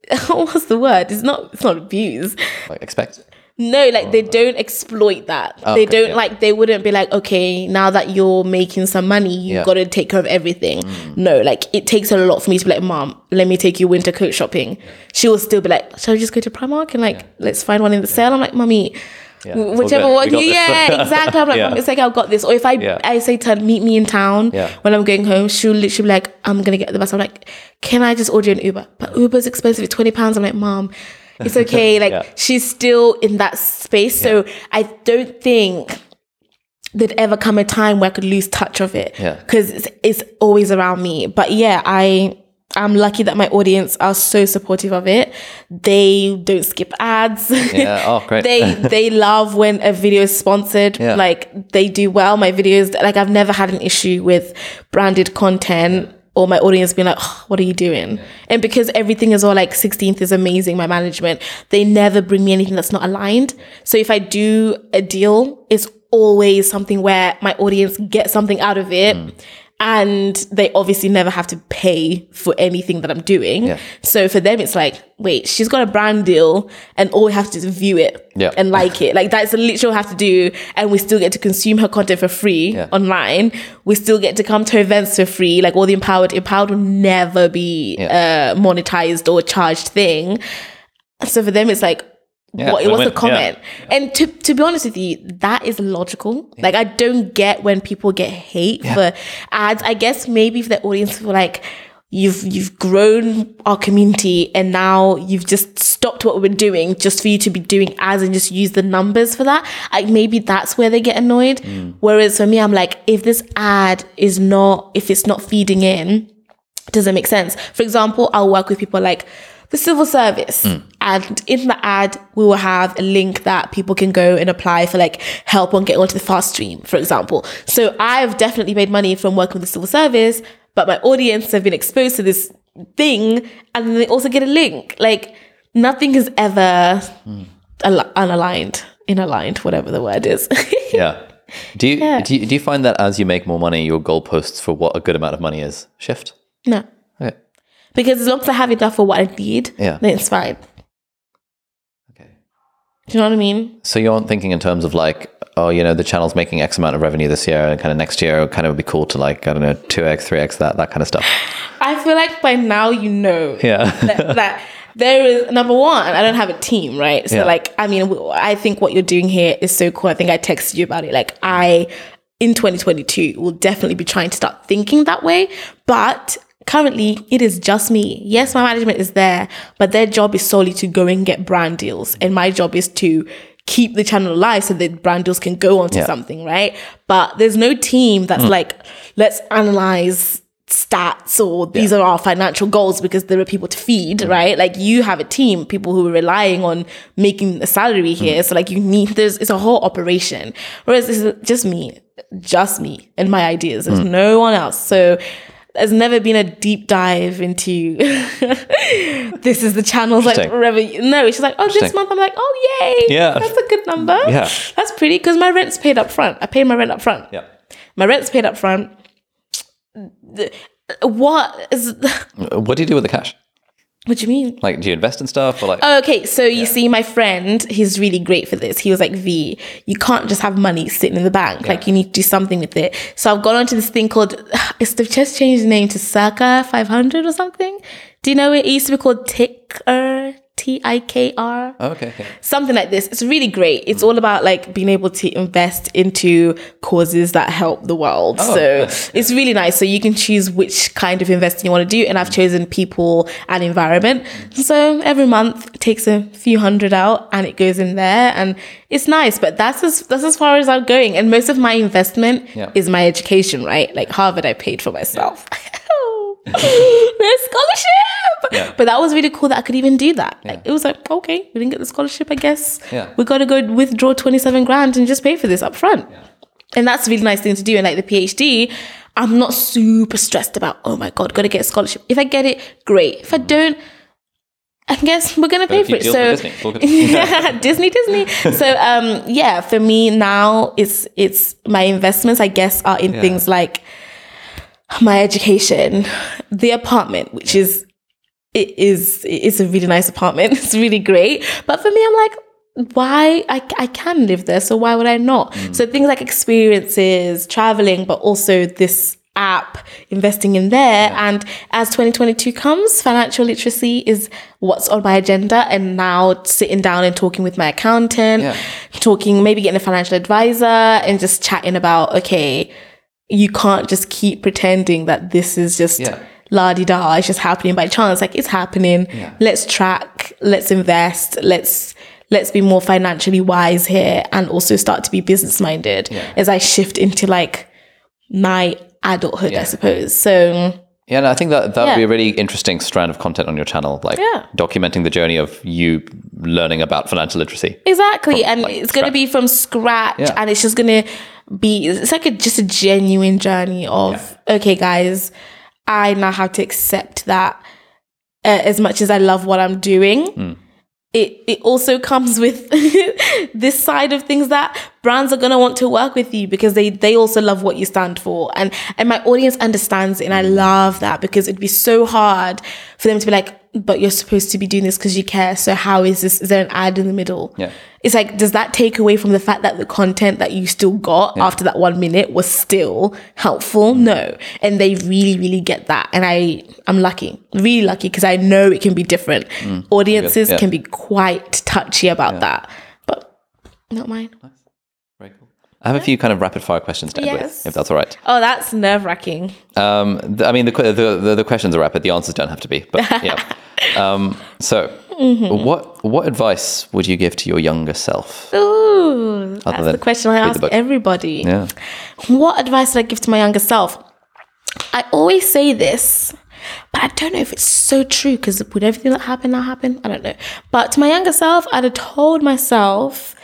what's the word? It's not it's not abuse. Like, expect. No, like they don't exploit that. they Oh, don't yeah. like they wouldn't be like, okay, now that you're making some money, you Yeah. Mm. gotta take care of everything. No, like it takes a lot for me to be like, Mom, let me take you winter coat shopping. She will still be like, Shall we just go to Primark and like let's find one in the sale? I'm like, Mommy, Yeah, wh- it's all whichever one you yeah, exactly. I'm like, Yeah. Mom, it's like I've got this. Or if I Yeah. I say to her, meet me in town Yeah. when I'm going home, she'll literally be like, I'm gonna get the bus. I'm like, Can I just order an Uber? But Uber's expensive, it's 20 pounds. I'm like, Mom, it's okay. Like Yeah. she's still in that space. So I don't think there'd ever come a time where I could lose touch of it. Yeah. Because it's, it's always around me. But yeah, I I'm lucky that my audience are so supportive of it. They don't skip ads. Yeah. Oh, great. they they love when a video is sponsored. Yeah. Like they do well. My videos like I've never had an issue with branded content. Or my audience being like, "Oh, what are you doing? And because everything is all like 16th is amazing, my management, they never bring me anything that's not aligned. So if I do a deal, it's always something where my audience gets something out of it. Mm. And they obviously never have to pay for anything that I'm doing. Yeah. So for them, it's like, wait, she's got a brand deal, and all we have to do is view it Yeah. and like it. Like that's literally all we have to do, and we still get to consume her content for free Yeah. online. We still get to come to events for free. Like all the empowered, empowered will never be uh, monetized or charged thing. So for them, it's like. Yeah, what, what's win-win. the comment? And to to be honest with you, that is logical. Like I don't get when people get hate for ads. I guess maybe for the audience feel like you've you've grown our community and now you've just stopped what we're doing just for you to be doing ads and just use the numbers for that. Like maybe that's where they get annoyed. Mm. Whereas for me, I'm like, if this ad is not if it's not feeding in, does it make sense? For example, I'll work with people like the civil service, mm. and in the ad, we will have a link that people can go and apply for like help on getting onto the fast stream, for example. So I've definitely made money from working with the civil service, but my audience have been exposed to this thing, and then they also get a link. Like nothing is ever mm. al- unaligned, inaligned, whatever the word is. Yeah. Do you, Yeah. do you do you find that as you make more money, your goalposts for what a good amount of money is shift? no. Because as long as I have enough for what I need, Yeah. then it's fine. Okay. Do you know what I mean? So you aren't thinking in terms of like, oh, you know, the channel's making X amount of revenue this year, and kind of next year, kind of would be cool to like, I don't know, two x, three x, that that kind of stuff. I feel like by now you know Yeah. that, that there is number one. I don't have a team, right? So Yeah. like, I mean, I think what you're doing here is so cool. I think I texted you about it. Like, I in 2022 will definitely be trying to start thinking that way, but. Currently, it is just me. Yes, my management is there, but their job is solely to go and get brand deals. And my job is to keep the channel alive so that brand deals can go onto Yeah. something, right? But there's no team that's mm. like, let's analyze stats or these are our financial goals because there are people to feed, mm. right? Like you have a team, people who are relying on making a salary mm. here. So like you need there's it's a whole operation. Whereas it's just me, just me and my ideas. There's no one else. So there's never been a deep dive into this is the channel's like revenue. No, it's just like, oh, this month I'm like, oh yay. Yeah. That's a good number. Yeah. That's pretty because my rent's paid up front. I paid my rent up front. Yeah. My rent's paid up front. The- What is What do you do with the cash? What do you mean? Like, do you invest in stuff or like? Oh, okay, so you see, my friend, he's really great for this. He was like, Vee, you can't just have money sitting in the bank. Like, you need to do something with it. So I've gone on to this thing called, it's they've just changed the name to Circa 500 or something. Do you know it? It used to be called Tickr, T I K R. oh, okay. okay. something like this. It's really great. It's all about like being able to invest into causes that help the world. Oh. so nice. it's really nice. So you can choose which kind of investing you want to do. And I've chosen people and environment. So every month takes a few hundred out and it goes in there and it's nice. But that's as that's as far as I'm going. And most of my investment Yeah. is my education, right? Like Harvard I paid for myself. There's scholarship. Yeah. But that was really cool that I could even do that. Like it was like, okay, we didn't get the scholarship, I guess. Yeah. We gotta go withdraw 27 grand and just pay for this up front. And that's a really nice thing to do. And like the PhD, I'm not super stressed about, oh my God, gotta get a scholarship. If I get it, great. If I don't, I guess we're gonna pay for it. So Disney. Disney, Disney. So um yeah, for me now it's it's my investments, I guess, are in things like my education, the apartment, which is it is it's a really nice apartment. It's really great. But for me, I'm like, why I, I can live there, so why would I not? Mm. So things like experiences, traveling, but also this app, investing in there. And as 2022 comes, financial literacy is what's on my agenda. And now sitting down and talking with my accountant, Yeah. talking, maybe getting a financial advisor and just chatting about, okay, you can't just keep pretending that this is just Yeah. la di da, it's just happening by chance. Like it's happening. Yeah. Let's track, let's invest, let's let's be more financially wise here and also start to be business minded Yeah. as I shift into like my adulthood, I suppose. So Yeah, and I think that that would be a really interesting strand of content on your channel, like Yeah. documenting the journey of you learning about financial literacy. Exactly. and like, it's going to be from scratch Yeah. and it's just going to be, it's like a, just a genuine journey of, okay, guys, I now have to accept that uh, as much as I love what I'm doing, it it also comes with this side of things that brands are gonna want to work with you because they they also love what you stand for, and and my audience understands it, and I mm. love that because it'd be so hard for them to be like, but you're supposed to be doing this because you care. So how is this? Is there an ad in the middle? Yeah. It's like, does that take away from the fact that the content that you still got after that one minute was still helpful? Mm. No. And they really, really get that. And I, I'm lucky, really lucky because I know it can be different. Mm. Audiences Yeah. can be quite touchy about that, but not mine. I have a few kind of rapid fire questions to end Yes. with, if that's all right. Oh, that's nerve wracking. Um, th- I mean, the, the, the, the questions are rapid. The answers don't have to be, but yeah. Um, so, Mm-hmm. what what advice would you give to your younger self? Ooh, that's the question I ask everybody. Yeah. What advice would I give to my younger self? I always say this, but I don't know if it's so true because would everything that happened now happen? I don't know. But to my younger self, I'd have told myself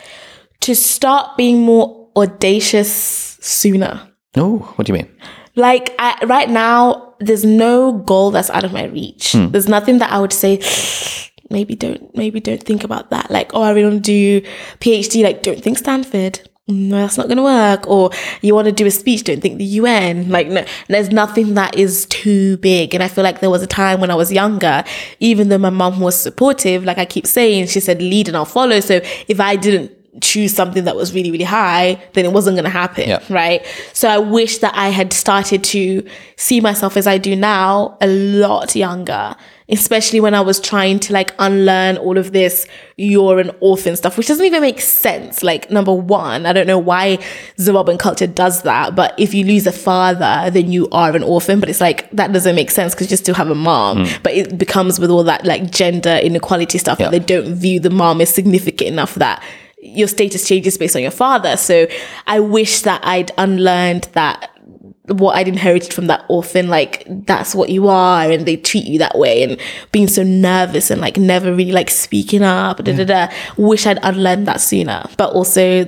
to start being more audacious sooner. Oh, what do you mean? Like I, right now, there's no goal that's out of my reach. Hmm. There's nothing that I would say. Maybe don't. Maybe don't think about that. Like, oh, I really want to do PhD. Like, don't think Stanford. No, that's not going to work. Or you want to do a speech. Don't think the UN. Like, no, there's nothing that is too big. And I feel like there was a time when I was younger, even though my mom was supportive, like I keep saying, she said, lead and I'll follow. So if I didn't choose something that was really, really high, then it wasn't going to happen. Yeah. Right. So I wish that I had started to see myself as I do now a lot younger, especially when I was trying to like unlearn all of this you're an orphan stuff, which doesn't even make sense. Like, number one, I don't know why Zimbabwean culture does that, but if you lose a father, then you are an orphan. But it's like, that doesn't make sense because you still have a mom. Mm. But it becomes with all that like gender inequality stuff Yeah. that they don't view the mom as significant enough that your status changes based on your father. So I wish that I'd unlearned that what I'd inherited from that orphan, like that's what you are, and they treat you that way, and being so nervous and like never really like speaking up. Da, da, da. Wish I'd unlearned that sooner, but also,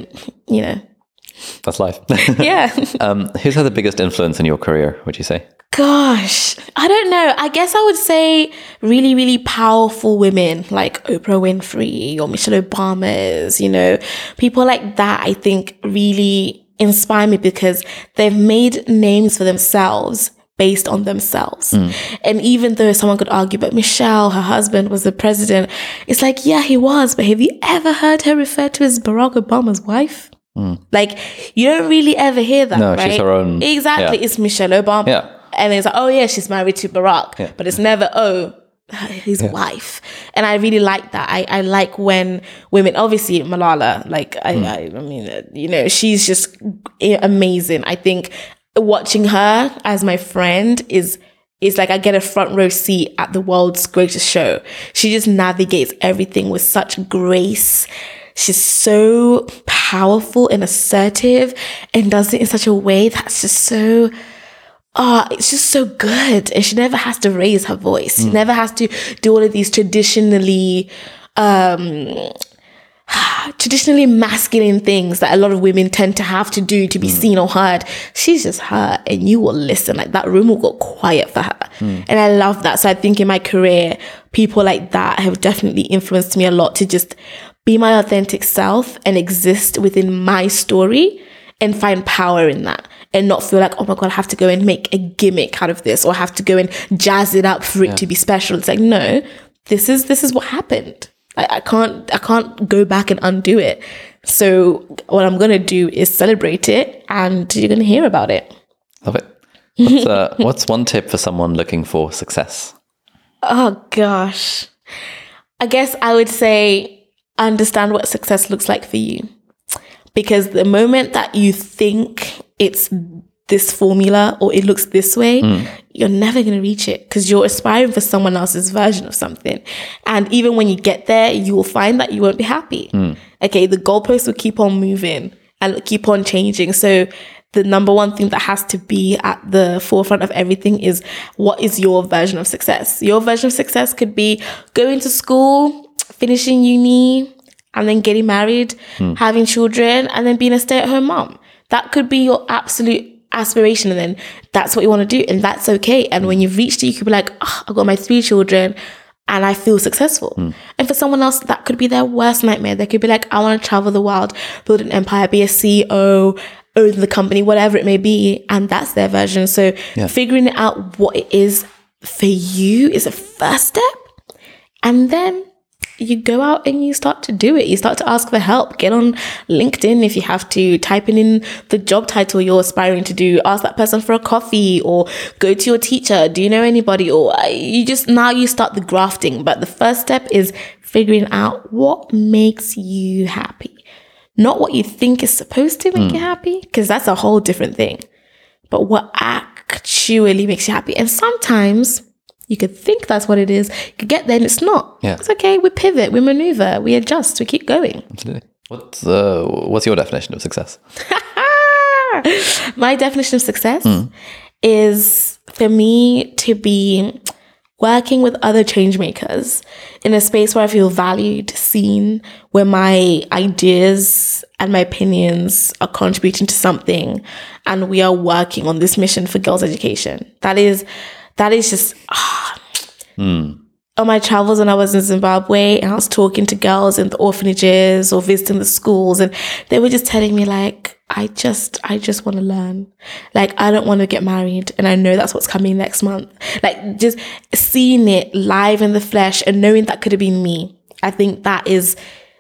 you know, That's life. yeah. um, who's had the biggest influence in your career, would you say? Gosh, I don't know. I guess I would say really, really powerful women like Oprah Winfrey or Michelle Obama's, you know, people like that, I think really inspire me because they've made names for themselves based on themselves. Mm. And even though someone could argue, but Michelle, her husband was the president, it's like, yeah, he was, but have you ever heard her referred to as Barack Obama's wife? Mm. Like, you don't really ever hear that. No, she's her own- Exactly. yeah. It's Michelle Obama. Yeah. And it's like, oh yeah, she's married to Barack, but it's never, oh, his wife. And I really like that. I, I like when women, obviously Malala, like I, Hmm. I, I mean, you know, she's just amazing. I think watching her as my friend is is like I get a front row seat at the world's greatest show. She just navigates everything with such grace. She's so powerful and assertive and does it in such a way that's just so oh, it's just so good. And she never has to raise her voice. She mm. never has to do all of these traditionally um traditionally masculine things that a lot of women tend to have to do to be mm. seen or heard. She's just her and you will listen. Like that room will go quiet for her. Mm. And I love that. So I think in my career, people like that have definitely influenced me a lot to just be my authentic self and exist within my story and find power in that and not feel like, oh my God, I have to go and make a gimmick out of this or I have to go and jazz it up for it to be special. It's like, no, this is this is what happened. I, I can't I can't go back and undo it. So what I'm gonna do is celebrate it and you're gonna hear about it. Love it. What's, uh, what's one tip for someone looking for success? Oh gosh. I guess I would say understand what success looks like for you. Because the moment that you think it's this formula or it looks this way, hmm. you're never going to reach it because you're aspiring for someone else's version of something. And even when you get there, you will find that you won't be happy. Hmm. Okay, the goalposts will keep on moving and keep on changing. So the number one thing that has to be at the forefront of everything is what is your version of success? Your version of success could be going to school, finishing uni, and then getting married, hmm. having children, and then being a stay at home mom. That could be your absolute aspiration and then that's what you want to do and that's okay. And when you've reached it you could be like oh, i've got my three children and i feel successful. Hmm. And for someone else that could be their worst nightmare. They could be like i want to travel the world build an empire be a ceo own the company whatever it may be and that's their version. So figuring out what it is for you is a first step. And then you go out and you start to do it. You start to ask for help. Get on LinkedIn if you have to. Type in the job title you're aspiring to do. Ask that person for a coffee or go to your teacher. Do you know anybody? Or uh, you just now you start the grafting. But the first step is figuring out what makes you happy, not what you think is supposed to make you happy, because that's a whole different thing. But what actually makes you happy. And sometimes you could think that's what it is. You could get there and it's not. Yeah. It's okay. We pivot, we maneuver, we adjust, we keep going. Absolutely. What's uh, what's your definition of success? My definition of success is for me to be working with other change makers in a space where I feel valued, seen, where my ideas and my opinions are contributing to something and we are working on this mission for girls' education. That is that is just ah. on my travels when I was in Zimbabwe and I was talking to girls in the orphanages or visiting the schools and they were just telling me like I just I just want to learn. Like I don't want to get married and I know that's what's coming next month. Like just seeing it live in the flesh and knowing that could have been me. I think that is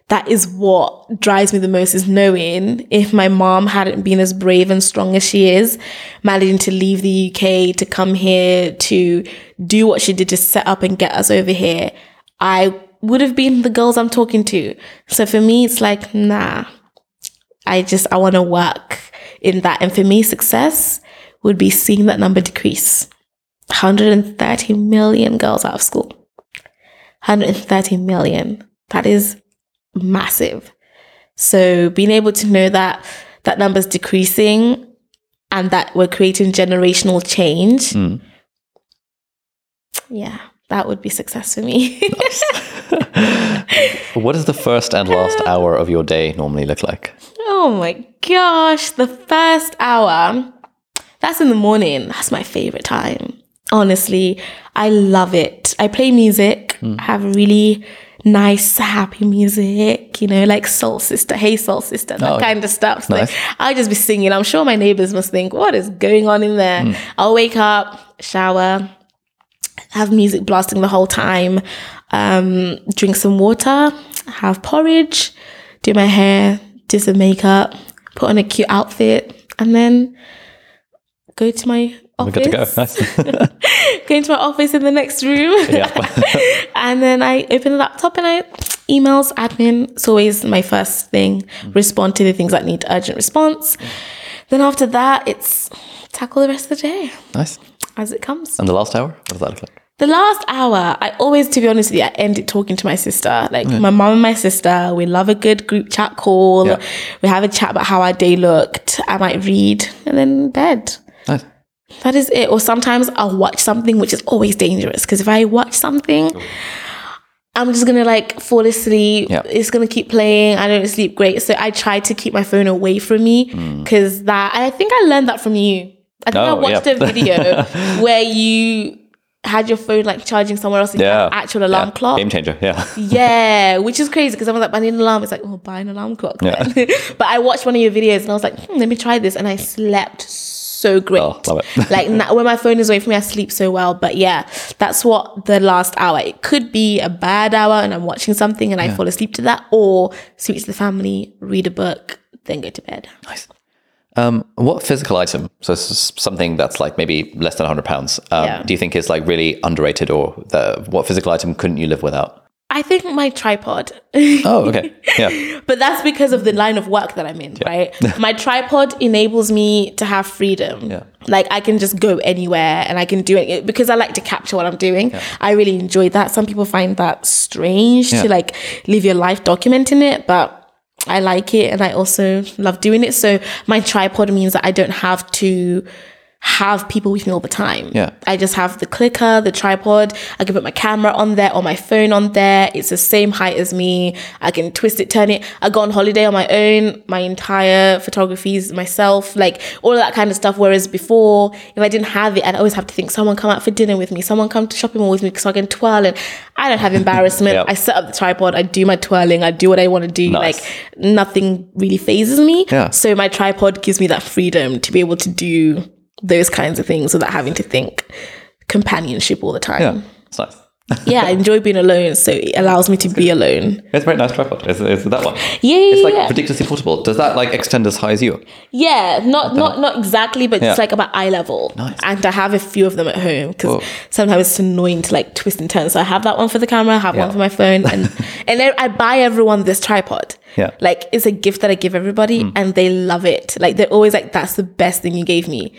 that is what drives me the most is knowing if my mom hadn't been as brave and strong as she is, managing to leave the UK to come here to do what she did to set up and get us over here, I would have been the girls I'm talking to. So for me, it's like, nah, I just, I want to work in that. And for me, success would be seeing that number decrease. 130 million girls out of school. 130 million. That is massive. So being able to know that that number's decreasing and that we're creating generational change. Mm. Yeah, that would be success for me. What does the first and last um, hour of your day normally look like? oh my gosh, the first hour. That's in the morning. That's my favorite time. Honestly, I love it. I play music. I have really nice, happy music, you know, like Soul Sister, Hey Soul Sister, that Oh, kind of stuff. So nice. I'll just be singing. I'm sure my neighbors must think, what is going on in there? I'll wake up, shower, have music blasting the whole time, um, drink some water, have porridge, do my hair, do some makeup, put on a cute outfit, and then go to my We're office. good to go. Nice. go into my office in the next room. Yeah. and then I open the laptop and I emails, admin. It's always my first thing. Mm. Respond to the things that need urgent response. Then after that, it's tackle the rest of the day nice. as it comes. And the last hour? What does that look like? The last hour, I always, to be honest with you, I end it talking to my sister. Like my mom and my sister, we love a good group chat call. Yeah. We have a chat about how our day looked. I might read and then bed. Nice. That is it. Or sometimes I'll watch something, which is always dangerous because if I watch something, I'm just gonna like fall asleep. Yeah. It's gonna keep playing. I don't sleep great, so I try to keep my phone away from me because that. I think I learned that from you. I think I Oh, watched yeah. a video where you had your phone like charging somewhere else and you Yeah. had actual alarm Yeah. clock. Game changer. Yeah. Yeah, which is crazy because I was like, I need an alarm. It's like, oh, buy an alarm clock. Yeah. but I watched one of your videos and I was like, hmm, let me try this. And I slept so great. Oh, love it. like now, when my phone is away from me, I sleep so well. But yeah, that's what the last hour. It could be a bad hour and I'm watching something and I fall asleep to that, or speak to the family, read a book, then go to bed. Nice. Um, what physical item, so this is something that's like maybe less than 100 pounds, um, Yeah. do you think is like really underrated or the, what physical item couldn't you live without? I think my tripod. Oh, okay. Yeah. But that's because of the line of work that I'm in, right? My tripod enables me to have freedom. Yeah. Like I can just go anywhere and I can do it because I like to capture what I'm doing. I really enjoy that. Some people find that strange Yeah. to like live your life documenting it, but I like it and I also love doing it. So my tripod means that I don't have to have people with me all the time. Yeah. I just have the clicker, the tripod. I can put my camera on there or my phone on there. It's the same height as me. I can twist it, turn it. I go on holiday on my own. My entire photography is myself, like all of that kind of stuff. Whereas before, if I didn't have it, I'd always have to think someone come out for dinner with me, someone come to shopping mall with me so I can twirl. And I don't have embarrassment. Yep. I set up the tripod. I do my twirling. I do what I want to do. Nice. Like nothing really phases me. Yeah. So my tripod gives me that freedom to be able to do those kinds of things without having to think companionship all the time. Yeah, it's nice. Yeah, I enjoy being alone, so it allows me to be alone. It's a very nice tripod. It's, it's that one. Yeah, It's like yeah, ridiculously portable. Does that like extend as high as you? yeah. Not not not exactly, but Yeah. it's like about eye level. Nice. And I have a few of them at home because sometimes it's annoying to like twist and turn. So I have that one for the camera, I have Yeah. one for my phone, and and then I buy everyone this tripod. Yeah. Like it's a gift that I give everybody, hmm. and they love it. Like they're always like, "That's the best thing you gave me."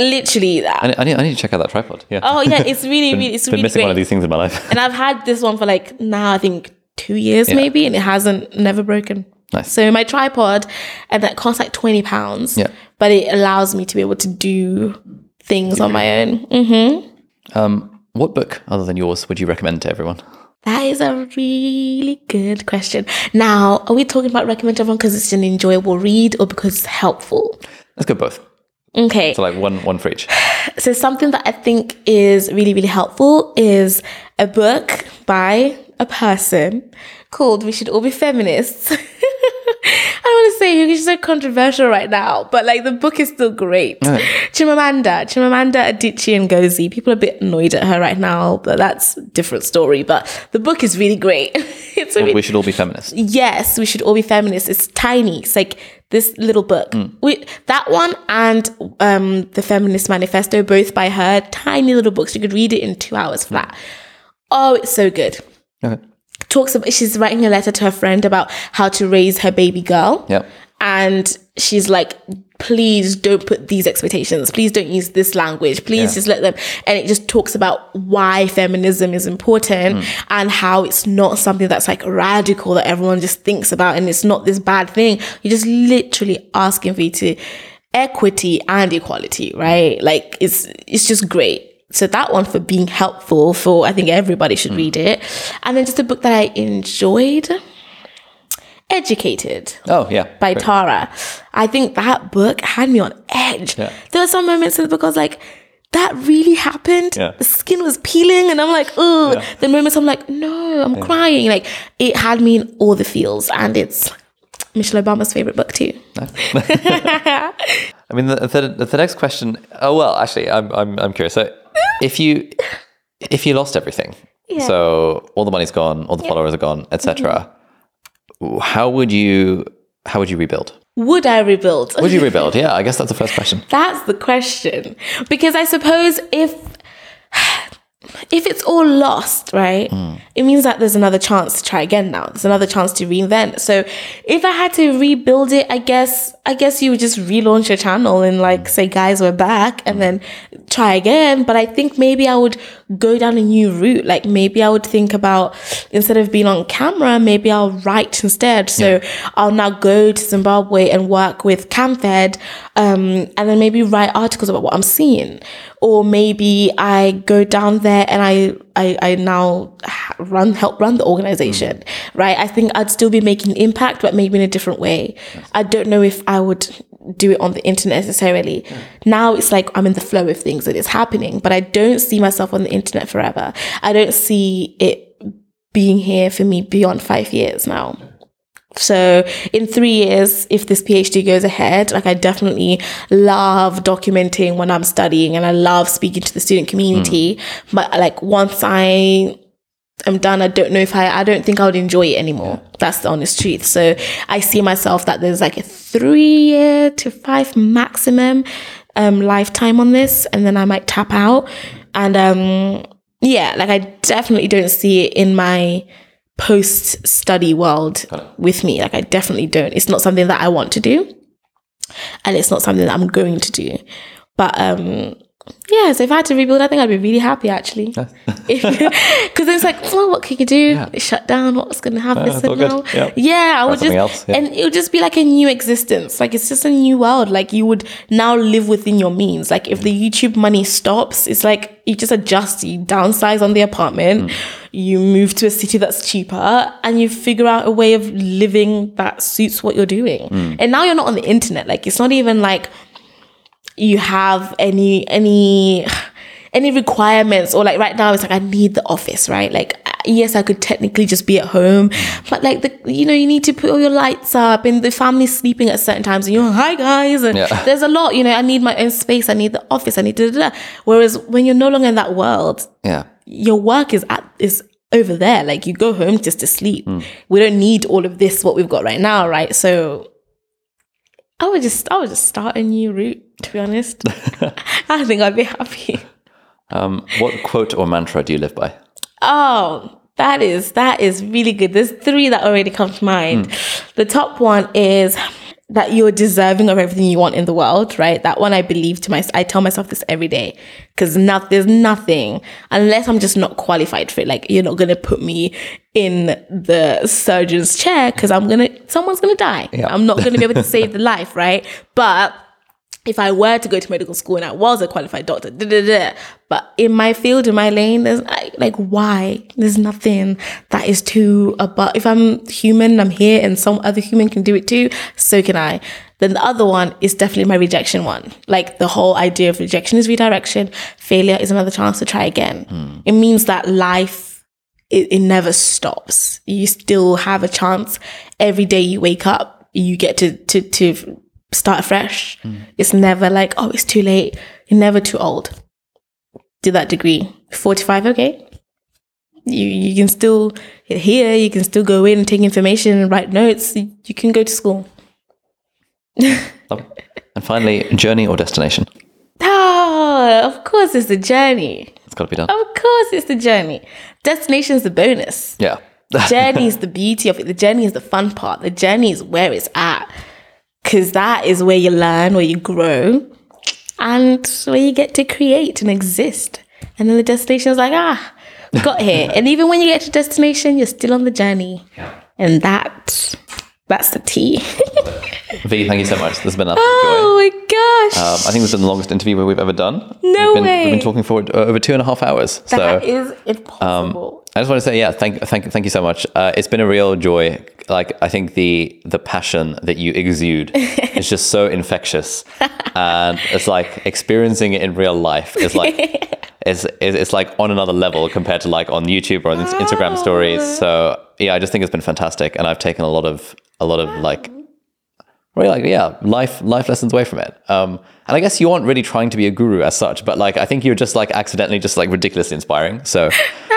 Literally, I, I, need, I need to check out that tripod. Yeah. Oh yeah, it's really, really, it's Been really missing one of these things in my life. And I've had this one for like now I think two years maybe, and it hasn't never broken. Nice. So my tripod, and that costs like twenty pounds. Yeah. But it allows me to be able to do things on my own. Mm. Um, what book other than yours would you recommend to everyone? That is a really good question. Now, are we talking about recommend to everyone because it's an enjoyable read or because it's helpful? Let's go both. Okay. So like one one for each. So something that I think is really, really helpful is a book by a person called We Should All Be Feminists. I don't want to say she's so controversial right now, but like the book is still great. Chimamanda, Chimamanda Adichie and Ngozi. People are a bit annoyed at her right now, but that's a different story. But the book is really great. it's a really We should all be feminists. yes, we should all be feminists. It's tiny. It's like this little book. We, that one and um, the Feminist Manifesto, both by her, tiny little books. You could read it in two hours flat. Oh, it's so good. Okay. Talks about she's writing a letter to her friend about how to raise her baby girl. Yep. And she's like, please don't put these expectations. Please don't use this language. Please Yeah. just let them. And it just talks about why feminism is important hmm. and how it's not something that's like radical that everyone just thinks about. And it's not this bad thing. You're just literally asking for you to equity and equality, right? Like it's, it's just great. So that one for being helpful for, I think everybody should hmm. read it. And then just a book that I enjoyed. Educated Oh yeah. by Great. Tara. I think that book had me on edge. Yeah. There were some moments in the book I was like, that really happened. Yeah. The skin was peeling, and I'm like, oh. The moments I'm like, no, I'm crying. Like it had me in all the feels, and it's Michelle Obama's favorite book too. I mean, the, the, the next question. Oh well, actually, I'm I'm I'm curious. So, if you if you lost everything, Yeah. so all the money's gone, all the followers are gone, etc. Mm-hmm. How would you how would you rebuild? Would I rebuild? Would you rebuild? Yeah, I guess that's the first question. That's the question. Because I suppose if if it's all lost, right? Mm. It means that there's another chance to try again now. There's another chance to reinvent. So if I had to rebuild it, I guess I guess you would just relaunch your channel and like mm. say guys we're back and then try again. But I think maybe I would go down a new route. Like maybe I would think about instead of being on camera, maybe I'll write instead. So I'll now go to Zimbabwe and work with CamFed um, and then maybe write articles about what I'm seeing. Or maybe I go down there and I, I, I now run, help run the organization, right? I think I'd still be making impact, but maybe in a different way. I don't know if I would do it on the internet necessarily. Now it's like I'm in the flow of things that is happening, but I don't see myself on the internet forever. I don't see it being here for me beyond five years now. So in three years, if this PhD goes ahead, like I definitely love documenting when I'm studying and I love speaking to the student community. But like once I am done, I don't know if I, I don't think I would enjoy it anymore. That's the honest truth. So I see myself that there's like a three year to five maximum um, lifetime on this, and then I might tap out. And um, yeah, like I definitely don't see it in my post study world with me. Like I definitely don't. It's not something that I want to do. And it's not something that I'm going to do. But um Yeah, so if I had to rebuild, I think I'd be really happy actually. Because it's like, well, what can you do? It's shut down. What's going to happen? all now? Yep. Yeah, I would just, else, yeah. and it would just be like a new existence. Like it's just a new world. Like you would now live within your means. Like if the YouTube money stops, it's like you just adjust. You downsize on the apartment. You move to a city that's cheaper, and you figure out a way of living that suits what you're doing. And now you're not on the internet. Like it's not even like you have any any any requirements or like right now it's like I need the office, right? Like yes, I could technically just be at home, but like the you know you need to put all your lights up and the family's sleeping at certain times and you're hi guys and Yeah. there's a lot you know I need my own space, I need the office, I need da da da. Whereas when you're no longer in that world, Yeah. your work is at is over there. Like you go home just to sleep. Mm. We don't need all of this what we've got right now, right? So I would just I would just start a new route, to be honest. I think I'd be happy. Um, what quote or mantra do you live by? Oh, that is that is really good. There's three that already come to mind. The top one is that you're deserving of everything you want in the world, right? That one I believe to myself. I tell myself this every day because not, there's nothing unless I'm just not qualified for it. Like you're not gonna put me in the surgeon's chair because I'm gonna someone's gonna die. I'm not gonna be able to save the life, right? But if I were to go to medical school and I was a qualified doctor, da, da, da, but in my field, in my lane, there's like, why? There's nothing that is too above. If I'm human, I'm here, and some other human can do it too, so can I. Then the other one is definitely my rejection one. Like the whole idea of rejection is redirection, failure is another chance to try again. Hmm. It means that life it, it never stops. You still have a chance. Every day you wake up, you get to to to start fresh. Mm. It's never like, oh, it's too late. You're never too old. Do that degree. 45, okay. You you can still here, you can still go in and take information and write notes. You, you can go to school. And finally, journey or destination? Oh, of course it's the journey. It's got to be done. Of course it's the journey. Destination's the bonus. Yeah. journey is the beauty of it. The journey is the fun part. The journey is where it's at. Cause that is where you learn, where you grow, and where you get to create and exist. And then the destination is like, ah, got here. and even when you get to destination, you're still on the journey. Yeah. And that that's the tea. Vee, thank you so much. This has been absolute joy. oh my gosh. Um, I think this is the longest interview we've ever done. No we've been, way. We've been talking for uh, over two and a half hours. that so is impossible. I just want to say, yeah, thank, thank, thank you so much. Uh, it's been a real joy. Like, I think the the passion that you exude is just so infectious, and it's like experiencing it in real life is like is is it's like on another level compared to like on YouTube or on Ins- Instagram stories. So yeah, I just think it's been fantastic, and I've taken a lot of a lot of like really like yeah life life lessons away from it. Um and i guess you aren't really trying to be a guru as such but like i think you're just like accidentally just like ridiculously inspiring. So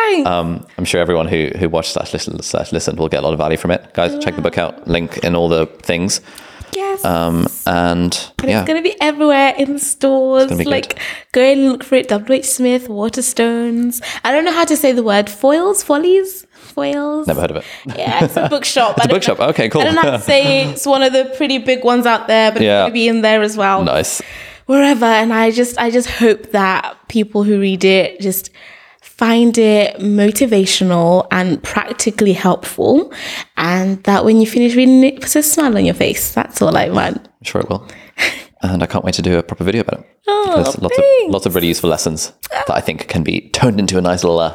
Thanks. um i'm sure everyone who who watched slash listen slash listened will get a lot of value from it guys check the book out link in all the things yes. um and And yeah It's gonna be everywhere in stores. be good. Like go and look for it. W. H. Smith, Waterstones. I don't know how to say the word Foyles, follies, Foyles. never heard of it Yeah, it's a bookshop. It's a bookshop. Okay, cool. I don't know how to say it's one of the pretty big ones out there, but Yeah. it's gonna be in there as well. nice Wherever. And I just I just hope that people who read it just find it motivational and practically helpful. And that when you finish reading it, puts a smile on your face. That's all I want. i'm sure it will and i can't wait to do a proper video about it Oh, There's lots of lots of really useful lessons that i think can be turned into a nice little uh,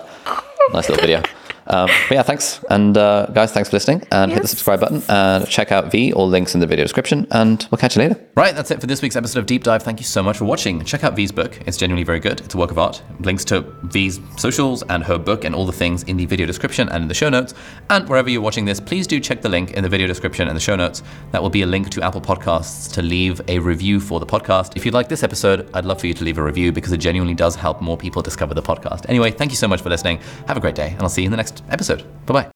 nice little video um, but yeah thanks and uh, guys thanks for listening and hit the subscribe button and check out Vee all links in the video description and we'll catch you later Right, that's it for this week's episode of Deep Dive. Thank you so much for watching. Check out Vee's book. It's genuinely very good. It's a work of art. Links to Vee's socials and her book and all the things in the video description and in the show notes. And wherever you're watching this, please do check the link in the video description and the show notes. That will be a link to Apple Podcasts to leave a review for the podcast. If you like this episode, I'd love for you to leave a review because it genuinely does help more people discover the podcast. Anyway, thank you so much for listening. Have a great day, and I'll see you in the next episode. Bye bye.